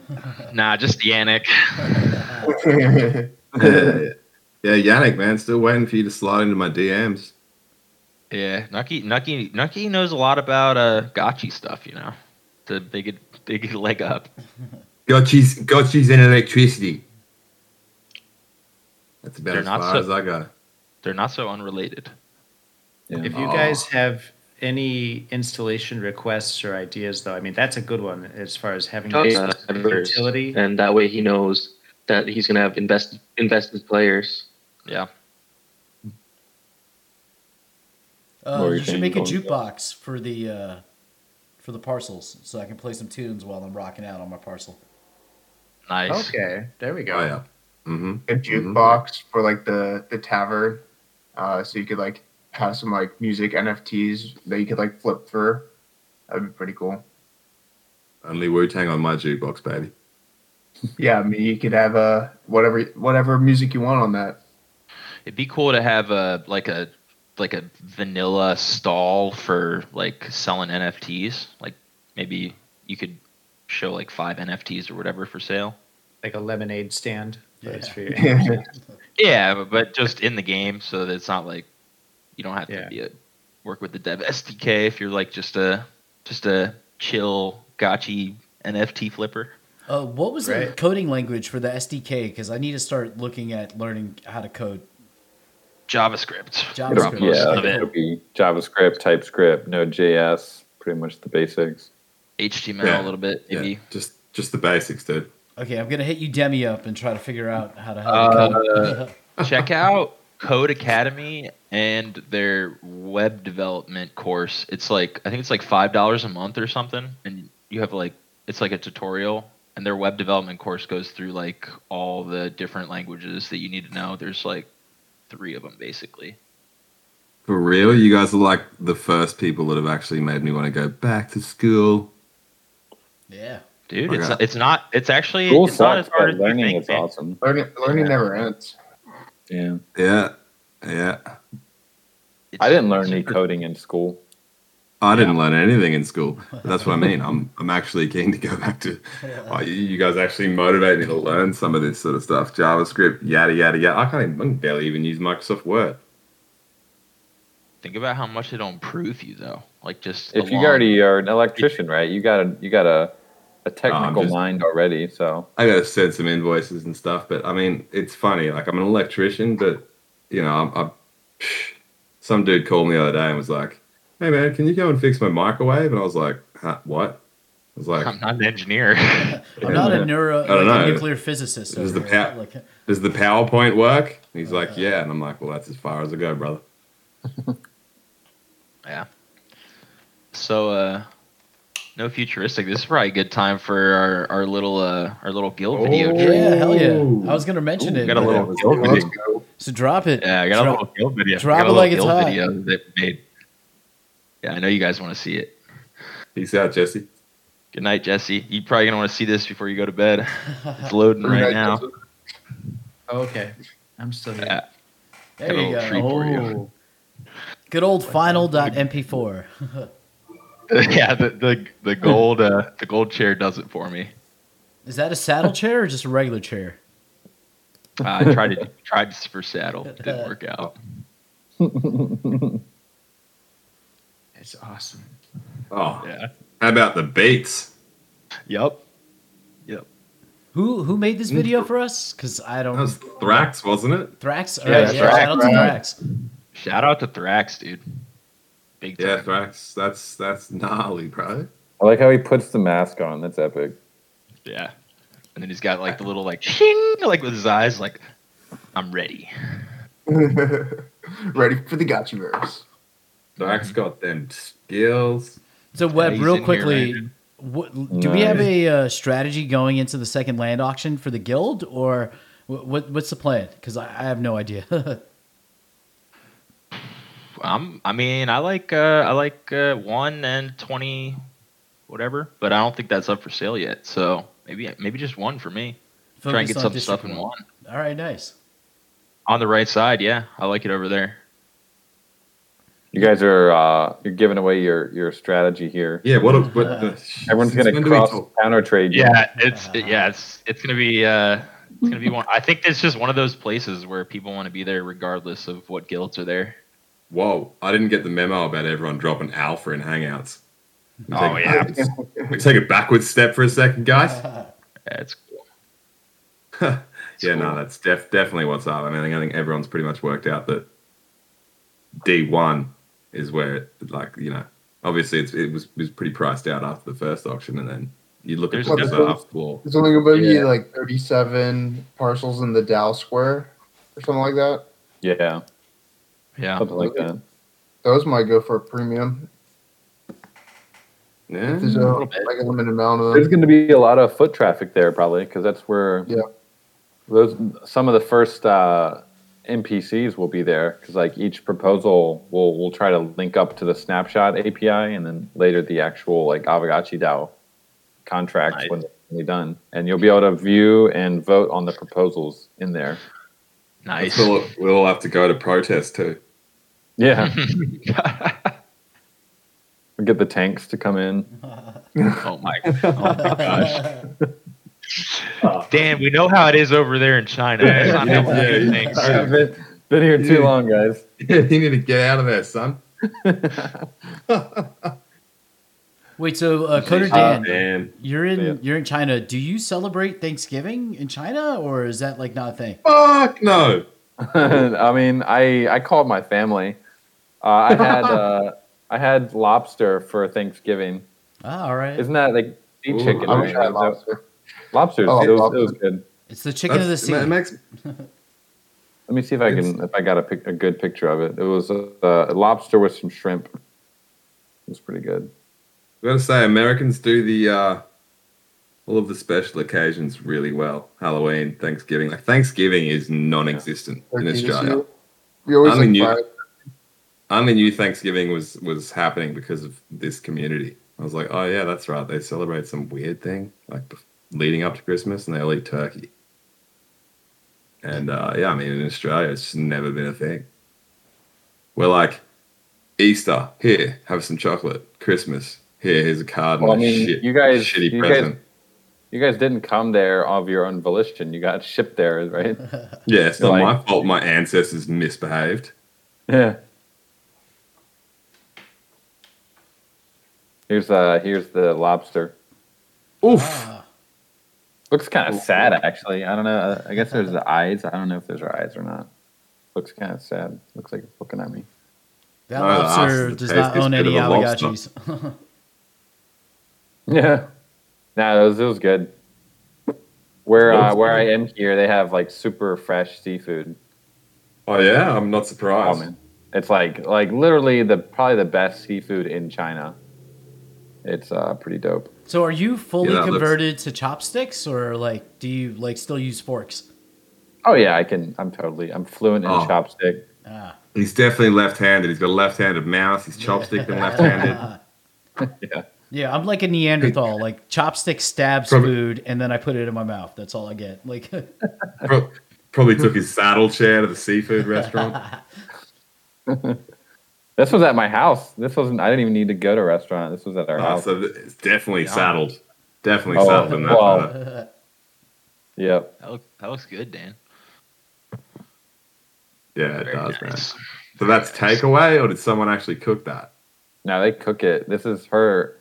[SPEAKER 9] Nah, just Yannick.
[SPEAKER 2] yeah, *laughs* yeah, Yannick, man, still waiting for you to slide into my DMs.
[SPEAKER 9] Yeah, Nucky, Nucky, Nucky knows a lot about uh gotchi stuff. You know, it's a big, big leg up.
[SPEAKER 2] Gotchi's, Gotchi's in electricity. That's about
[SPEAKER 9] They're
[SPEAKER 2] as
[SPEAKER 9] not
[SPEAKER 2] far
[SPEAKER 9] so-
[SPEAKER 2] as I go.
[SPEAKER 9] They're not so unrelated.
[SPEAKER 6] Yeah.
[SPEAKER 5] If you guys have any installation requests or ideas, though, I mean that's a good one as far as having a
[SPEAKER 7] yeah,
[SPEAKER 5] utility.
[SPEAKER 7] and that way he knows that he's gonna have invest invested players.
[SPEAKER 9] Yeah,
[SPEAKER 1] Uh,
[SPEAKER 6] you
[SPEAKER 1] you should make a jukebox for the uh, for the parcels, so I can play some tunes while I'm rocking out on my parcel.
[SPEAKER 9] nice.
[SPEAKER 5] Okay, there we go.
[SPEAKER 2] Oh, yeah. Mm-hmm.
[SPEAKER 3] a jukebox for like the the tavern, uh, so you could like have some like music NFTs that you could like flip for. That'd be pretty cool.
[SPEAKER 2] Only Wu Tang on my jukebox, baby.
[SPEAKER 3] Yeah, I mean you could have uh whatever whatever music you want on that.
[SPEAKER 9] It'd be cool to have a like a like a vanilla stall for like selling NFTs. Like maybe you could show like five NFTs or whatever for sale.
[SPEAKER 5] Like a lemonade stand. but it's
[SPEAKER 1] Yeah.
[SPEAKER 5] for your *laughs*
[SPEAKER 9] Yeah, but, but just in the game, so that it's not like you don't have
[SPEAKER 5] Yeah.
[SPEAKER 9] to be a work with the dev SDK if you're like just a just a chill gotchi NFT flipper.
[SPEAKER 1] Uh, what was the coding language for the SDK? Because I need to start looking at learning how to code.
[SPEAKER 9] JavaScript.
[SPEAKER 1] JavaScript.
[SPEAKER 9] Most
[SPEAKER 6] yeah,
[SPEAKER 9] of it.
[SPEAKER 6] it'll be JavaScript, TypeScript, Node.js, pretty much the basics.
[SPEAKER 9] HTML
[SPEAKER 2] Yeah.
[SPEAKER 9] a little bit,
[SPEAKER 2] Yeah, just just the basics, dude.
[SPEAKER 1] Okay, I'm gonna hit you Demi up and try to figure out how to how
[SPEAKER 9] Uh,
[SPEAKER 1] to code.
[SPEAKER 9] Check out Codecademy and their web development course. It's like I think it's like five dollars a month or something, and you have like it's like a tutorial. And their web development course goes through like all the different languages that you need to know. There's like three of them basically.
[SPEAKER 2] For real, you guys are like the first people that have actually made me want to go back to school.
[SPEAKER 1] Yeah.
[SPEAKER 9] Dude,
[SPEAKER 2] Okay.
[SPEAKER 9] it's it's not. It's actually
[SPEAKER 6] School
[SPEAKER 9] it's not as hard
[SPEAKER 6] but
[SPEAKER 9] as you
[SPEAKER 6] learning
[SPEAKER 9] think,
[SPEAKER 6] is
[SPEAKER 9] man.
[SPEAKER 6] awesome.
[SPEAKER 3] Learning, learning never ends.
[SPEAKER 6] Yeah.
[SPEAKER 2] Yeah, yeah.
[SPEAKER 6] I didn't learn any coding in school.
[SPEAKER 2] I didn't learn anything in school. That's what I mean. I'm I'm actually keen to go back to. Oh, you, you guys actually motivate me to learn some of this sort of stuff. JavaScript, yada yada yada. I can't even I can barely even use Microsoft Word.
[SPEAKER 9] Think about how much it'll improve you though. Like just
[SPEAKER 6] If you already are an electrician, right? You got a you got a a technical
[SPEAKER 2] just-
[SPEAKER 6] mind already. So
[SPEAKER 2] I gotta send some invoices and stuff. But I mean, it's funny. Like I'm an electrician, but you know, I'm, I'm some dude called me the other day and was like, "Hey man, can you go and fix my microwave?" And I was like, huh, "What?" I was like,
[SPEAKER 9] I'm not an engineer. *laughs*
[SPEAKER 1] I'm not a neuro,
[SPEAKER 2] I don't
[SPEAKER 1] like a nuclear physicist.
[SPEAKER 2] This is
[SPEAKER 1] over
[SPEAKER 2] the
[SPEAKER 1] here.
[SPEAKER 2] pa-
[SPEAKER 1] Like,
[SPEAKER 2] "Does the PowerPoint work?" And he's like, "Yeah." And I'm like, "Well, that's as far as I go, brother." *laughs*
[SPEAKER 9] yeah. So uh no futuristic. This is probably a good time for our, our little uh our little guild video.
[SPEAKER 2] Oh.
[SPEAKER 1] yeah, hell yeah. I was gonna mention
[SPEAKER 9] Ooh,
[SPEAKER 1] it.
[SPEAKER 9] got a
[SPEAKER 1] but-
[SPEAKER 9] little
[SPEAKER 2] Yeah,
[SPEAKER 3] Let's go.
[SPEAKER 1] So drop it.
[SPEAKER 9] Yeah, I got a little guild video.
[SPEAKER 1] drop
[SPEAKER 9] I got
[SPEAKER 1] it
[SPEAKER 9] a
[SPEAKER 1] like
[SPEAKER 9] little
[SPEAKER 1] it's
[SPEAKER 9] guild
[SPEAKER 1] hot.
[SPEAKER 9] video that made. Yeah, I know you guys want to see it.
[SPEAKER 2] Peace out, Jesse.
[SPEAKER 9] Good night, Jesse. You're probably gonna want to see this before you go to bed. It's loading *laughs* right now.
[SPEAKER 5] Oh, okay. I'm still here.
[SPEAKER 9] Yeah.
[SPEAKER 1] There
[SPEAKER 9] Got
[SPEAKER 1] you
[SPEAKER 9] little
[SPEAKER 1] go.
[SPEAKER 9] treat for you.
[SPEAKER 5] Oh,
[SPEAKER 1] Good old *laughs* final.mp4. *laughs* *laughs*
[SPEAKER 9] yeah, the the the gold uh, the gold chair does it for me.
[SPEAKER 1] Is that a saddle chair or just a regular chair?
[SPEAKER 9] Uh, I tried to *laughs* tried for saddle, it didn't work out. *laughs*
[SPEAKER 5] it's awesome.
[SPEAKER 2] Oh,
[SPEAKER 9] Yeah.
[SPEAKER 2] how about the beats?
[SPEAKER 9] Yep. Yep.
[SPEAKER 1] Who who made this video for us? Because I don't.
[SPEAKER 2] That was Thrax, wasn't it?
[SPEAKER 1] Thrax.
[SPEAKER 9] Yeah,
[SPEAKER 1] right, yeah,
[SPEAKER 9] Thrax,
[SPEAKER 1] shout out to
[SPEAKER 3] right.
[SPEAKER 1] Thrax.
[SPEAKER 9] Shout out to Thrax, dude. Big time.
[SPEAKER 2] Yeah, Thrax. That's that's gnarly, bro.
[SPEAKER 6] I like how he puts the mask on. That's epic.
[SPEAKER 9] Yeah. And then he's got like the little like shing, like with his eyes, like I'm ready. *laughs*
[SPEAKER 3] Ready for the gotcha Gotchiverse.
[SPEAKER 2] Thrax got them skills.
[SPEAKER 1] So Web,
[SPEAKER 9] he's
[SPEAKER 1] real
[SPEAKER 9] in here,
[SPEAKER 1] quickly,
[SPEAKER 9] man.
[SPEAKER 1] what, do we have
[SPEAKER 6] Nice.
[SPEAKER 1] a uh, strategy going into the second land auction for the guild, or what, what what's the plan? Because I, I have no idea. *laughs*
[SPEAKER 9] I'm I mean, I like uh I like uh one and twenty whatever, but I don't think that's up for sale yet. So maybe maybe just one for me. Try and get
[SPEAKER 1] on
[SPEAKER 9] some stuff in one.
[SPEAKER 1] All right, nice.
[SPEAKER 9] On the right side, yeah. I like it over there.
[SPEAKER 6] You guys are uh, you're giving away your your strategy here.
[SPEAKER 2] Yeah, what? A, what *laughs* the,
[SPEAKER 6] Everyone's gonna
[SPEAKER 2] when do
[SPEAKER 6] cross counter trade.
[SPEAKER 9] Yeah, it's yeah, it's it's gonna be uh it's gonna be one I think it's just one of those places where people want to be there regardless of what guilds are there.
[SPEAKER 2] Whoa! I didn't get the memo about everyone dropping alpha in Hangouts. We *laughs*
[SPEAKER 9] Oh,
[SPEAKER 2] take a
[SPEAKER 9] yeah.
[SPEAKER 2] we take a backwards step for a second, guys. *laughs*
[SPEAKER 9] Yeah, it's cool. *laughs*
[SPEAKER 2] yeah, no, that's def- definitely what's up. I mean, I think everyone's pretty much worked out that D one is where, it, like, you know, obviously it's, it was was pretty priced out after the first auction, and then you look at
[SPEAKER 9] There's
[SPEAKER 2] what's
[SPEAKER 3] definitely-
[SPEAKER 2] after.
[SPEAKER 3] There's only going to be
[SPEAKER 6] Yeah.
[SPEAKER 3] like 37 parcels in the DAO Square or something like that.
[SPEAKER 6] yeah,
[SPEAKER 9] Yeah.
[SPEAKER 6] something like that.
[SPEAKER 3] Those might go for a premium.
[SPEAKER 2] Yeah,
[SPEAKER 3] If there's a,
[SPEAKER 9] little
[SPEAKER 3] like a limited amount of Them.
[SPEAKER 6] There's going to be a lot of foot traffic there, probably, because that's where
[SPEAKER 3] Yeah.
[SPEAKER 6] those some of the first uh, NPCs will be there. Because like each proposal will will try to link up to the snapshot API, and then later the actual like Aavegotchi DAO contracts
[SPEAKER 9] Nice.
[SPEAKER 6] when they're finally done, and you'll be able to view and vote on the proposals in there.
[SPEAKER 9] Nice.
[SPEAKER 2] we'll, we'll have to go to protest too.
[SPEAKER 6] Yeah, we'll *laughs* get the tanks to come in.
[SPEAKER 9] oh my oh my gosh. Dan, we know how it is over there in China. It's not
[SPEAKER 2] Yeah, yeah,
[SPEAKER 9] do
[SPEAKER 2] yeah.
[SPEAKER 9] things.
[SPEAKER 6] I've been, been here too
[SPEAKER 2] Yeah.
[SPEAKER 6] long, guys.
[SPEAKER 2] Yeah, *laughs* you need to get out of there, son. *laughs*
[SPEAKER 1] Wait, so uh, Coder
[SPEAKER 2] Ah,
[SPEAKER 1] Dan,
[SPEAKER 2] man.
[SPEAKER 1] you're in
[SPEAKER 6] Yeah.
[SPEAKER 1] you're in China. Do you celebrate Thanksgiving in China, or is that like not a thing?
[SPEAKER 2] Fuck no.
[SPEAKER 6] I mean, I I called my family. Uh, I *laughs* had uh, I had lobster for Thanksgiving.
[SPEAKER 1] Ah, all right.
[SPEAKER 6] Isn't that like sea
[SPEAKER 2] Ooh,
[SPEAKER 6] chicken?
[SPEAKER 3] I'm
[SPEAKER 6] right?
[SPEAKER 3] trying lobster.
[SPEAKER 6] Lobsters.
[SPEAKER 3] Oh,
[SPEAKER 6] it, was,
[SPEAKER 3] lobster.
[SPEAKER 6] it was good.
[SPEAKER 1] It's the chicken of the sea.
[SPEAKER 2] It makes *laughs*
[SPEAKER 6] Let me see if I can if I got a pic, a good picture of it. It was a, a lobster with some shrimp. It was pretty good.
[SPEAKER 2] I gotta say, Americans do the uh, all of the special occasions really well. Halloween, Thanksgiving. Like Thanksgiving is non-existent in Australia.
[SPEAKER 3] year. We always
[SPEAKER 2] I mean,
[SPEAKER 3] like
[SPEAKER 2] you-
[SPEAKER 3] fried.
[SPEAKER 2] I only knew Thanksgiving was was happening because of this community. I was like, oh yeah, that's right. They celebrate some weird thing like leading up to Christmas, and they all eat turkey. And uh, yeah, I mean, in Australia, it's just never been a thing. We're like, Easter, here, have some chocolate. Christmas, here, here's a card and
[SPEAKER 6] Well, I mean,
[SPEAKER 2] shit,
[SPEAKER 6] you guys-
[SPEAKER 2] shitty
[SPEAKER 6] you guys-
[SPEAKER 2] present.
[SPEAKER 6] You guys didn't come there of your own volition. You got shipped there, right? *laughs*
[SPEAKER 2] yeah, it's not
[SPEAKER 6] like-
[SPEAKER 2] my fault. My ancestors misbehaved. *laughs*
[SPEAKER 6] Yeah. Here's uh here's the lobster.
[SPEAKER 2] Oof.
[SPEAKER 1] Ah,
[SPEAKER 6] Looks kind of sad, actually. I don't know. uh, I guess there's the eyes. I don't know if there's eyes or not. Looks kind of sad. Looks like it's looking at me.
[SPEAKER 1] that
[SPEAKER 2] Oh, the
[SPEAKER 1] lobster
[SPEAKER 2] lobster
[SPEAKER 1] does
[SPEAKER 2] tastes
[SPEAKER 1] not own any
[SPEAKER 2] of a lobster.
[SPEAKER 1] Aavegotchis. *laughs* *laughs*
[SPEAKER 6] Yeah. Nah, it was, it was good. Where uh, where I am here, they have like super fresh seafood.
[SPEAKER 2] Oh yeah, I'm not
[SPEAKER 6] Oh
[SPEAKER 2] surprised.
[SPEAKER 6] man, it's like like literally the probably the best seafood in China. It's uh pretty dope.
[SPEAKER 1] so, are you fully
[SPEAKER 2] Yeah, that looks-
[SPEAKER 1] converted to chopsticks, or like, do you like still use forks?
[SPEAKER 6] Oh yeah, I can. I'm totally. I'm fluent in
[SPEAKER 2] Oh.
[SPEAKER 6] chopstick.
[SPEAKER 1] Ah,
[SPEAKER 2] He's definitely left-handed. He's got a left-handed mouse. He's chopstick and left-handed. *laughs*
[SPEAKER 6] Yeah.
[SPEAKER 1] Yeah, I'm like a Neanderthal. Like chopstick stabs
[SPEAKER 2] Probably-
[SPEAKER 1] food, and then I put it in my mouth. That's all I get. Like,
[SPEAKER 2] Probably took *laughs* his saddle chair to the seafood restaurant. *laughs*
[SPEAKER 6] This was at my house. This wasn't. I didn't even need to go to a restaurant. This was at our
[SPEAKER 2] Oh,
[SPEAKER 6] house.
[SPEAKER 2] so it's definitely
[SPEAKER 9] Yeah.
[SPEAKER 2] saddled. Definitely
[SPEAKER 6] Oh,
[SPEAKER 2] saddled in that.
[SPEAKER 6] well. *laughs* Yep.
[SPEAKER 9] That, look, that looks good, Dan.
[SPEAKER 2] Yeah, it
[SPEAKER 9] Very
[SPEAKER 2] does, man.
[SPEAKER 9] nice.
[SPEAKER 2] So that's takeaway, or did someone actually cook that?
[SPEAKER 6] Now they cook it. This is her.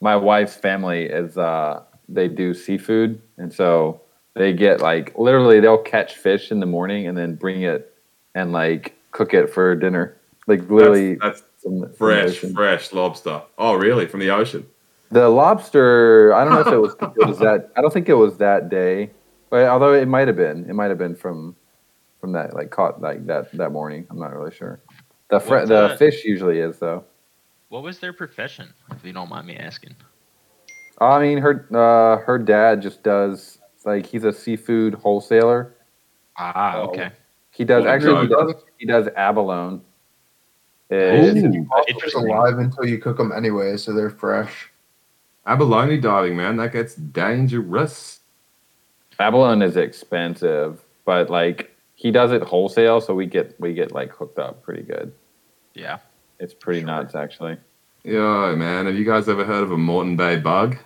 [SPEAKER 6] My wife's family is. uh They do seafood, and so they get like literally they'll catch fish in the morning and then bring it and like cook it for dinner. Like literally
[SPEAKER 2] That's, that's
[SPEAKER 6] from
[SPEAKER 2] fresh,
[SPEAKER 6] ocean.
[SPEAKER 2] fresh lobster. Oh, really? From the ocean?
[SPEAKER 6] The lobster, I don't know if it was, it was *laughs* that. I don't think it was that day, but although it might have been, it might have been from from that like caught like that that morning. I'm not really sure. The fr- the
[SPEAKER 9] that?
[SPEAKER 6] fish usually is though.
[SPEAKER 9] What was their profession, if you don't mind me asking?
[SPEAKER 6] I mean, her uh, her dad just does like he's a seafood wholesaler.
[SPEAKER 9] Ah, okay.
[SPEAKER 6] He does
[SPEAKER 2] Oh,
[SPEAKER 6] actually he does, he does abalone. It's-
[SPEAKER 2] Ooh,
[SPEAKER 3] It's
[SPEAKER 9] Interesting.
[SPEAKER 3] alive until you cook them anyway, so they're fresh.
[SPEAKER 2] abalone diving, man. That gets dangerous.
[SPEAKER 6] abalone is expensive, but like he does it wholesale, so we get we get like hooked up pretty good.
[SPEAKER 9] Yeah.
[SPEAKER 6] It's pretty
[SPEAKER 9] Sure.
[SPEAKER 6] nuts actually.
[SPEAKER 2] Yo, man. Have you guys ever heard of a Moreton Bay bug?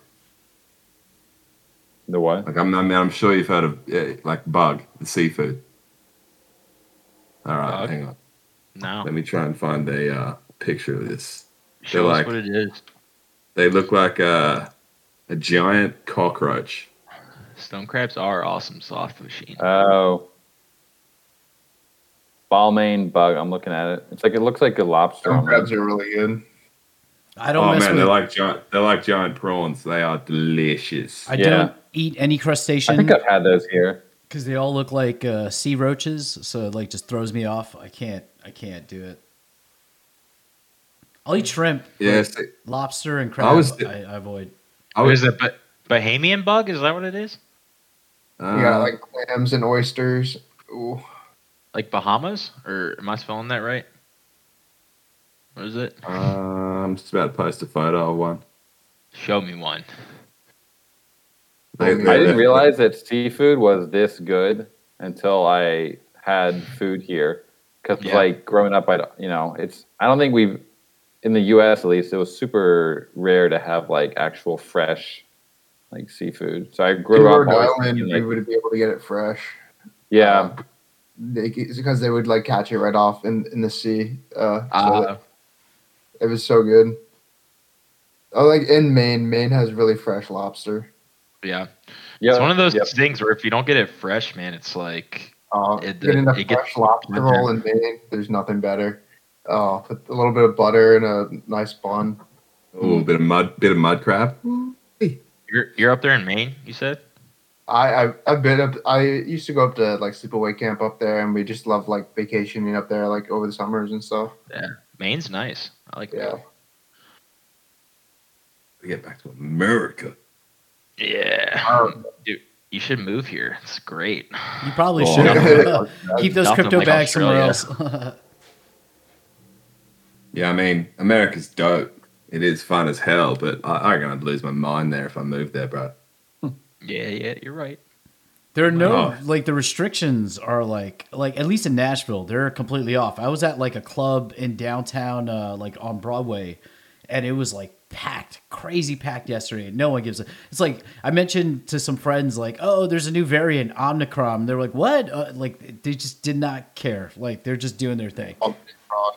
[SPEAKER 6] The what?
[SPEAKER 2] Like, I'm, I mean, I'm sure you've heard of yeah, like bug, the seafood. All right,
[SPEAKER 9] Bug?
[SPEAKER 2] hang on.
[SPEAKER 9] No.
[SPEAKER 2] Let me try and find a uh, picture of this.
[SPEAKER 9] Show
[SPEAKER 2] like-
[SPEAKER 9] us what it is.
[SPEAKER 2] They look like a, a giant cockroach.
[SPEAKER 9] Stone crabs are awesome soft machine.
[SPEAKER 6] Oh. Balmain bug. I'm looking at it. It's like it looks like a lobster.
[SPEAKER 3] Stone
[SPEAKER 6] almost.
[SPEAKER 3] crabs are really good.
[SPEAKER 1] I don't
[SPEAKER 2] Oh
[SPEAKER 1] mess
[SPEAKER 2] man,
[SPEAKER 1] with.
[SPEAKER 2] they're like giant. They're like giant prawns. They are delicious.
[SPEAKER 1] I
[SPEAKER 6] Yeah.
[SPEAKER 1] don't eat any crustacean.
[SPEAKER 6] I
[SPEAKER 1] crustacean
[SPEAKER 6] think I've had those here.
[SPEAKER 1] because they all look like uh, sea roaches. So it like just throws me off. I can't. I can't do it. I'll eat shrimp. but
[SPEAKER 2] Yes,
[SPEAKER 1] lobster and crab. I,
[SPEAKER 2] was-
[SPEAKER 1] I, avoid.
[SPEAKER 2] I was.
[SPEAKER 9] is it? Bahamian bug? Is that what it is?
[SPEAKER 2] Uh,
[SPEAKER 3] You like clams and oysters. Ooh.
[SPEAKER 9] Like Bahamas? Or am I spelling that right? What is it?
[SPEAKER 2] uh, I'm just about to post a photo of one.
[SPEAKER 9] Show me one.
[SPEAKER 3] I
[SPEAKER 6] didn't realize that seafood was this good until I had food here. Because
[SPEAKER 9] Yeah.
[SPEAKER 6] like growing up, I don't- you know it's I don't think we've in the U.S. at least it was super rare to have like actual fresh like seafood. So I grew
[SPEAKER 3] In
[SPEAKER 6] up
[SPEAKER 3] Rhode
[SPEAKER 6] always
[SPEAKER 3] Island,
[SPEAKER 6] thinking,
[SPEAKER 3] you would be able to get it fresh.
[SPEAKER 6] yeah.
[SPEAKER 3] They, it's because they would like catch it right off in, in the sea. Uh, so
[SPEAKER 9] Ah,
[SPEAKER 3] it was so good. Oh, like in Maine, Maine has really fresh lobster.
[SPEAKER 9] yeah.
[SPEAKER 6] Yeah,
[SPEAKER 9] It's one of those
[SPEAKER 6] yep.
[SPEAKER 9] things where if you don't get it fresh, man, it's like
[SPEAKER 3] Uh,
[SPEAKER 9] It-
[SPEAKER 3] getting a
[SPEAKER 9] it gets
[SPEAKER 3] fresh lobster roll in Maine, there's nothing better. Oh, put a little bit of butter and a nice bun.
[SPEAKER 2] Ooh, a bit of mud, bit of mud crab.
[SPEAKER 9] you're you're up there in Maine. You said.
[SPEAKER 3] I I've, I've been up. I used to go up to like sleepaway camp up there, and we just love like vacationing up there, like over the summers and stuff.
[SPEAKER 9] Yeah, Maine's nice. I like
[SPEAKER 3] Yeah.
[SPEAKER 9] Maine.
[SPEAKER 2] We get back to America.
[SPEAKER 9] Yeah.
[SPEAKER 3] Um,
[SPEAKER 9] Dude, you should move here. It's great.
[SPEAKER 1] You probably should *laughs* *laughs* keep those
[SPEAKER 9] Nothing
[SPEAKER 1] crypto
[SPEAKER 9] like
[SPEAKER 1] bags somewhere
[SPEAKER 9] Australia.
[SPEAKER 1] else. *laughs*
[SPEAKER 2] Yeah, I mean, America's dope. It is fun as hell, but I, I reckon I'd lose my mind there if I moved there, bro.
[SPEAKER 9] Yeah, yeah, you're right.
[SPEAKER 1] There are no
[SPEAKER 2] Oh.
[SPEAKER 1] like the restrictions are like like at least in Nashville they're completely off. I was at like a club in downtown uh like on Broadway and it was like packed, crazy packed yesterday. No one gives a It's like I mentioned to some friends like, "Oh, there's a new variant Omicron." They're like, "What?" Uh, like they just did not care. Like they're just doing their thing.
[SPEAKER 3] Omicron.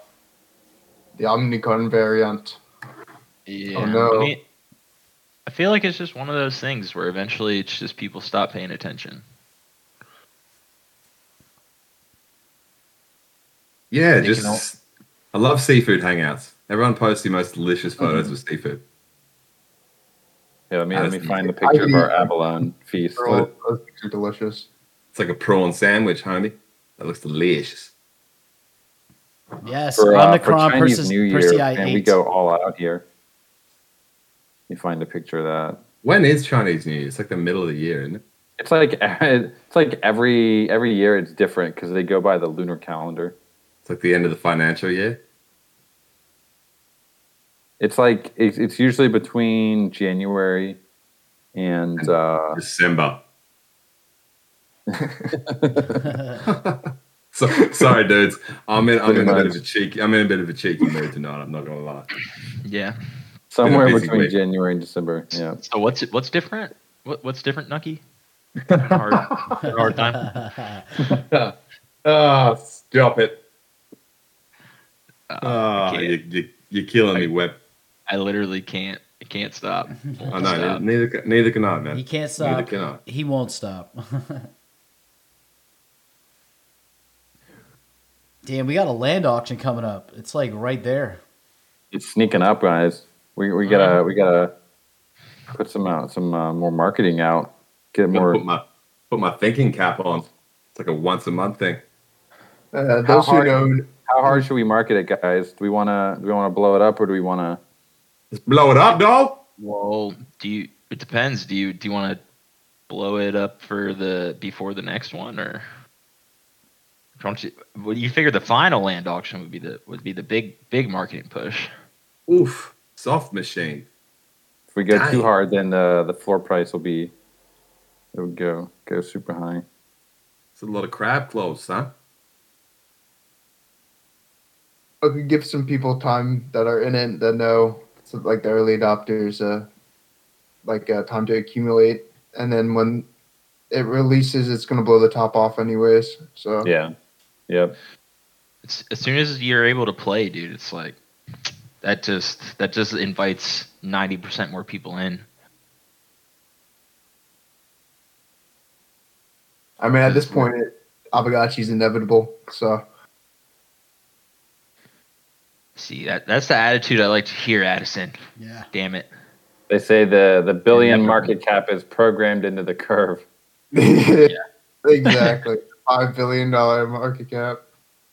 [SPEAKER 3] The Omicron variant.
[SPEAKER 9] Yeah.
[SPEAKER 3] no.
[SPEAKER 9] I, mean, I feel like it's just one of those things where eventually it's just people stop paying attention.
[SPEAKER 2] Yeah,
[SPEAKER 5] Thinking
[SPEAKER 2] just I love seafood hangouts. Everyone posts the most delicious
[SPEAKER 3] Mm-hmm.
[SPEAKER 2] photos with seafood.
[SPEAKER 6] Yeah, let me let me find the picture of our abalone feast.
[SPEAKER 3] They're all- Those are delicious.
[SPEAKER 2] It's like a prawn sandwich, homie. That looks delicious.
[SPEAKER 1] Yes,
[SPEAKER 6] For, uh, for Chinese
[SPEAKER 1] versus
[SPEAKER 6] New Year,
[SPEAKER 1] Persei
[SPEAKER 6] and we go all out here. You find a picture of that.
[SPEAKER 2] When is Chinese New Year? It's like the middle of the year, isn't it?
[SPEAKER 6] It's like *laughs* it's like every every year it's different because they go by the lunar calendar.
[SPEAKER 2] It's like the end of the financial year.
[SPEAKER 6] It's like it's, it's usually between January and uh,
[SPEAKER 2] December. *laughs* So, sorry, dudes. I'm in. I'm in a bit of a cheeky. I'm in a bit of a cheeky mood tonight. I'm not gonna lie.
[SPEAKER 9] Yeah.
[SPEAKER 6] somewhere between
[SPEAKER 2] week.
[SPEAKER 6] January and December. Yeah.
[SPEAKER 9] So what's what's different? What what's different, Nucky? hard, hard time. *laughs*
[SPEAKER 2] Ah, stop it.
[SPEAKER 9] Uh,
[SPEAKER 2] Ah, you, you, you're killing me, Web.
[SPEAKER 9] I literally can't. I can't stop. *laughs*
[SPEAKER 2] I know.
[SPEAKER 9] Stop.
[SPEAKER 2] Neither, neither can I, man.
[SPEAKER 1] He can't
[SPEAKER 2] Neither
[SPEAKER 1] stop.
[SPEAKER 2] can I.
[SPEAKER 1] He won't stop. *laughs* Damn, we got a land auction coming up. It's like right there.
[SPEAKER 6] It's sneaking up, guys. We we gotta we gotta put some out some uh, more marketing out. Get more.
[SPEAKER 2] put my put my thinking cap on. It's like a once a month thing.
[SPEAKER 3] Uh,
[SPEAKER 6] How
[SPEAKER 3] those who
[SPEAKER 6] hard-
[SPEAKER 3] know, *laughs*
[SPEAKER 6] How hard should we market it, guys? Do we wanna do we wanna blow it up or do we wanna?
[SPEAKER 2] Just blow it up, dog.
[SPEAKER 9] Well, do you? It depends. Do you do you want to blow it up for the before the next one, or don't you? Well, you figure the final land auction would be the would be the big big marketing push.
[SPEAKER 2] Oof, soft machine.
[SPEAKER 6] If we go too hard, then the the floor price will be it would go go super high.
[SPEAKER 2] It's a lot of crab claws, huh?
[SPEAKER 3] I could give some people time that are in it that know, so like the early adopters, uh, like uh, time to accumulate, and then when it releases, it's gonna blow the top off anyways. So
[SPEAKER 6] Yeah. Yep.
[SPEAKER 9] It's, as soon as you're able to play, dude, it's like that just that just invites ninety percent more people in.
[SPEAKER 3] I mean, at this point, it, Aavegotchi's inevitable. So
[SPEAKER 9] See that that's the attitude I like to hear, Addison.
[SPEAKER 1] Yeah.
[SPEAKER 9] Damn it.
[SPEAKER 6] They say the the billion market cap is programmed into the curve. *laughs*
[SPEAKER 3] exactly, five billion dollar market cap.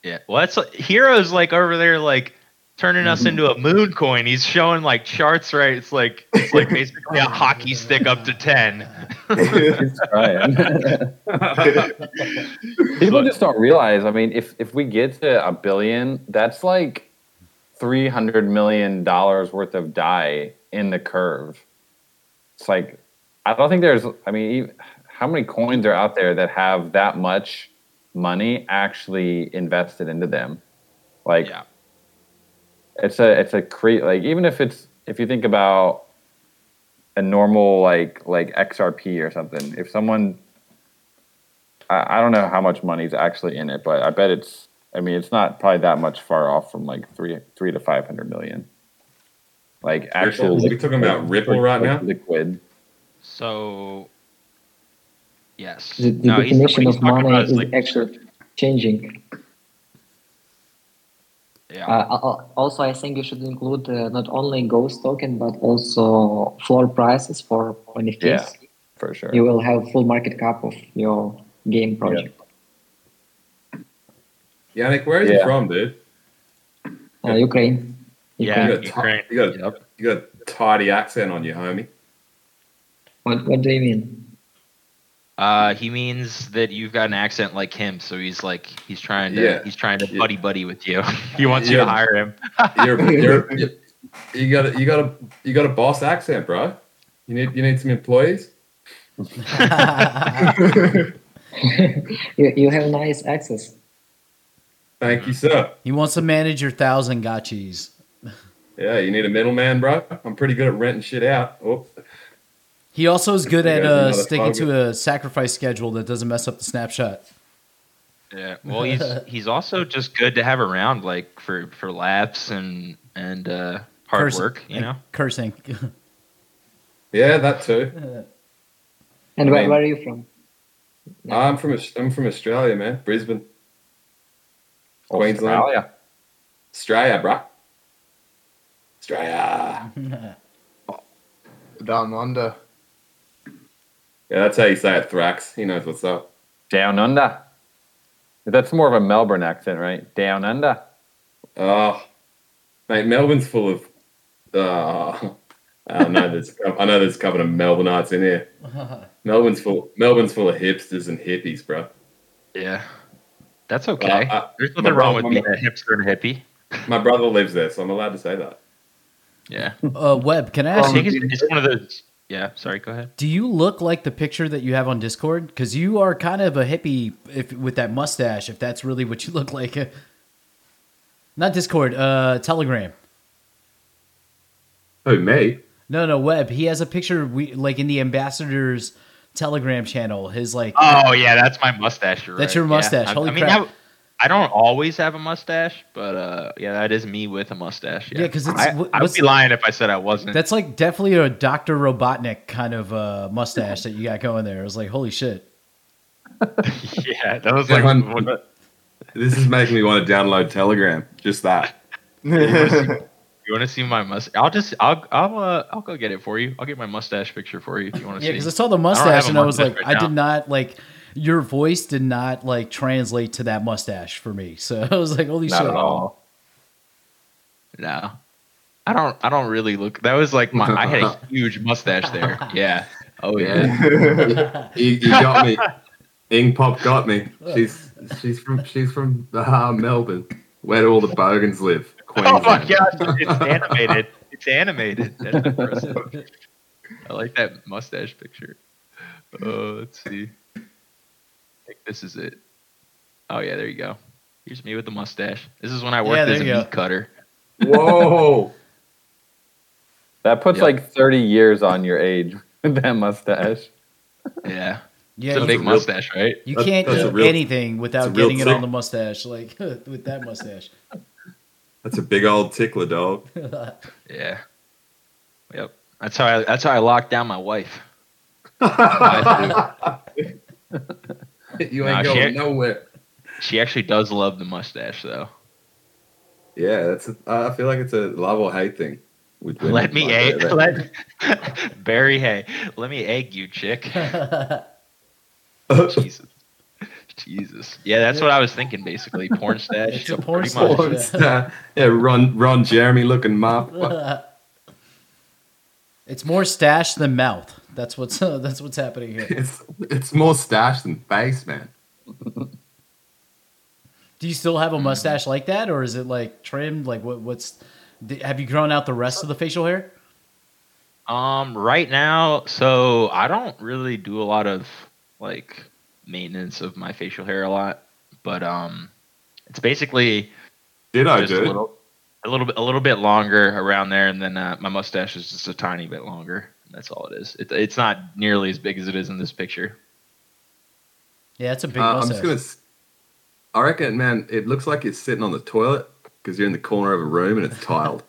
[SPEAKER 9] Yeah. Well, that's like, Hero's like over there, like turning us mm-hmm. into a moon coin. He's showing like charts, right? It's like it's like basically a hockey stick up to ten. *laughs*
[SPEAKER 6] People just don't realize. I mean, if if we get to a billion, that's like three hundred million dollars worth of DAI in the curve. It's like I don't think there's. I mean, even, how many coins are out there that have that much money actually invested into them? Like,
[SPEAKER 9] Yeah.
[SPEAKER 6] it's a it's a cre- like even if it's if you think about a normal like like XRP or something, if someone I, I don't know how much money's actually in it, but I bet it's I mean it's not probably that much far off from like three three to five hundred million. Like actual
[SPEAKER 2] Are we talking about Ripple right now?
[SPEAKER 6] Liquid.
[SPEAKER 9] So yes.
[SPEAKER 8] The, the
[SPEAKER 9] No,
[SPEAKER 8] definition
[SPEAKER 9] he's
[SPEAKER 8] of
[SPEAKER 9] talking
[SPEAKER 8] money is
[SPEAKER 9] is, like-
[SPEAKER 8] actually changing.
[SPEAKER 9] Yeah.
[SPEAKER 8] Uh, also, I think you should include uh, not only Ghost token but also floor prices for NFTs.
[SPEAKER 6] Yeah. For sure.
[SPEAKER 8] You will have full market cap of your game project.
[SPEAKER 2] Yannick, where are you from, dude?
[SPEAKER 8] Uh, Ukraine.
[SPEAKER 9] Yeah.
[SPEAKER 2] You got, a
[SPEAKER 9] Ukraine.
[SPEAKER 2] ti- you, got a,
[SPEAKER 9] Yep.
[SPEAKER 2] you got a tidy accent on you, homie.
[SPEAKER 8] What What do you mean?
[SPEAKER 9] Uh, he means that you've got an accent like him, so he's like he's trying to
[SPEAKER 2] Yeah.
[SPEAKER 9] he's trying to
[SPEAKER 2] Yeah.
[SPEAKER 9] buddy buddy with you. *laughs* he wants you
[SPEAKER 2] Yeah.
[SPEAKER 9] to hire him.
[SPEAKER 2] You're, *laughs* you're, you you got a, you got a you got a boss accent, bro. You need you need some employees. *laughs*
[SPEAKER 8] You, you have nice access.
[SPEAKER 2] Thank you, sir.
[SPEAKER 1] he wants to manage your thousand gotchis.
[SPEAKER 2] Yeah, you need a middleman, bro. I'm pretty good at renting shit out. Oh,
[SPEAKER 1] He also is good at uh, sticking
[SPEAKER 2] target.
[SPEAKER 1] to a sacrifice schedule that doesn't mess up the snapshot.
[SPEAKER 9] Yeah. Well, he's *laughs* he's also just good to have around, like for for laughs and and uh, hard
[SPEAKER 1] Cursing-
[SPEAKER 9] work. You know.
[SPEAKER 1] cursing. *laughs*
[SPEAKER 2] yeah, that too.
[SPEAKER 8] And
[SPEAKER 2] I
[SPEAKER 8] where,
[SPEAKER 2] mean-
[SPEAKER 8] where are you from?
[SPEAKER 2] I'm from I'm from Australia, man. Brisbane, Queensland.
[SPEAKER 6] Australia.
[SPEAKER 2] Australia, *laughs* bro. Australia.
[SPEAKER 3] Down under.
[SPEAKER 2] Yeah, that's how you say it, Thrax. He knows what's up.
[SPEAKER 6] Down under. That's more of a Melbourne accent, right? Down under.
[SPEAKER 2] Oh, mate, Melbourne's full of. Oh, *laughs* I know there's I know there's a couple of Melbourneites in here. *laughs* Melbourne's full. Melbourne's full of hipsters and hippies, bro.
[SPEAKER 9] Yeah. That's okay.
[SPEAKER 2] Uh,
[SPEAKER 9] There's
[SPEAKER 2] my
[SPEAKER 9] nothing wrong with
[SPEAKER 2] brother-
[SPEAKER 9] being a hipster and a hippie.
[SPEAKER 2] My brother lives there, so I'm allowed to say that.
[SPEAKER 9] Yeah.
[SPEAKER 1] uh, Webb, can I
[SPEAKER 9] I
[SPEAKER 1] ask
[SPEAKER 9] think
[SPEAKER 1] you?
[SPEAKER 9] it's, it's one of those. Yeah. Sorry. Go ahead.
[SPEAKER 1] Do you look like the picture that you have on Discord? Because you are kind of a hippie if with that mustache. If that's really what you look like. *laughs* Not Discord. Uh, Telegram.
[SPEAKER 2] Who me?
[SPEAKER 1] No, no, Webb. He has a picture. We like in the ambassador's Telegram channel. His like.
[SPEAKER 9] Oh yeah, that's my mustache. You're
[SPEAKER 1] That's
[SPEAKER 9] right.
[SPEAKER 1] your mustache.
[SPEAKER 9] Yeah. I,
[SPEAKER 1] Holy
[SPEAKER 9] I mean,
[SPEAKER 1] crap.
[SPEAKER 9] I, I don't always have a mustache, but uh, yeah, that is me with a mustache. Yeah,
[SPEAKER 1] because it's-
[SPEAKER 9] I, I would be lying if I said I wasn't.
[SPEAKER 1] That's like definitely a Doctor Robotnik kind of uh, mustache that you got going there. It was like, holy shit. *laughs*
[SPEAKER 9] yeah, that was like. one-
[SPEAKER 2] This is making me want to download Telegram. Just that. *laughs*
[SPEAKER 9] you want to see my mustache? I'll just, I'll, I'll, uh, I'll go get it for you. I'll get my mustache picture for you if you want to
[SPEAKER 1] Yeah,
[SPEAKER 9] see.
[SPEAKER 1] Yeah, because I saw the mustache
[SPEAKER 9] a
[SPEAKER 1] and I was like,
[SPEAKER 9] right
[SPEAKER 1] I did not like your voice did not like translate to that mustache for me. So *laughs* I was like, holy
[SPEAKER 6] Not
[SPEAKER 1] shit.
[SPEAKER 6] at all.
[SPEAKER 9] No, I don't. I don't really look. That was like my. I had a *laughs* huge mustache there. Yeah. Oh yeah. *laughs*
[SPEAKER 2] you, you got me. Ing Pop got me. She's she's from she's from uh, Melbourne, where do all the bogans live.
[SPEAKER 9] Oh my
[SPEAKER 2] Queensland.
[SPEAKER 9] gosh, it's animated. It's animated. That's impressive. *laughs* I like that mustache picture. Uh, let's see. I think this is it. Oh yeah, there you go. Here's me with the mustache. This is when I worked
[SPEAKER 1] Yeah,
[SPEAKER 9] as a
[SPEAKER 1] you go.
[SPEAKER 9] meat cutter.
[SPEAKER 2] Whoa! *laughs*
[SPEAKER 6] That puts
[SPEAKER 9] Yep.
[SPEAKER 6] like 30 years on your age with that mustache. *laughs*
[SPEAKER 9] Yeah,
[SPEAKER 1] Yeah,
[SPEAKER 9] it's a big
[SPEAKER 2] a real-
[SPEAKER 9] mustache, right?
[SPEAKER 1] you can't
[SPEAKER 2] that's a
[SPEAKER 1] eat
[SPEAKER 2] real-
[SPEAKER 1] anything without
[SPEAKER 2] that's a real
[SPEAKER 1] getting it on the mustache, like with that mustache.
[SPEAKER 2] That's a big old tickler dog. *laughs*
[SPEAKER 9] Yeah. Yep. That's how I. That's how I locked down my wife. *laughs*
[SPEAKER 2] you ain't
[SPEAKER 9] she
[SPEAKER 2] going
[SPEAKER 9] ain't-
[SPEAKER 2] nowhere.
[SPEAKER 9] She actually does love the mustache, though.
[SPEAKER 2] Yeah, that's. A, I feel like it's a love or hate thing. With.
[SPEAKER 9] Let me
[SPEAKER 2] Like,
[SPEAKER 9] egg.
[SPEAKER 2] they-
[SPEAKER 9] Let *laughs* Barry. Hey, let me egg you, chick. Jesus. Jesus. Yeah, that's what I was thinking. Basically, porn *laughs* stash.
[SPEAKER 1] It's a porn
[SPEAKER 9] pretty
[SPEAKER 1] stash.
[SPEAKER 9] much.
[SPEAKER 2] It's, uh, yeah, Ron Ron Jeremy looking mop. *laughs*
[SPEAKER 1] it's more stash than mouth. That's what's *laughs* that's what's happening here.
[SPEAKER 2] It's it's more stash than face, man.
[SPEAKER 1] Do you still have a mustache like that, or is it like trimmed? Like what? What's? Have you grown out the rest of the facial hair?
[SPEAKER 9] Um, right now, so I don't really do a lot of like maintenance of my facial hair a lot, but um, it's basically
[SPEAKER 2] Did I
[SPEAKER 9] just a little, a little bit, a little bit longer around there, and then uh, my mustache is just a tiny bit longer. That's all it is. It, it's not nearly as big as it is in this picture.
[SPEAKER 1] Yeah, it's a big
[SPEAKER 2] Uh, I'm just gonna. s- I reckon, man. It looks like you're sitting on the toilet because you're in the corner of a room and it's tiled.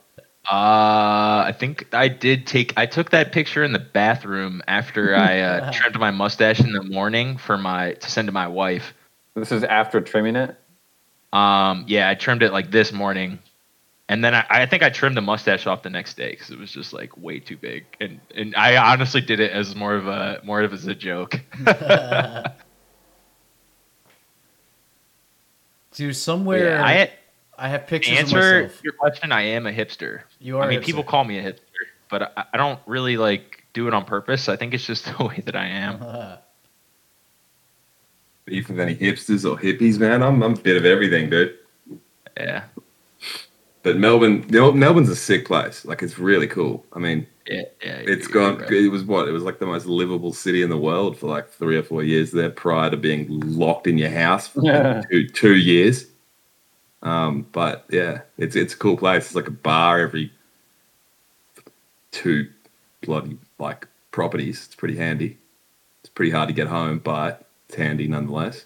[SPEAKER 9] Uh, I think I did take. I took that picture in the bathroom after I uh, *laughs* trimmed my mustache in the morning for my to send to my wife.
[SPEAKER 6] This is after trimming it.
[SPEAKER 9] Um, yeah, I trimmed it like this morning, and then I, I think I trimmed the mustache off the next day because it was just like way too big, and and I honestly did it as more of a more of as a joke. *laughs* *laughs*
[SPEAKER 1] Dude, somewhere
[SPEAKER 9] Yeah, I
[SPEAKER 1] I have
[SPEAKER 9] to
[SPEAKER 1] pictures of
[SPEAKER 9] answer
[SPEAKER 1] myself.
[SPEAKER 9] your question. I am a hipster.
[SPEAKER 1] You are.
[SPEAKER 9] I mean,
[SPEAKER 1] a
[SPEAKER 9] people call me a hipster, but I, I don't really like do it on purpose. I think it's just *laughs* the way that I am. *laughs*
[SPEAKER 2] beef with any hipsters or hippies, man. I'm I'm a bit of everything, dude.
[SPEAKER 9] Yeah.
[SPEAKER 2] But Melbourne, Mel- Melbourne's a sick place. Like it's really cool. I mean,
[SPEAKER 9] Yeah. Yeah.
[SPEAKER 2] it's
[SPEAKER 9] you're
[SPEAKER 2] gone.
[SPEAKER 9] right.
[SPEAKER 2] It was what? It was like the most livable city in the world for like three or four years there, prior to being locked in your house for
[SPEAKER 6] Yeah.
[SPEAKER 2] two two years. Um, but yeah, it's it's a cool place. It's like a bar every two bloody like properties. It's pretty handy. It's pretty hard to get home, but it's handy nonetheless.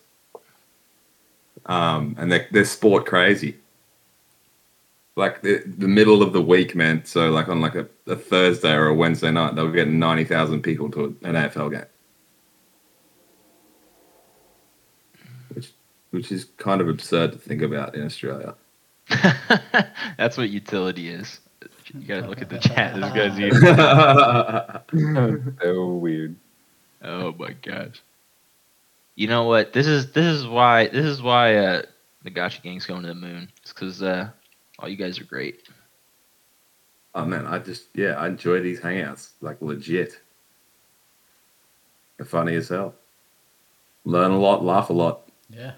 [SPEAKER 2] Um, and they're, they're sport crazy. Like the, the middle of the week, man. So like on like a, a Thursday or a Wednesday night, they'll get ninety thousand people to an AFL game, which which is kind of absurd to think about in Australia. *laughs*
[SPEAKER 9] That's what utility is. You gotta look at the chat. This guy's *laughs* *laughs*
[SPEAKER 6] so weird.
[SPEAKER 9] Oh my gosh. You know what? This is this is why this is why uh the Gotchi Gang's going to the moon. It's because uh all you guys are great.
[SPEAKER 2] Oh man, I just yeah, I enjoy these hangouts like legit. They're funny as hell. Learn a lot, laugh a lot.
[SPEAKER 1] Yeah.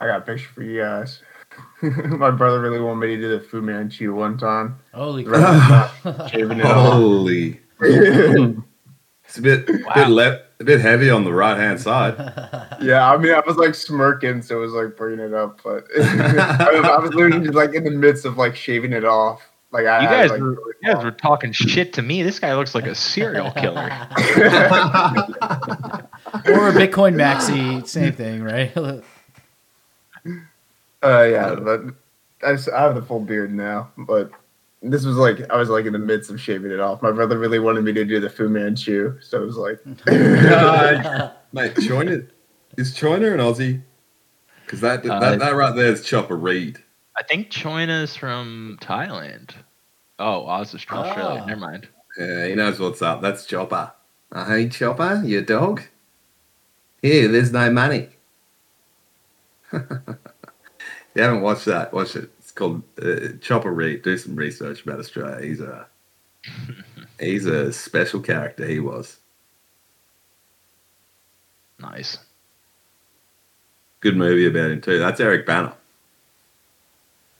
[SPEAKER 3] I got a picture for you guys. *laughs* My brother really wanted me to do the Fu Manchu one time.
[SPEAKER 1] Holy crap.
[SPEAKER 3] of the time, shaving it.
[SPEAKER 2] Holy, *laughs* it's a bit, bit left, a bit heavy on the right hand side. *laughs*
[SPEAKER 3] Yeah, I mean, I was like smirking, so it was like bringing it up, but I, was, I was literally just, like in the midst of like shaving it off. Like I
[SPEAKER 9] You
[SPEAKER 3] had,
[SPEAKER 9] guys
[SPEAKER 3] like,
[SPEAKER 9] were you guys were talking shit to me. This guy looks like a serial killer.
[SPEAKER 1] or a Bitcoin Maxi, same thing, right?
[SPEAKER 3] Uh, yeah, but I, just, I have the full beard now. But this was like I was like in the midst of shaving it off. My brother really wanted me to do the Fu Manchu, so it was like, *laughs* *laughs*
[SPEAKER 2] Mate, Choiner is Choiner an Aussie? Because that,
[SPEAKER 9] Uh,
[SPEAKER 2] that that right there is Chopper Read.
[SPEAKER 9] I think Choina's from Thailand. Oh, Oz is from Australia.
[SPEAKER 1] Ah.
[SPEAKER 9] Never mind.
[SPEAKER 2] Yeah, he knows what's up. That's Chopper. Uh, hey, Chopper, your dog. Here, there's no money. *laughs* you haven't watched that? Watch it. It's called uh, Chopper Read. Do some research about Australia. He's a *laughs* he's a special character. He was
[SPEAKER 9] Nice.
[SPEAKER 2] good movie about him too. That's Eric Bana.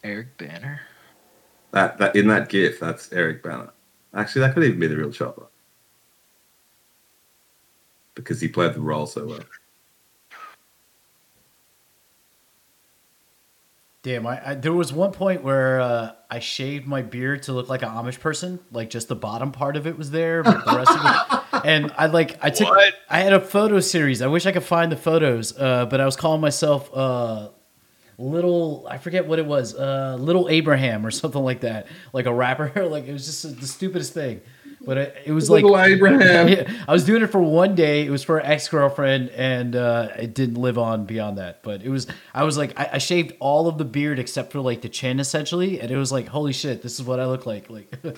[SPEAKER 9] Eric Bana.
[SPEAKER 2] That that in that GIF, that's Eric Bana. Actually, that could even be the real Chopper because he played the role so well.
[SPEAKER 1] Damn, I, I there was one point where uh, I shaved my beard to look like an Amish person, like just the bottom part of it was there, but the rest of it. *laughs* And I like I took
[SPEAKER 9] What?
[SPEAKER 1] I had a photo series. I wish I could find the photos, uh, but I was calling myself uh, little I forget what it was, uh, little Abraham or *laughs* something like that, like a rapper. *laughs* like it was just the stupidest thing. But it, it was like
[SPEAKER 2] Abraham. *laughs*
[SPEAKER 1] Yeah, I was doing it for one day. It was for an ex girlfriend, and uh, it didn't live on beyond that. But it was, I was like, I, I shaved all of the beard except for like the chin, essentially, and it was like, holy shit, this is what I look like. Like, *laughs*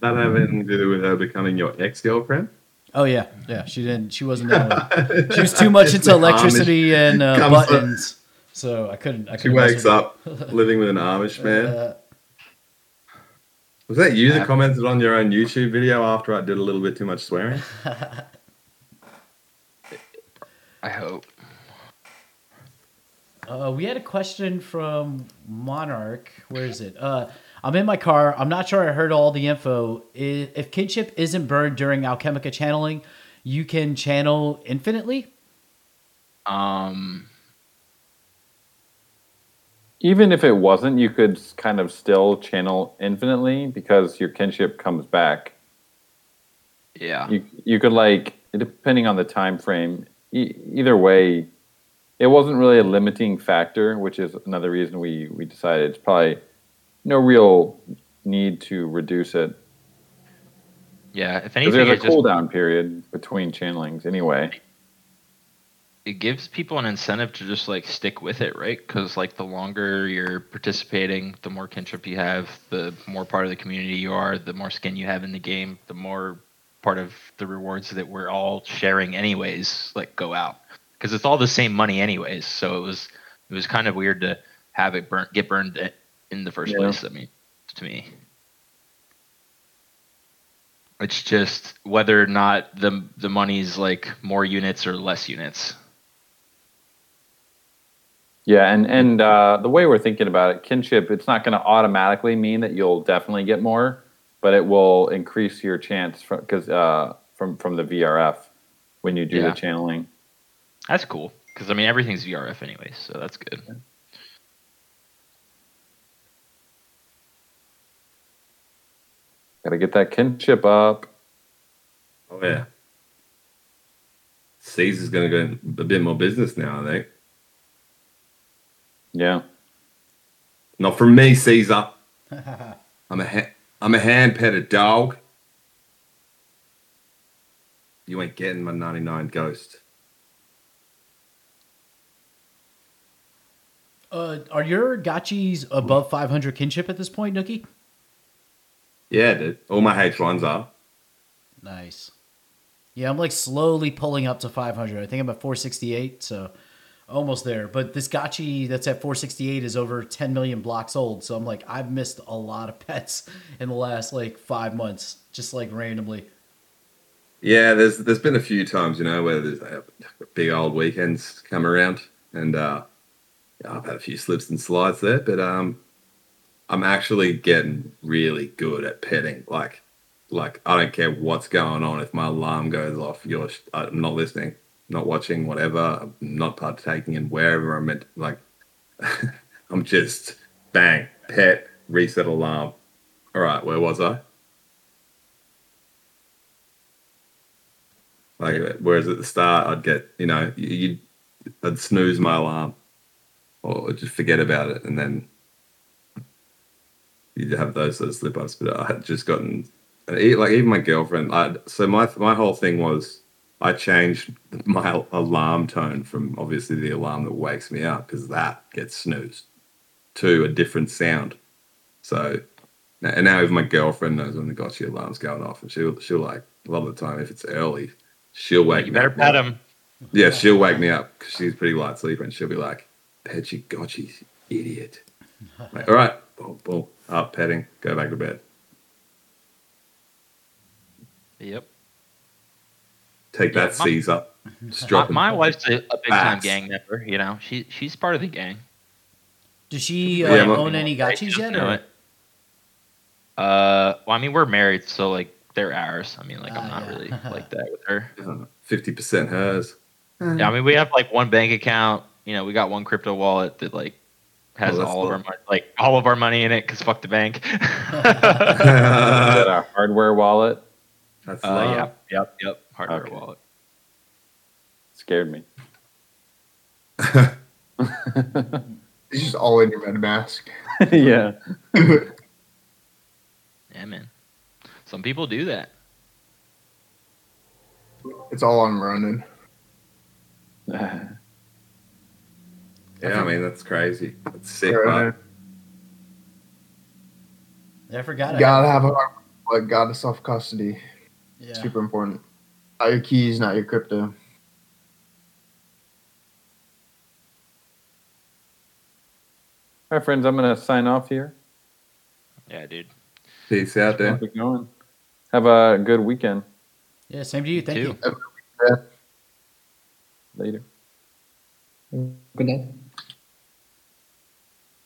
[SPEAKER 2] That have anything to do with her becoming your ex girlfriend?
[SPEAKER 1] oh yeah, yeah. She didn't. She wasn't. *laughs* Down. She was too much into electricity and uh,
[SPEAKER 2] comes up-
[SPEAKER 1] buttons, so I couldn't. I
[SPEAKER 2] She
[SPEAKER 1] couldn't mess
[SPEAKER 2] wakes up living with an Amish *laughs* man.
[SPEAKER 1] Uh,
[SPEAKER 2] Was that you that commented on your own YouTube video after I did a little bit too much swearing? *laughs*
[SPEAKER 9] I hope.
[SPEAKER 1] Uh, we had a question from Monarch. Where is it? Uh, I'm in my car. I'm not sure I heard all the info. If kinship isn't burned during Alchemica channeling, you can channel infinitely.
[SPEAKER 9] Um,
[SPEAKER 6] Even if it wasn't, you could kind of still channel infinitely because your kinship comes back.
[SPEAKER 9] yeah.
[SPEAKER 6] You you could like depending on the time frame. E- either way, it wasn't really a limiting factor, which is another reason we we decided it's probably no real need to reduce it.
[SPEAKER 9] Yeah. if anything,
[SPEAKER 6] there's a
[SPEAKER 9] it just
[SPEAKER 6] cooldown period between channelings anyway.
[SPEAKER 9] It gives people an incentive to just like stick with it, right? Because like the longer you're participating, the more kinship you have, the more part of the community you are, the more skin you have in the game, the more part of the rewards that we're all sharing anyways like go out because it's all the same money anyways. So it was it was kind of weird to have it burn get burned in the first
[SPEAKER 6] Yeah.
[SPEAKER 9] place. I mean, to me, It's just whether or not the the money's like more units or less units.
[SPEAKER 6] Yeah, and and uh, the way we're thinking about it, kinship, it's not going to automatically mean that you'll definitely get more, but it will increase your chance from because uh, from from the VRF when you do
[SPEAKER 9] Yeah.
[SPEAKER 6] the channeling.
[SPEAKER 9] That's cool because I mean everything's VRF anyway, so that's good.
[SPEAKER 6] Got to get that kinship up.
[SPEAKER 2] Oh yeah. Caesar's going to go a bit more business now, I think.
[SPEAKER 6] Yeah.
[SPEAKER 2] Not from me, Caesar. *laughs* I'm a ha- I'm a hand petted dog. You ain't getting my 99 ghost.
[SPEAKER 1] Uh, are your gotchis above 500 kinship at this point, Nookie?
[SPEAKER 2] Yeah, dude. All my H1s are.
[SPEAKER 1] Nice. Yeah, I'm like slowly pulling up to 500. I think I'm at 468, so almost there. But this gotchi that's at 468 is over 10 million blocks old. So I'm like, I've missed a lot of pets in the last like five months, just like randomly.
[SPEAKER 2] Yeah, there's there's been a few times, you know, where there's uh, big old weekends come around, and uh, I've had a few slips and slides there, but um, I'm actually getting really good at petting. Like, like I don't care what's going on. If my alarm goes off, you're I'm not listening, not watching, whatever. Not partaking in wherever I'm meant. Like, *laughs* I'm just bang, pet, reset alarm. All right, where was I? Like, whereas at the start, I'd get, you know, you, you'd, I'd snooze my alarm or just forget about it. And then you'd have those sort of slip ups. But I had just gotten, like, even my girlfriend, I, so my, my whole thing was I changed my alarm tone from obviously the alarm that wakes me up because that gets snoozed to a different sound. So, and now even my girlfriend knows when the gotcha alarm's going off, and she'll she'll like a lot of the time if it's early, she'll wake
[SPEAKER 9] You
[SPEAKER 2] me
[SPEAKER 9] better
[SPEAKER 2] up.
[SPEAKER 9] pet him.
[SPEAKER 2] Yeah, she'll wake me up because she's a pretty light sleeper, and she'll be like, "Pet your gotchis, idiot." *laughs* like, all right, boom, boom, up, petting, go back to bed.
[SPEAKER 9] Yep.
[SPEAKER 2] Take
[SPEAKER 9] Yeah,
[SPEAKER 2] that,
[SPEAKER 9] my-
[SPEAKER 2] Caesar. *laughs* Just
[SPEAKER 9] My, my wife's a, a big time gang member. You know, she she's part of the gang.
[SPEAKER 1] Does she uh,
[SPEAKER 2] I'm-
[SPEAKER 1] own any gotchis yet?
[SPEAKER 9] know
[SPEAKER 1] Or?
[SPEAKER 9] it. Uh, well, I mean, we're married, so like they're ours. I mean, like I'm
[SPEAKER 1] Ah,
[SPEAKER 9] not
[SPEAKER 1] yeah.
[SPEAKER 9] really *laughs* like that with her.
[SPEAKER 2] Fifty percent hers.
[SPEAKER 9] Yeah, I mean, we have like one bank account. You know, we got one crypto wallet that like has
[SPEAKER 2] Oh, that's
[SPEAKER 9] all of our money, like all of our money in it, because fuck the bank. *laughs*
[SPEAKER 6] Is that a hardware wallet?
[SPEAKER 2] That's
[SPEAKER 9] Uh,
[SPEAKER 2] love.
[SPEAKER 9] yep, yep, yep. Hardware
[SPEAKER 6] Okay.
[SPEAKER 9] wallet.
[SPEAKER 6] Scared me. *laughs*
[SPEAKER 3] It's just all in your MetaMask. *laughs*
[SPEAKER 6] yeah. *laughs*
[SPEAKER 9] Yeah, man. Some people do that.
[SPEAKER 3] It's all on running.
[SPEAKER 2] Yeah, I mean that's crazy. That's sick.
[SPEAKER 3] Right.
[SPEAKER 1] Yeah, I forgot. I
[SPEAKER 3] gotta have a like gotta self custody.
[SPEAKER 1] yeah.
[SPEAKER 3] Super important. Not your keys, not your crypto.
[SPEAKER 6] All right, friends, I'm going to sign off here.
[SPEAKER 9] Yeah, dude.
[SPEAKER 2] Peace out there.
[SPEAKER 6] Keep going. Have a good weekend.
[SPEAKER 1] yeah, same to you. Thank
[SPEAKER 9] Too.
[SPEAKER 1] you.
[SPEAKER 6] Later.
[SPEAKER 8] Good night.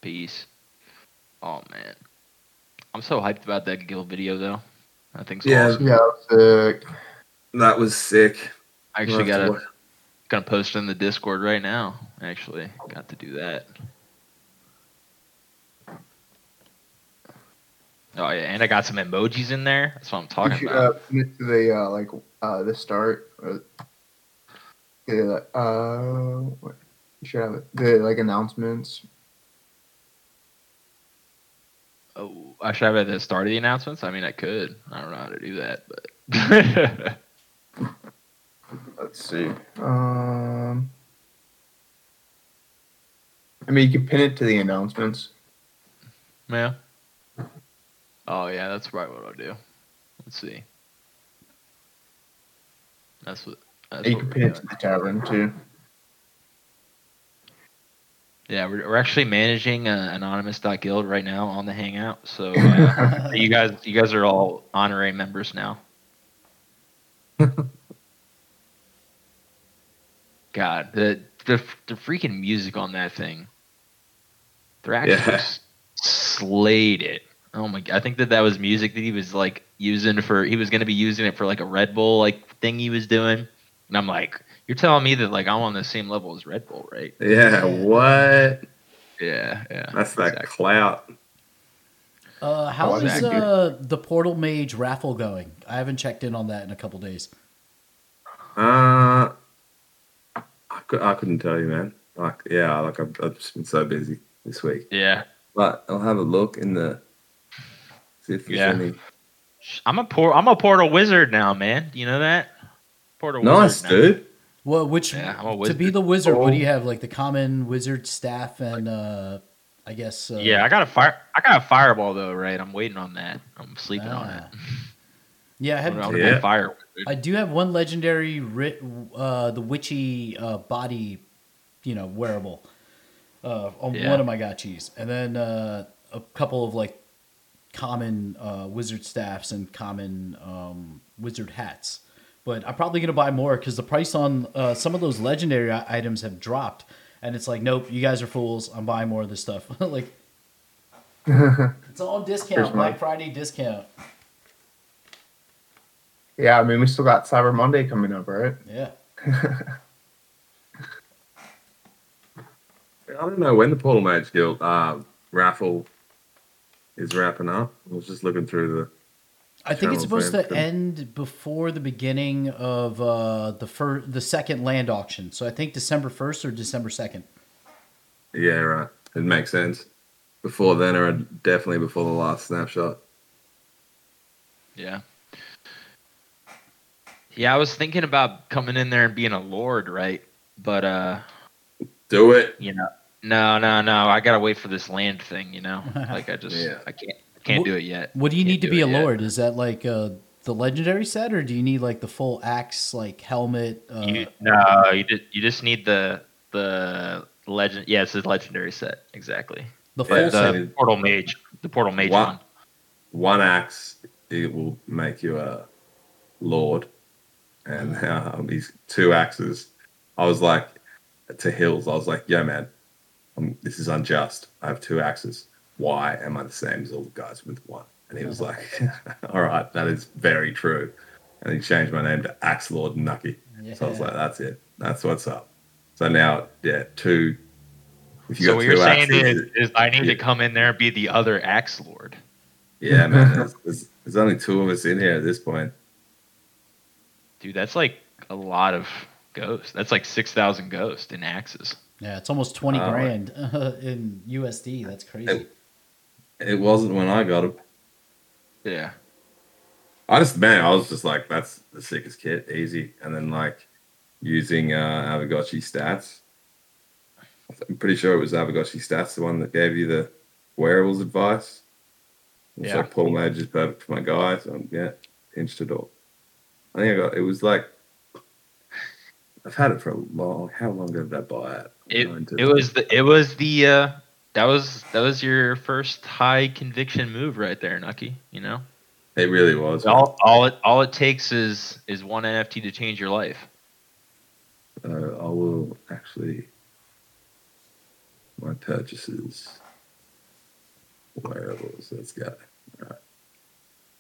[SPEAKER 9] Peace. Oh man, I'm so hyped about that guild video though. I think
[SPEAKER 2] Yeah.
[SPEAKER 9] awesome.
[SPEAKER 3] Yeah, sick.
[SPEAKER 2] That was sick.
[SPEAKER 9] I actually got
[SPEAKER 2] to
[SPEAKER 9] to gonna post in the Discord right now. Actually, got to do that. Oh yeah, and I got some emojis in there. That's what I'm talking
[SPEAKER 3] should
[SPEAKER 9] about.
[SPEAKER 3] uh, pin it to the uh, like uh, the start. Or, yeah, uh, what- you should have it. The like announcements.
[SPEAKER 9] Oh, I should have it at the start of the announcements. I mean, I could. I don't know how to do that, but *laughs*
[SPEAKER 3] Let's see. Um, I mean, you can pin it to the announcements.
[SPEAKER 9] yeah. Oh yeah, that's right. What I'll do. Let's see. That's what. That's
[SPEAKER 3] you
[SPEAKER 9] what
[SPEAKER 3] can
[SPEAKER 9] we're
[SPEAKER 3] pin it to the tavern too.
[SPEAKER 9] Yeah, we're, we're actually managing uh, anonymous.guild right now on the Hangout. So *laughs* uh, you guys, you guys are all honorary members now. *laughs* God, the the the freaking music on that thing. Thrax
[SPEAKER 2] Yeah.
[SPEAKER 9] just slayed it. Oh my god! I think that that was music that he was like using for. He was gonna be using it for like a Red Bull like thing he was doing, and I'm like, you're telling me that like I'm on the same level as Red Bull, right?
[SPEAKER 2] Yeah, what?
[SPEAKER 9] Yeah, yeah.
[SPEAKER 2] That's that
[SPEAKER 9] exactly.
[SPEAKER 2] clout.
[SPEAKER 1] Uh, how
[SPEAKER 9] Oh,
[SPEAKER 1] is uh, the Portal Mage raffle going? I haven't checked in on that in a couple days.
[SPEAKER 2] Uh, I, couldn't tell you, man. Like, yeah, like I've, I've just been so busy this week.
[SPEAKER 9] Yeah,
[SPEAKER 2] But I'll have a look in the see if there's
[SPEAKER 9] Yeah.
[SPEAKER 2] any.
[SPEAKER 9] I'm a por- I'm a Portal Wizard now, man. You know that? Portal
[SPEAKER 2] Nice,
[SPEAKER 9] Wizard. now.
[SPEAKER 2] dude.
[SPEAKER 1] Well, which
[SPEAKER 9] Yeah,
[SPEAKER 1] to be the wizard, what
[SPEAKER 3] Oh.
[SPEAKER 1] do you have? Like the common wizard staff and uh, I guess. Uh,
[SPEAKER 9] Yeah, I got a fire. I got a fireball though, right? I'm waiting on that. I'm sleeping on
[SPEAKER 1] Ah.
[SPEAKER 9] it.
[SPEAKER 1] yeah. I *laughs* have.
[SPEAKER 9] gonna
[SPEAKER 2] Yeah.
[SPEAKER 9] fire. Wizard.
[SPEAKER 1] I do have one legendary, ri- uh, the witchy uh, body, you know, wearable uh, on
[SPEAKER 9] Yeah.
[SPEAKER 1] one of my gotchis, and then uh, a couple of like common uh, wizard staffs and common um, wizard hats. But I'm probably gonna buy more because the price on uh, some of those legendary items have dropped, and it's like, nope, you guys are fools. I'm buying more of this stuff. *laughs* like, *laughs* it's all discount,
[SPEAKER 3] Here's
[SPEAKER 1] Black. Friday discount.
[SPEAKER 3] Yeah, I mean, we still got Cyber Monday coming up, right?
[SPEAKER 1] Yeah. *laughs*
[SPEAKER 2] I don't know when the Portal Mage Guild uh, raffle is wrapping up. I was just looking through the.
[SPEAKER 1] I think it's supposed
[SPEAKER 2] man.
[SPEAKER 1] to end before the beginning of uh, the fir- the second land auction. So I think December first or December second.
[SPEAKER 2] Yeah, right. It makes sense. Before then, or definitely before the last snapshot.
[SPEAKER 9] Yeah. Yeah, I was thinking about coming in there and being a lord, right? But uh,
[SPEAKER 2] Do it.
[SPEAKER 9] you know, no, no, no. I gotta wait for this land thing. You know, *laughs* like I just,
[SPEAKER 2] Yeah.
[SPEAKER 9] I can't, I can't do it yet.
[SPEAKER 1] What do you need to be a
[SPEAKER 9] it yet.
[SPEAKER 1] lord? Is that like uh, the legendary set, or do you need like the full axe, like helmet? Uh,
[SPEAKER 9] You, no, you just, you just need the the legend. Yeah, it's the legendary set exactly.
[SPEAKER 1] the full
[SPEAKER 2] Yeah,
[SPEAKER 9] The portal mage, the portal mage
[SPEAKER 2] What?
[SPEAKER 9] one.
[SPEAKER 2] One axe, it will make you a lord. And um, he's two axes. I was like, to Hills, I was like, yo, man, um, this is unjust. I have two axes. Why am I the same as all the guys with one? And he was like, *laughs* all right, that is very true. And he changed my name to Axe Lord Nucky. So I was like, that's it. That's what's up. So now, yeah, two. If
[SPEAKER 9] So what you're
[SPEAKER 2] two
[SPEAKER 9] saying
[SPEAKER 2] axes,
[SPEAKER 9] is, is I need
[SPEAKER 2] yeah.
[SPEAKER 9] to come in there and be the other axe lord.
[SPEAKER 2] yeah, man, there's, there's, there's only two of us in here at this point.
[SPEAKER 9] Dude, that's like a lot of ghosts. That's like six thousand ghosts in axes.
[SPEAKER 1] Yeah, it's almost twenty
[SPEAKER 2] Oh.
[SPEAKER 1] grand in USD. That's crazy.
[SPEAKER 2] It wasn't when I got him.
[SPEAKER 9] Yeah.
[SPEAKER 2] I just, man, I was just like, that's the sickest kit, easy. And then like using uh, Aavegotchi stats. I'm pretty sure it was Aavegotchi stats, the one that gave you the wearables advice. It's
[SPEAKER 9] Yeah.
[SPEAKER 2] like Portal Mage is perfect for my guy. So yeah, pinched it all. I think I got, it was like, I've had it for a long, how long did I buy it?
[SPEAKER 9] It it was the it was the uh that was that was your first high conviction move right there, Nucky. You know?
[SPEAKER 2] It really was.
[SPEAKER 9] All all it all it takes is is one NFT to change your life.
[SPEAKER 2] Uh, I will actually my purchases wearables. Let's go.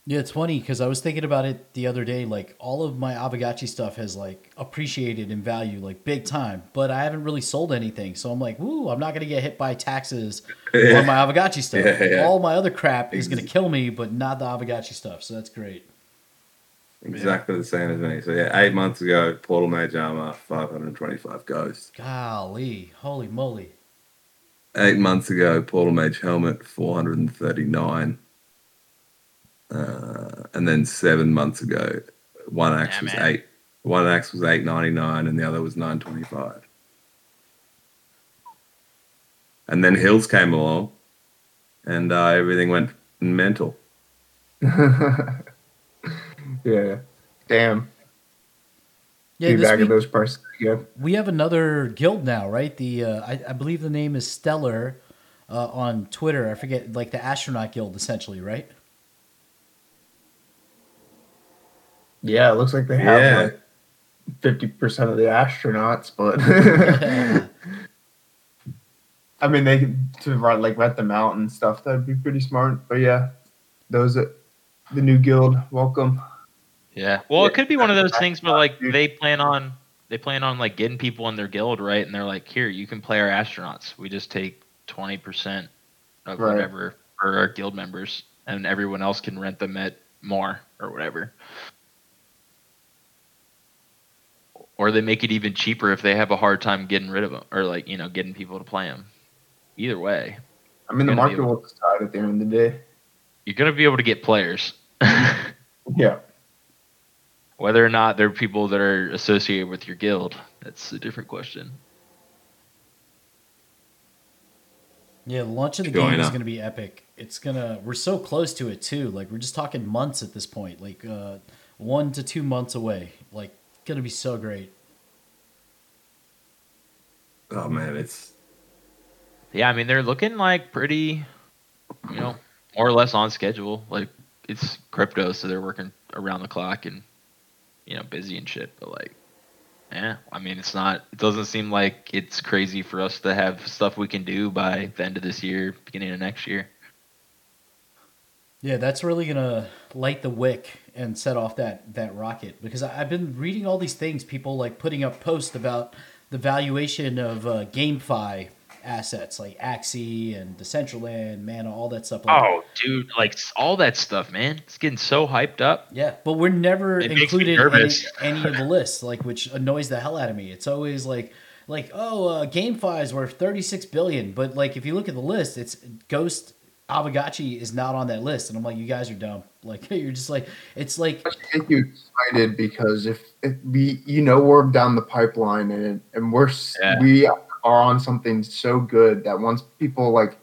[SPEAKER 1] Yeah, it's funny because I was thinking about it the other day. Like all of my Aavegotchi stuff has like appreciated in value, like big time. But I haven't really sold anything, so I'm like, "Woo! I'm not gonna get hit by taxes on my *laughs* Aavegotchi stuff.
[SPEAKER 2] Yeah, yeah.
[SPEAKER 1] All my other crap is gonna kill me, but not the Aavegotchi stuff. So that's great.
[SPEAKER 2] Exactly the same as me. So yeah, eight months ago, Portal Mage Armor, 525 Ghost.
[SPEAKER 1] Golly, holy moly!
[SPEAKER 2] Eight months ago, Portal Mage Helmet, 439. Uh, and then seven months ago, one axe
[SPEAKER 9] Yeah,
[SPEAKER 2] was
[SPEAKER 9] man.
[SPEAKER 2] eight. One axe was 899 and the other was 925. And then Hills came along and uh, everything went mental. *laughs*
[SPEAKER 3] yeah. Damn.
[SPEAKER 1] Yeah,
[SPEAKER 3] Be
[SPEAKER 1] this
[SPEAKER 3] back
[SPEAKER 1] week
[SPEAKER 3] at those prices again.
[SPEAKER 1] we have another guild now, right? The uh, I, I believe the name is Stellar uh, on Twitter. I forget, like the astronaut guild, essentially, right?
[SPEAKER 3] Yeah, it looks like they have
[SPEAKER 2] Yeah.
[SPEAKER 3] like fifty percent of the astronauts, but *laughs* I mean they could to run like rent them out and stuff. That'd be pretty smart. But yeah, those are the new guild. Welcome.
[SPEAKER 9] Yeah. Well, it could be one of those things where like they plan on they plan on like getting people in their guild, right? And they're like, "Here, you can play our astronauts. We just take 20% of
[SPEAKER 3] Right.
[SPEAKER 9] whatever for our guild members and everyone else can rent them at more or whatever." Or they make it even cheaper if they have a hard time getting rid of them or like, you know, getting people to play them. Either way,
[SPEAKER 3] I mean, the
[SPEAKER 9] Gonna
[SPEAKER 3] market will decide at the end of the day.
[SPEAKER 9] you're going to be able to get players. *laughs*
[SPEAKER 3] Yeah.
[SPEAKER 9] Whether or not they're people that are associated with your guild, that's a different question.
[SPEAKER 1] Yeah, the launch of the
[SPEAKER 2] Going
[SPEAKER 1] game is going to be epic. It's gonna. We're so close to it too. Like we're just talking months at this point. Like uh, one to two months away. Like gonna be so great.
[SPEAKER 2] Oh man, it's
[SPEAKER 9] Yeah, I mean they're looking like pretty, you know, more or less on schedule. Like it's crypto, so they're working around the clock and you know busy and shit. But like, yeah, I mean it's not. It doesn't seem like it's crazy for us to have stuff we can do by the end of this year, beginning of next year.
[SPEAKER 1] Yeah, that's really gonna light the wick and set off that that rocket because I, I've been reading all these things. People like putting up posts about the valuation of uh, GameFi assets like Axie and Decentraland, Mana, all that stuff. Like,
[SPEAKER 9] Oh, dude, like all that stuff, man. It's getting so hyped up.
[SPEAKER 1] Yeah, but we're never
[SPEAKER 9] It
[SPEAKER 1] included in any, any of the lists, like which annoys the hell out of me. It's always like, like oh, uh, GameFi is worth thirty six billion, but like if you look at the list, it's Ghost Aavegotchi is not on that list, and I'm like, you guys are dumb. *laughs* Like you're just like, it's like,
[SPEAKER 3] get you excited because if, if we you know we're down the pipeline and and we're
[SPEAKER 9] Yeah.
[SPEAKER 3] we are on something so good that once people like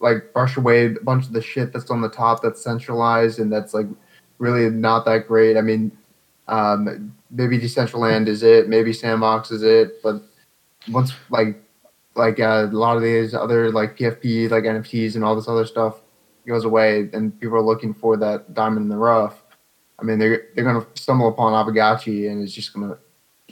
[SPEAKER 3] like brush away a bunch of the shit that's on the top that's centralized and that's like really not that great. I mean, um, maybe Decentraland is it, maybe Sandbox is it, but once like like uh, a lot of these other like PFP like NFTs and all this other stuff goes away and people are looking for that diamond in the rough. I mean, they're they're gonna stumble upon Aavegotchi and it's just gonna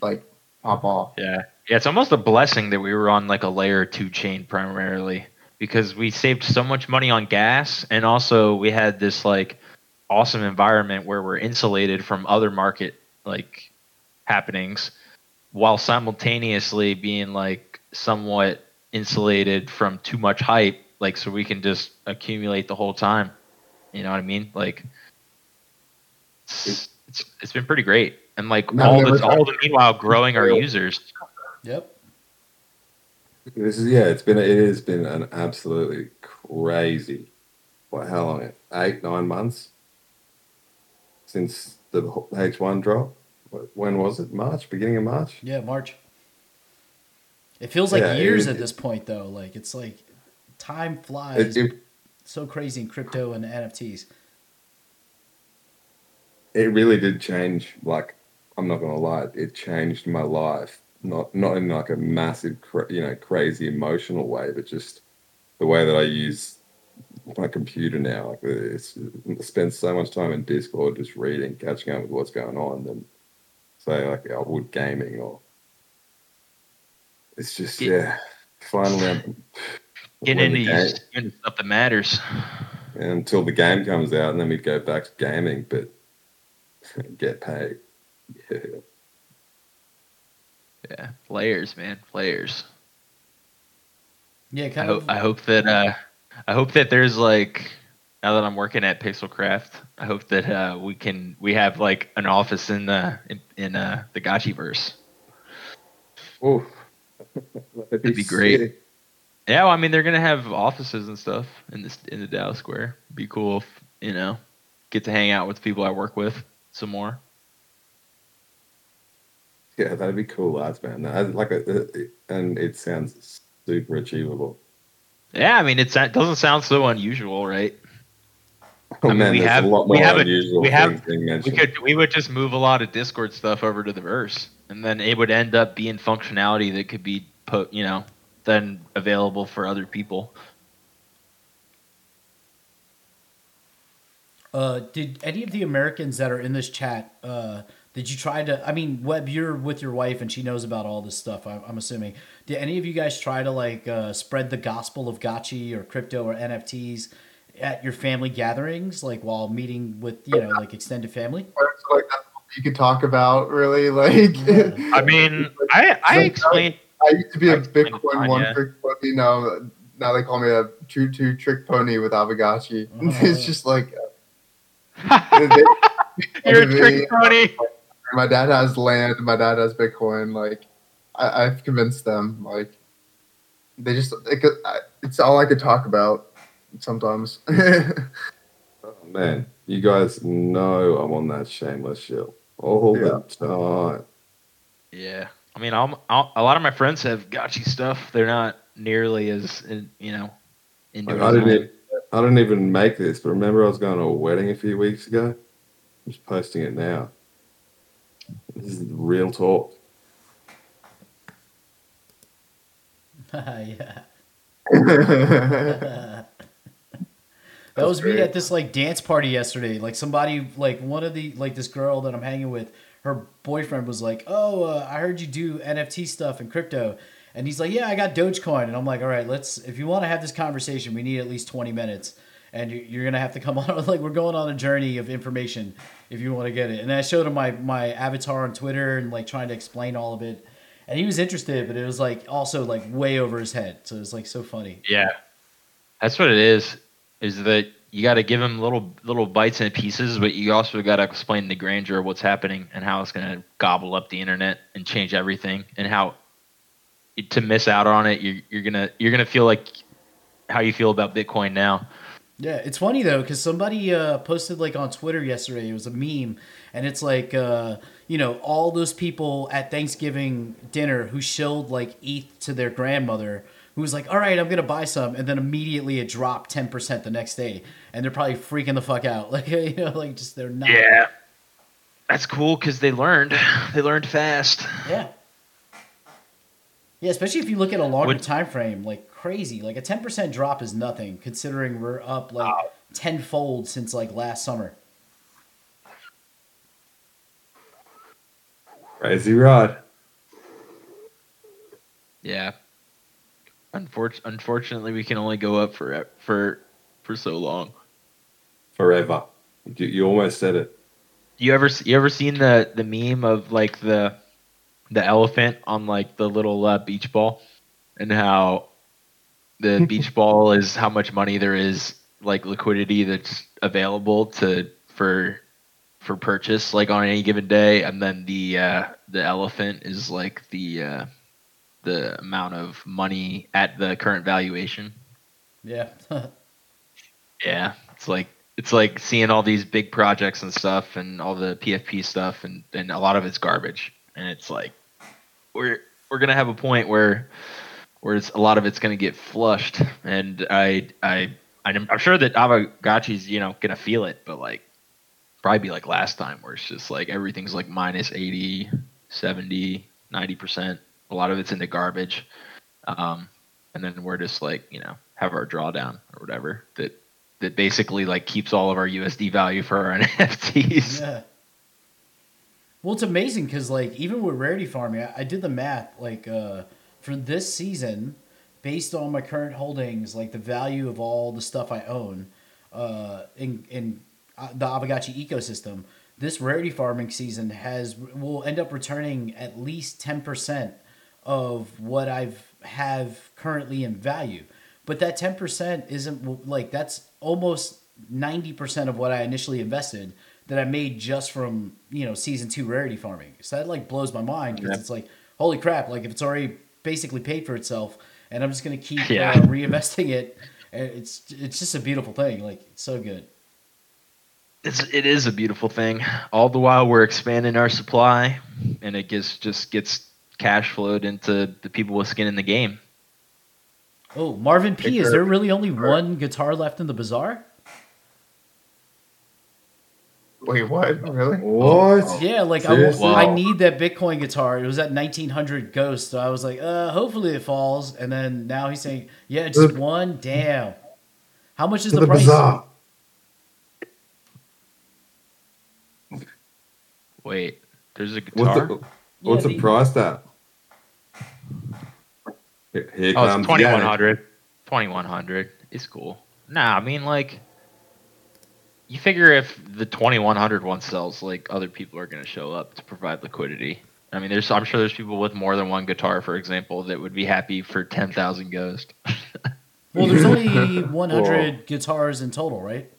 [SPEAKER 3] like pop off.
[SPEAKER 9] Yeah. Yeah, it's almost a blessing that we were on like a layer two chain primarily because we saved so much money on gas and also we had this like awesome environment where we're insulated from other market like happenings while simultaneously being like somewhat insulated from too much hype like so we can just accumulate the whole time. You know what I mean? Like it's it's, it's been pretty great. And like
[SPEAKER 3] No,
[SPEAKER 9] all
[SPEAKER 3] there was-
[SPEAKER 9] the all the meanwhile growing our users.
[SPEAKER 1] yep,
[SPEAKER 2] this is yeah. It's been it has been an absolutely crazy. What how long? Eight nine months since the H one drop. When was it? March, beginning of March.
[SPEAKER 1] yeah, March. It feels like
[SPEAKER 2] Yeah,
[SPEAKER 1] years
[SPEAKER 2] it-
[SPEAKER 1] at this point, though. Like it's like time flies
[SPEAKER 2] It, it,
[SPEAKER 1] so crazy in crypto and NFTs.
[SPEAKER 2] it really did change. Like I'm not gonna lie, it changed my life. Not not in like a massive, you know, crazy emotional way, but just the way that I use my computer now. Like it's I spend so much time in Discord just reading, catching up with what's going on, than say like I would gaming or. It's just
[SPEAKER 9] Get-
[SPEAKER 2] yeah. Finally, *laughs* I'm-
[SPEAKER 9] Get
[SPEAKER 2] when
[SPEAKER 9] into
[SPEAKER 2] the game-
[SPEAKER 9] stuff that matters.
[SPEAKER 2] until the game comes out, and then we go back to gaming, but *laughs* get paid. Yeah.
[SPEAKER 9] Yeah, players, man, players.
[SPEAKER 1] Yeah,
[SPEAKER 9] I
[SPEAKER 1] kind
[SPEAKER 9] hope
[SPEAKER 1] of.
[SPEAKER 9] I hope that uh, I hope that there's like now that I'm working at Pixelcraft, I hope that uh, we can we have like an office in the in, in uh, the Gotchiverse.
[SPEAKER 2] Oh, *laughs*
[SPEAKER 9] That'd be great. Yeah, well, I mean they're gonna have offices and stuff in this in the Dallas Square. Be cool if you know get to hang out with people I work with some more.
[SPEAKER 2] Yeah, that'd be cool, lads, man. I, like, a, and it sounds super achievable.
[SPEAKER 9] Yeah, I mean it's it doesn't sound so unusual, right?
[SPEAKER 2] Oh,
[SPEAKER 9] mean,
[SPEAKER 2] man,
[SPEAKER 9] we have-
[SPEAKER 2] a lot
[SPEAKER 9] we
[SPEAKER 2] more
[SPEAKER 9] have a- we have- We could we would just move a lot of Discord stuff over to the verse, and then it would end up being functionality that could be put, you know, then available for other people.
[SPEAKER 1] Uh, did any of the Americans that are in this chat? Uh, did you try to? I mean, Webb, you're with your wife and she knows about all this stuff. I'm, I'm assuming. Did any of you guys try to like uh, spread the gospel of Gotchi or crypto or NFTs at your family gatherings, like while meeting with you know like extended family?
[SPEAKER 10] Like you could talk about really *laughs* like.
[SPEAKER 9] I mean, I I
[SPEAKER 10] Like,
[SPEAKER 9] explained.
[SPEAKER 10] I used to be
[SPEAKER 9] I
[SPEAKER 10] a
[SPEAKER 9] explained it
[SPEAKER 10] Bitcoin one
[SPEAKER 9] yeah.
[SPEAKER 10] trick pony. Now, now they call me a true two trick pony with Aavegotchi. *laughs*
[SPEAKER 1] Oh.
[SPEAKER 10] it's just like uh, *laughs* they-
[SPEAKER 9] You're a trick pony.
[SPEAKER 10] my dad has land. My dad has Bitcoin. Like I, I've convinced them. Like they just it could, it's all I could talk about sometimes. *laughs*
[SPEAKER 2] Oh, man, you guys know I'm on that shameless shit all the time.
[SPEAKER 9] Yeah, I mean, I'm, I'll, a lot of my friends have gotchi stuff. They're not nearly as you know into
[SPEAKER 2] Like, I didn't even, I didn't even make this, but remember I was going to a wedding a few weeks ago. I'm just posting it now. This is real talk. *laughs*
[SPEAKER 1] yeah. *laughs* That was me at this like dance party yesterday. Like somebody, like one of the like this girl that I'm hanging with, her boyfriend was like, "Oh, uh, I heard you do NFT stuff and crypto," and he's like, "Yeah, I got Dogecoin," and I'm like, "All right, let's. If you want to have this conversation, we need at least 20 minutes." And you- you're gonna have to come *laughs* on like we're going on a journey of information if you want to get it. And I showed him my my avatar on Twitter and like trying to explain all of it, and he was interested, but it was like also like way over his head. So it was like so funny.
[SPEAKER 9] Yeah, that's what it is. Is that you got to give them little little bites and pieces, but you also got to explain the grandeur of what's happening and how it's going to gobble up the internet and change everything, and how to miss out on it, you're you're gonna you're gonna feel like how you feel about Bitcoin now.
[SPEAKER 1] Yeah, it's funny though because somebody uh, posted like on Twitter yesterday. It was a meme, and it's like uh, you know all those people at Thanksgiving dinner who shilled like ETH to their grandmother, who was like, "All right, I'm gonna buy some," and then immediately it dropped ten percent the next day, and they're probably freaking the fuck out. *laughs* Like you know, like just they're not.
[SPEAKER 9] Yeah, that's cool because they learned they learned fast.
[SPEAKER 1] Yeah. Yeah, especially if you look at a longer
[SPEAKER 9] Would-
[SPEAKER 1] time frame, like crazy. Like a ten percent drop is nothing, considering we're up like tenfold since like last summer.
[SPEAKER 2] Crazy Rod.
[SPEAKER 9] Yeah. Unfortunately, unfortunately, we can only go up for for for so long.
[SPEAKER 2] Forever. You, you almost said it.
[SPEAKER 9] You ever you ever seen the the meme of like the the elephant on like the little uh, beach ball, and how the *laughs* beach ball is how much money there is like liquidity that's available to for for purchase like on any given day, and then the uh, the elephant is like the uh, the amount of money at the current valuation.
[SPEAKER 1] Yeah. *laughs*
[SPEAKER 9] Yeah, it's like it's like seeing all these big projects and stuff, and all the PFP stuff, and and a lot of it's garbage. And it's like we're we're gonna have a point where where it's a lot of it's gonna get flushed, and I I I'm I'm sure that Aavegotchi's you know gonna feel it, but like probably be like last time where it's just like everything's like minus 80, 70, 90 percent. A lot of it's into garbage. Um, and then we're just like you know have our drawdown or whatever that that basically like keeps all of our USD value for our *laughs* NFTs.
[SPEAKER 1] Yeah. Well, it's amazing because like even with rarity farming, I, I did the math like uh, for this season, based on my current holdings, like the value of all the stuff I own uh, in in uh, the Aavegotchi ecosystem. This rarity farming season has will end up returning at least ten percent of what I've have currently in value. But that ten percent isn't like that's almost ninety percent of what I initially invested that I made just from you know season two rarity farming. So that like blows my mind because
[SPEAKER 9] Yeah.
[SPEAKER 1] it's like holy crap! Like if it's already basically paid for itself, and I'm just gonna keep
[SPEAKER 9] Yeah.
[SPEAKER 1] uh, reinvesting it. It's it's just a beautiful thing. Like it's so good.
[SPEAKER 9] It's it is a beautiful thing. All the while we're expanding our supply, and it gets just gets cash flowed into the people with skin in the game.
[SPEAKER 1] Oh, Marvin P, is there really only one guitar left in the bazaar?
[SPEAKER 10] Wait, what? Really?
[SPEAKER 2] What?
[SPEAKER 1] Yeah, like I,
[SPEAKER 2] Seriously?
[SPEAKER 1] I need that Bitcoin guitar. It was at 1900 Ghost, so I was like, uh, hopefully it falls. And then now he's saying, yeah, just
[SPEAKER 2] Good.
[SPEAKER 1] one. Damn. How much is the,
[SPEAKER 2] the
[SPEAKER 1] price?
[SPEAKER 2] bazaar.
[SPEAKER 9] Wait, there's a
[SPEAKER 2] What's
[SPEAKER 9] guitar.
[SPEAKER 2] the what's
[SPEAKER 1] Yeah,
[SPEAKER 2] the
[SPEAKER 1] the-
[SPEAKER 2] price at? Here, here
[SPEAKER 9] oh,
[SPEAKER 2] comes
[SPEAKER 9] it's twenty one Twenty one hundred. It's cool. Nah, I mean like. You figure if the 2100 one sells, like other people are going to show up to provide liquidity. I mean, there's I'm sure there's people with more than one guitar, for example, that would be happy for 10,000 Ghost. *laughs*
[SPEAKER 1] Well, there's only *laughs* 100 guitars in total, right?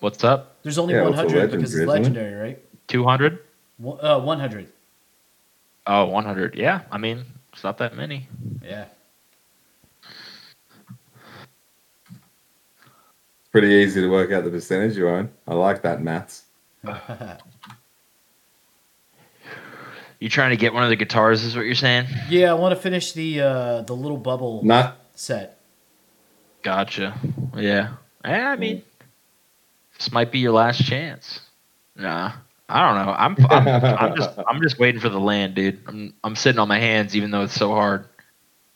[SPEAKER 9] What's up?
[SPEAKER 1] There's only
[SPEAKER 2] Yeah, what's the
[SPEAKER 1] 100 because it's
[SPEAKER 2] legendary,
[SPEAKER 1] legendary, right?
[SPEAKER 9] 200?
[SPEAKER 1] Uh, 100.
[SPEAKER 9] Oh, 100. Yeah, I mean, it's not that many.
[SPEAKER 1] Yeah.
[SPEAKER 2] Pretty easy to work out the percentage you own. I like that maths. *laughs*
[SPEAKER 9] You trying to get one of the guitars? Is what you're saying?
[SPEAKER 1] yeah, I want to finish the uh, the little bubble
[SPEAKER 2] Not
[SPEAKER 1] set.
[SPEAKER 9] Gotcha. Yeah. Yeah, I mean, this might be your last chance. Nah, I don't know. I'm I'm, I'm just *laughs* I'm just waiting for the land, dude. I'm I'm sitting on my hands, even though it's so hard.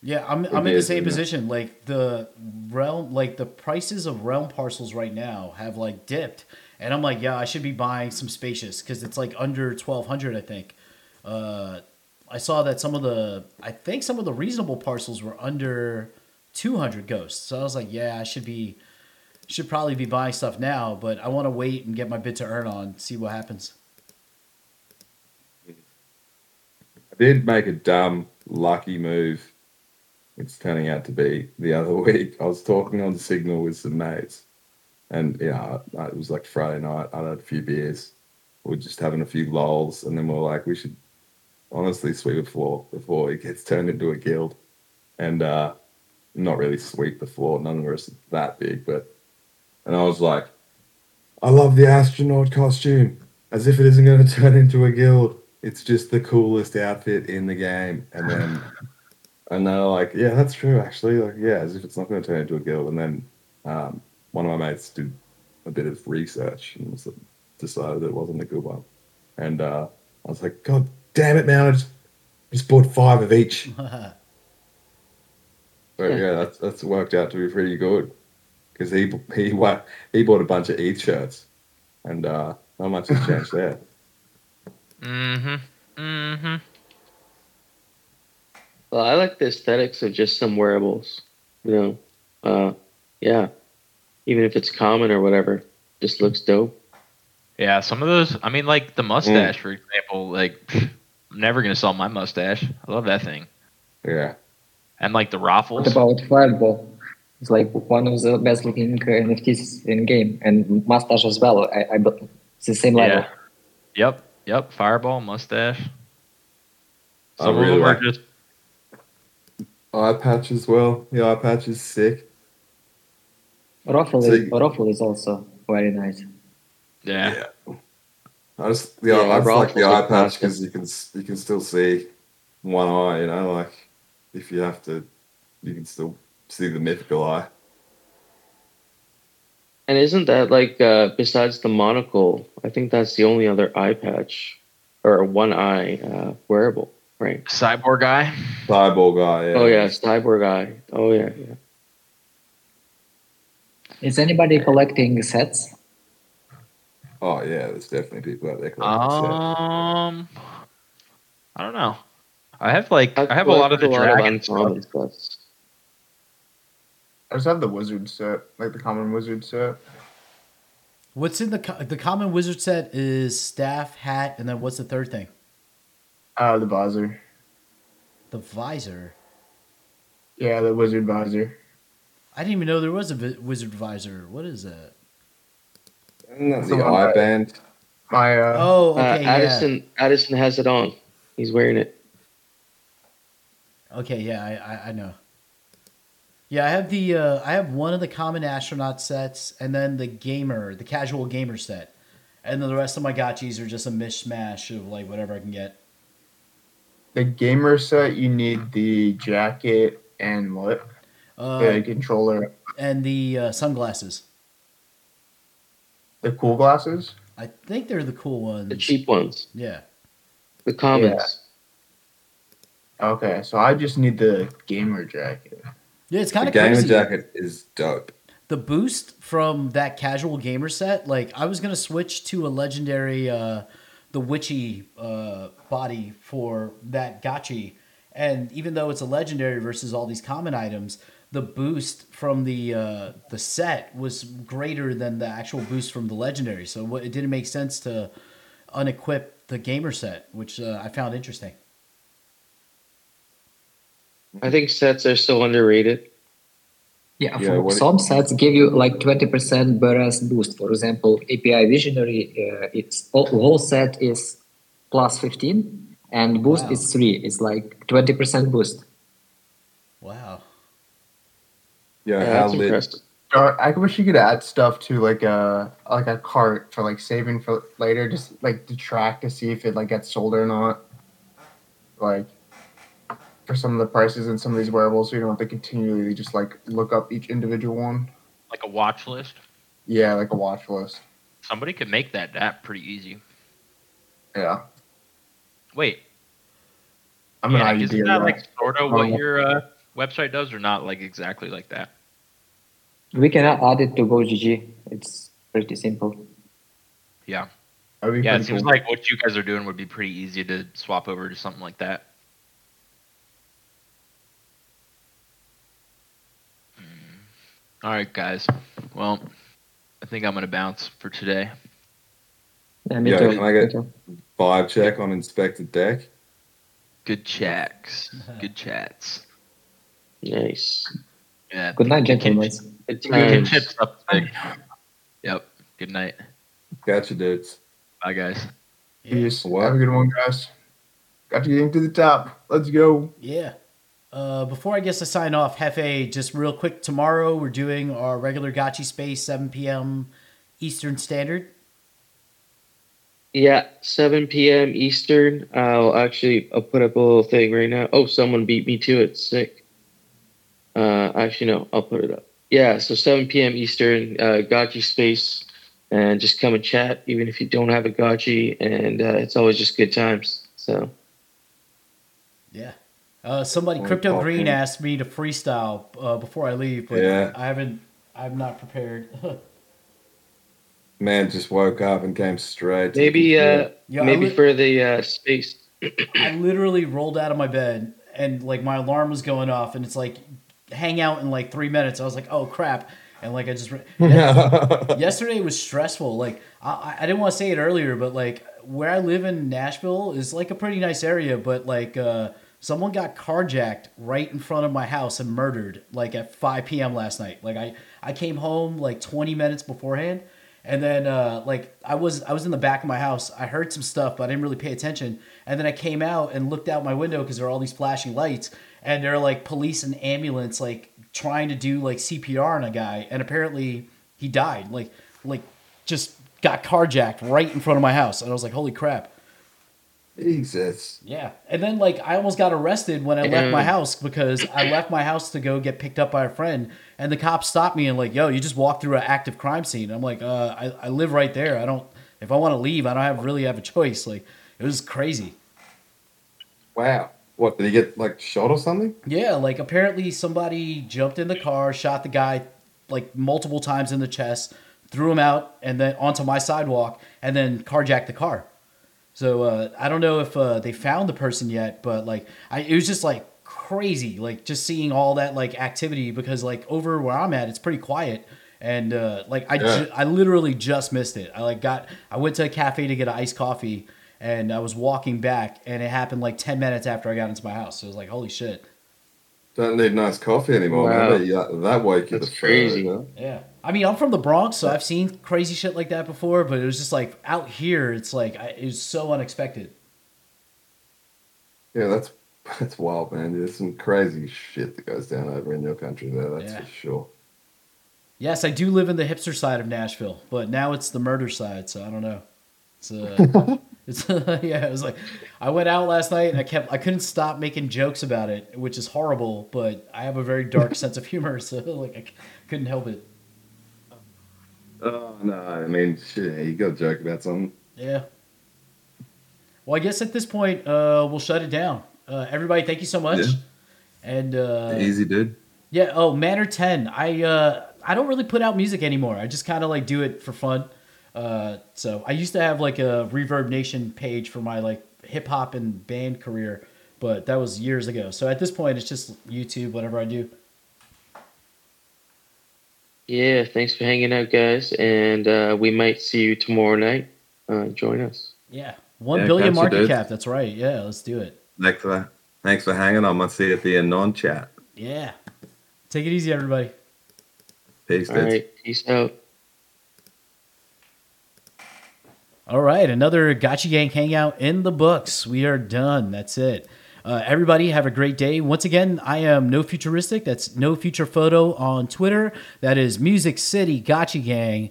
[SPEAKER 1] Yeah, I'm
[SPEAKER 2] It
[SPEAKER 1] I'm in the same
[SPEAKER 2] isn't it?
[SPEAKER 1] position. Like the realm, like the prices of realm parcels right now have like dipped, and I'm like, yeah, I should be buying some spacious because it's like under twelve hundred, I think. Uh, I saw that some of the, I think some of the reasonable parcels were under two hundred ghosts. So I was like, yeah, I should be, should probably be buying stuff now, but I want to wait and get my bid to earn on, see what happens.
[SPEAKER 2] I did make a dumb, lucky move. It's turning out to be the other *laughs* week. I was talking on Signal with some mates, and yeah, I- it was like Friday night. I had a few beers. We are just having a few lols, and then we are like, we should honestly sweep the floor before it gets turned into a guild, and uh, not really sweep the floor. None of us that big, but and I was like, I love the astronaut costume, as if it isn't going *laughs* to turn into a guild it's just the coolest outfit in the game. And then, and they're like, yeah, that's true, actually. Like, yeah, as if it's not going to turn into a guild. And then um, one of my mates did a bit of research and was, decided that it wasn't a good one. And uh, I was like, God damn it, man, I just, just bought five of each. *laughs* but yeah, that's, that's worked out to be pretty good. Because he, he, wa- he bought a bunch of ETH shirts. And uh, not much has changed there.
[SPEAKER 9] Mm-hmm. Mm-hmm.
[SPEAKER 7] Well, I like the aesthetics of just some wearables. You know, uh, yeah. Even if it's common or whatever, just looks dope.
[SPEAKER 9] Yeah, some of those. I mean, like the mustache, for example. Like, pfft, I'm never gonna sell my mustache. I love that thing.
[SPEAKER 2] Yeah.
[SPEAKER 9] And like the raffles.
[SPEAKER 8] What
[SPEAKER 9] raffles.
[SPEAKER 8] about Fireball? It's like one of the best looking uh, NFTs in game, and mustache as well. I, I it's the same level.
[SPEAKER 9] Yeah. Yep. Yep. Fireball mustache.
[SPEAKER 2] I
[SPEAKER 9] Some
[SPEAKER 2] really
[SPEAKER 9] of them
[SPEAKER 2] like-
[SPEAKER 9] are just.
[SPEAKER 2] Eye patch as well. The eye patch is sick.
[SPEAKER 8] Ruffle,
[SPEAKER 2] So
[SPEAKER 8] is,
[SPEAKER 2] you-
[SPEAKER 8] Ruffle is also very nice.
[SPEAKER 9] Yeah.
[SPEAKER 2] I just the
[SPEAKER 7] Yeah,
[SPEAKER 2] I just like the eye patch because you can you can still see one eye. You know, like if you have to, you can still see the mythical eye.
[SPEAKER 7] And isn't that like uh, besides the monocle? I think that's the only other eye patch or one eye uh, wearable, right?
[SPEAKER 9] Cyborg guy.
[SPEAKER 2] Cyborg eye. Yeah.
[SPEAKER 7] Oh yeah, cyborg eye. Oh yeah, yeah.
[SPEAKER 8] Is anybody collecting sets?
[SPEAKER 2] Oh yeah. There's definitely people out there. collecting sets.
[SPEAKER 9] Um, I don't know. I have like
[SPEAKER 7] I've
[SPEAKER 9] I have a lot of the
[SPEAKER 7] collected
[SPEAKER 9] dragon stuff.
[SPEAKER 7] Uncommon.
[SPEAKER 3] I just have the wizard set, like the common wizard set.
[SPEAKER 1] What's in the co- the common wizard set is staff, hat, and then what's the third thing?
[SPEAKER 3] Uh, the visor.
[SPEAKER 1] The visor.
[SPEAKER 3] Yeah, the wizard visor.
[SPEAKER 1] I didn't even know there was a vi- wizard visor. What is that?
[SPEAKER 2] Isn't that
[SPEAKER 3] So
[SPEAKER 2] the eye band?
[SPEAKER 3] My uh,
[SPEAKER 1] Oh,
[SPEAKER 7] Uh,
[SPEAKER 1] okay, yeah.
[SPEAKER 7] Addison Addison has it on. He's wearing it.
[SPEAKER 1] Okay, yeah, I, I, I know. Yeah, I have the uh, I have one of the common astronaut sets, and then the gamer, the casual gamer set, and then the rest of my gotchis are just a mishmash of like whatever I can get.
[SPEAKER 3] the gamer set. You need the jacket and what?
[SPEAKER 1] Uh,
[SPEAKER 3] the controller,
[SPEAKER 1] and the uh, sunglasses.
[SPEAKER 3] the cool glasses.
[SPEAKER 1] I think they're the cool ones.
[SPEAKER 7] The cheap ones.
[SPEAKER 1] Yeah.
[SPEAKER 7] The commons.
[SPEAKER 3] Okay, so I just need the gamer jacket.
[SPEAKER 1] Yeah, it's kind
[SPEAKER 2] The
[SPEAKER 1] of
[SPEAKER 2] gamer
[SPEAKER 1] crazy.
[SPEAKER 2] jacket is dope.
[SPEAKER 1] the boost from that casual gamer set, like I was gonna switch to a legendary uh, the witchy uh, body for that gotchi, and even though it's a legendary versus all these common items, the boost from the uh, the set was greater than the actual boost from the legendary. So it didn't make sense to unequip the gamer set, which uh, I found interesting.
[SPEAKER 7] I think sets are so underrated.
[SPEAKER 8] Yeah,
[SPEAKER 2] Yeah,
[SPEAKER 8] for
[SPEAKER 2] what-
[SPEAKER 8] some sets give you like 20% burst boost. For example, API Visionary, uh, it's all, whole set is plus 15 and boost
[SPEAKER 1] Wow.
[SPEAKER 8] is 3. It's like 20% boost.
[SPEAKER 1] Wow.
[SPEAKER 2] Yeah,
[SPEAKER 7] Yeah, that's
[SPEAKER 2] lit.
[SPEAKER 7] impressive.
[SPEAKER 10] Uh, I wish you could add stuff to like a like a cart for like saving for later, just like to track to see if it like gets sold or not. Like for some of the prices in some of these wearables, so you don't have to continually just like look up each individual one.
[SPEAKER 9] Like a watch list.
[SPEAKER 10] Yeah, like a watch list.
[SPEAKER 9] Somebody could make that app pretty easy.
[SPEAKER 10] Yeah,
[SPEAKER 9] Wait,
[SPEAKER 10] I'm
[SPEAKER 9] yeah,
[SPEAKER 10] an
[SPEAKER 9] isn't
[SPEAKER 10] idea.
[SPEAKER 9] that
[SPEAKER 10] guy.
[SPEAKER 9] like sort of what
[SPEAKER 10] Oh.
[SPEAKER 9] your uh, website does, or not like exactly like that?
[SPEAKER 8] We can add it to GoGG. It's pretty simple.
[SPEAKER 9] Yeah, yeah. It seems
[SPEAKER 10] cool.
[SPEAKER 9] like what you guys are doing would be pretty easy to swap over to something like that. All right, guys. Well, I think I'm gonna bounce for today.
[SPEAKER 8] Yeah, me
[SPEAKER 2] Yeah,
[SPEAKER 8] too.
[SPEAKER 2] can I get-
[SPEAKER 8] too.
[SPEAKER 2] Vibe check on inspected deck.
[SPEAKER 9] Good chats. Good chats.
[SPEAKER 7] Nice.
[SPEAKER 9] Yeah.
[SPEAKER 8] Good night, gentlemen.
[SPEAKER 7] Good
[SPEAKER 9] Good
[SPEAKER 7] times.
[SPEAKER 9] chips up thick. Yep. Good night.
[SPEAKER 2] Gotcha, dudes.
[SPEAKER 9] Bye, guys.
[SPEAKER 10] Peace.
[SPEAKER 2] What?
[SPEAKER 10] Have a good one, guys. Got you getting to the top. Let's go.
[SPEAKER 1] Yeah. Uh, before I guess I sign off, Hefe, just real quick. Tomorrow we're doing our regular Gotchi Space, 7 p.m. Eastern Standard.
[SPEAKER 7] Yeah, 7 p.m. Eastern. I'll actually I'll put up a little thing right now. Oh, someone beat me to it. Sick. Uh, actually, no, I'll put it up. Yeah, so 7 p.m. Eastern, uh, Gotchi Space, and just come and chat, even if you don't have a Gotchi, and uh, it's always just good times. So
[SPEAKER 1] Yeah. Uh, somebody,
[SPEAKER 2] Or
[SPEAKER 1] Crypto
[SPEAKER 2] talking.
[SPEAKER 1] Green, asked me to freestyle uh, before I leave, but
[SPEAKER 2] Yeah.
[SPEAKER 1] I haven't. I'm not prepared. *laughs*
[SPEAKER 2] Man just woke up and came straight. to
[SPEAKER 7] maybe uh,
[SPEAKER 1] Yeah,
[SPEAKER 7] maybe
[SPEAKER 1] li-
[SPEAKER 7] for the uh, space. *clears throat*
[SPEAKER 1] I literally rolled out of my bed and like my alarm was going off, and it's like hang out in like three minutes. I was like, oh crap, and like I just. Re- *laughs* yesterday was stressful. Like I, I didn't want to say it earlier, but like where I live in Nashville is like a pretty nice area, but like uh, someone got carjacked right in front of my house and murdered like at 5 p.m. last night. Like I I came home like 20 minutes beforehand. And then, uh, like, I was I was in the back of my house. I heard some stuff, but I didn't really pay attention. And then I came out and looked out my window because there are all these flashing lights, and there are like police and ambulance like trying to do like CPR on a guy, and apparently he died. Like, like just got carjacked right in front of my house, and I was like, holy crap.
[SPEAKER 2] Jesus.
[SPEAKER 1] Yeah. And then like I almost got arrested when I left my house because I left my house to go get picked up by a friend and the cops stopped me and like, yo, you just walked through an active crime scene. I'm like, uh, I, I live right there. I don't if I want to leave, I don't have really have a choice. Like it was crazy.
[SPEAKER 2] Wow. What did he get like shot or something?
[SPEAKER 1] Yeah, like apparently somebody jumped in the car, shot the guy like multiple times in the chest, threw him out and then onto my sidewalk and then carjacked the car. So uh, I don't know if uh, they found the person yet, but like I, it was just like crazy, like just seeing all that like activity because like over where I'm at, it's pretty quiet, and uh, like I,
[SPEAKER 2] Yeah.
[SPEAKER 1] ju- I literally just missed it. I like got I went to a cafe to get an iced coffee, and I was walking back, and it happened like ten minutes after I got into my house. So it was like holy shit.
[SPEAKER 2] Don't need nice coffee anymore,
[SPEAKER 7] Wow.
[SPEAKER 2] man. That, that woke you
[SPEAKER 7] That's
[SPEAKER 2] the
[SPEAKER 7] crazy.
[SPEAKER 2] fuck up.
[SPEAKER 1] Yeah. I mean, I'm from the Bronx, so I've seen crazy shit like that before, but it was just like out here, it's like I, it was so unexpected.
[SPEAKER 2] Yeah, that's *laughs* that's wild, man. There's some crazy shit that goes down over in your country there. That's
[SPEAKER 1] Yeah.
[SPEAKER 2] for sure.
[SPEAKER 1] Yes, I do live in the hipster side of Nashville, but now it's the murder side, so I don't know. It's uh, *laughs* it's *laughs* yeah. It was like I went out last night and I kept I couldn't stop making jokes about it, which is horrible. But I have a very dark sense of humor, so like I c- couldn't help it.
[SPEAKER 2] Oh no, I mean, shit. You to joke about something.
[SPEAKER 1] Yeah. Well, I guess at this point, uh, we'll shut it down. Uh, everybody, thank you so much.
[SPEAKER 2] Yeah.
[SPEAKER 1] And uh,
[SPEAKER 2] Easy, dude.
[SPEAKER 1] Yeah. Oh, Manor Ten. I uh, I don't really put out music anymore. I just kind of like do it for fun. Uh, so I used to have like a ReverbNation page for my like hip hop and band career, but that was years ago. So at this point, it's just YouTube, whatever I do.
[SPEAKER 7] Yeah, thanks for hanging out, guys, and uh, we might see you tomorrow night. Uh, join us.
[SPEAKER 1] Yeah, one
[SPEAKER 2] Yeah,
[SPEAKER 1] billion
[SPEAKER 2] catch you,
[SPEAKER 1] market
[SPEAKER 2] dude.
[SPEAKER 1] cap. That's right. Yeah, let's do it.
[SPEAKER 2] Thanks for thanks for hanging on. I'll see you at the end on chat.
[SPEAKER 1] Yeah, take it easy, everybody.
[SPEAKER 2] Peace,
[SPEAKER 7] All
[SPEAKER 2] dudes.
[SPEAKER 7] right, peace out.
[SPEAKER 1] All right, another Gotchi Gang hangout in the books. We are done. That's it. Uh, everybody, have a great day. Once again, I am No Futuristic. That's No Future Photo on Twitter. That is Music City Gotchi Gang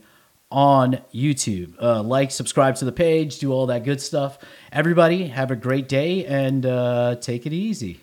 [SPEAKER 1] on YouTube. Uh, like, subscribe to the page, do all that good stuff. Everybody, have a great day and uh, take it easy.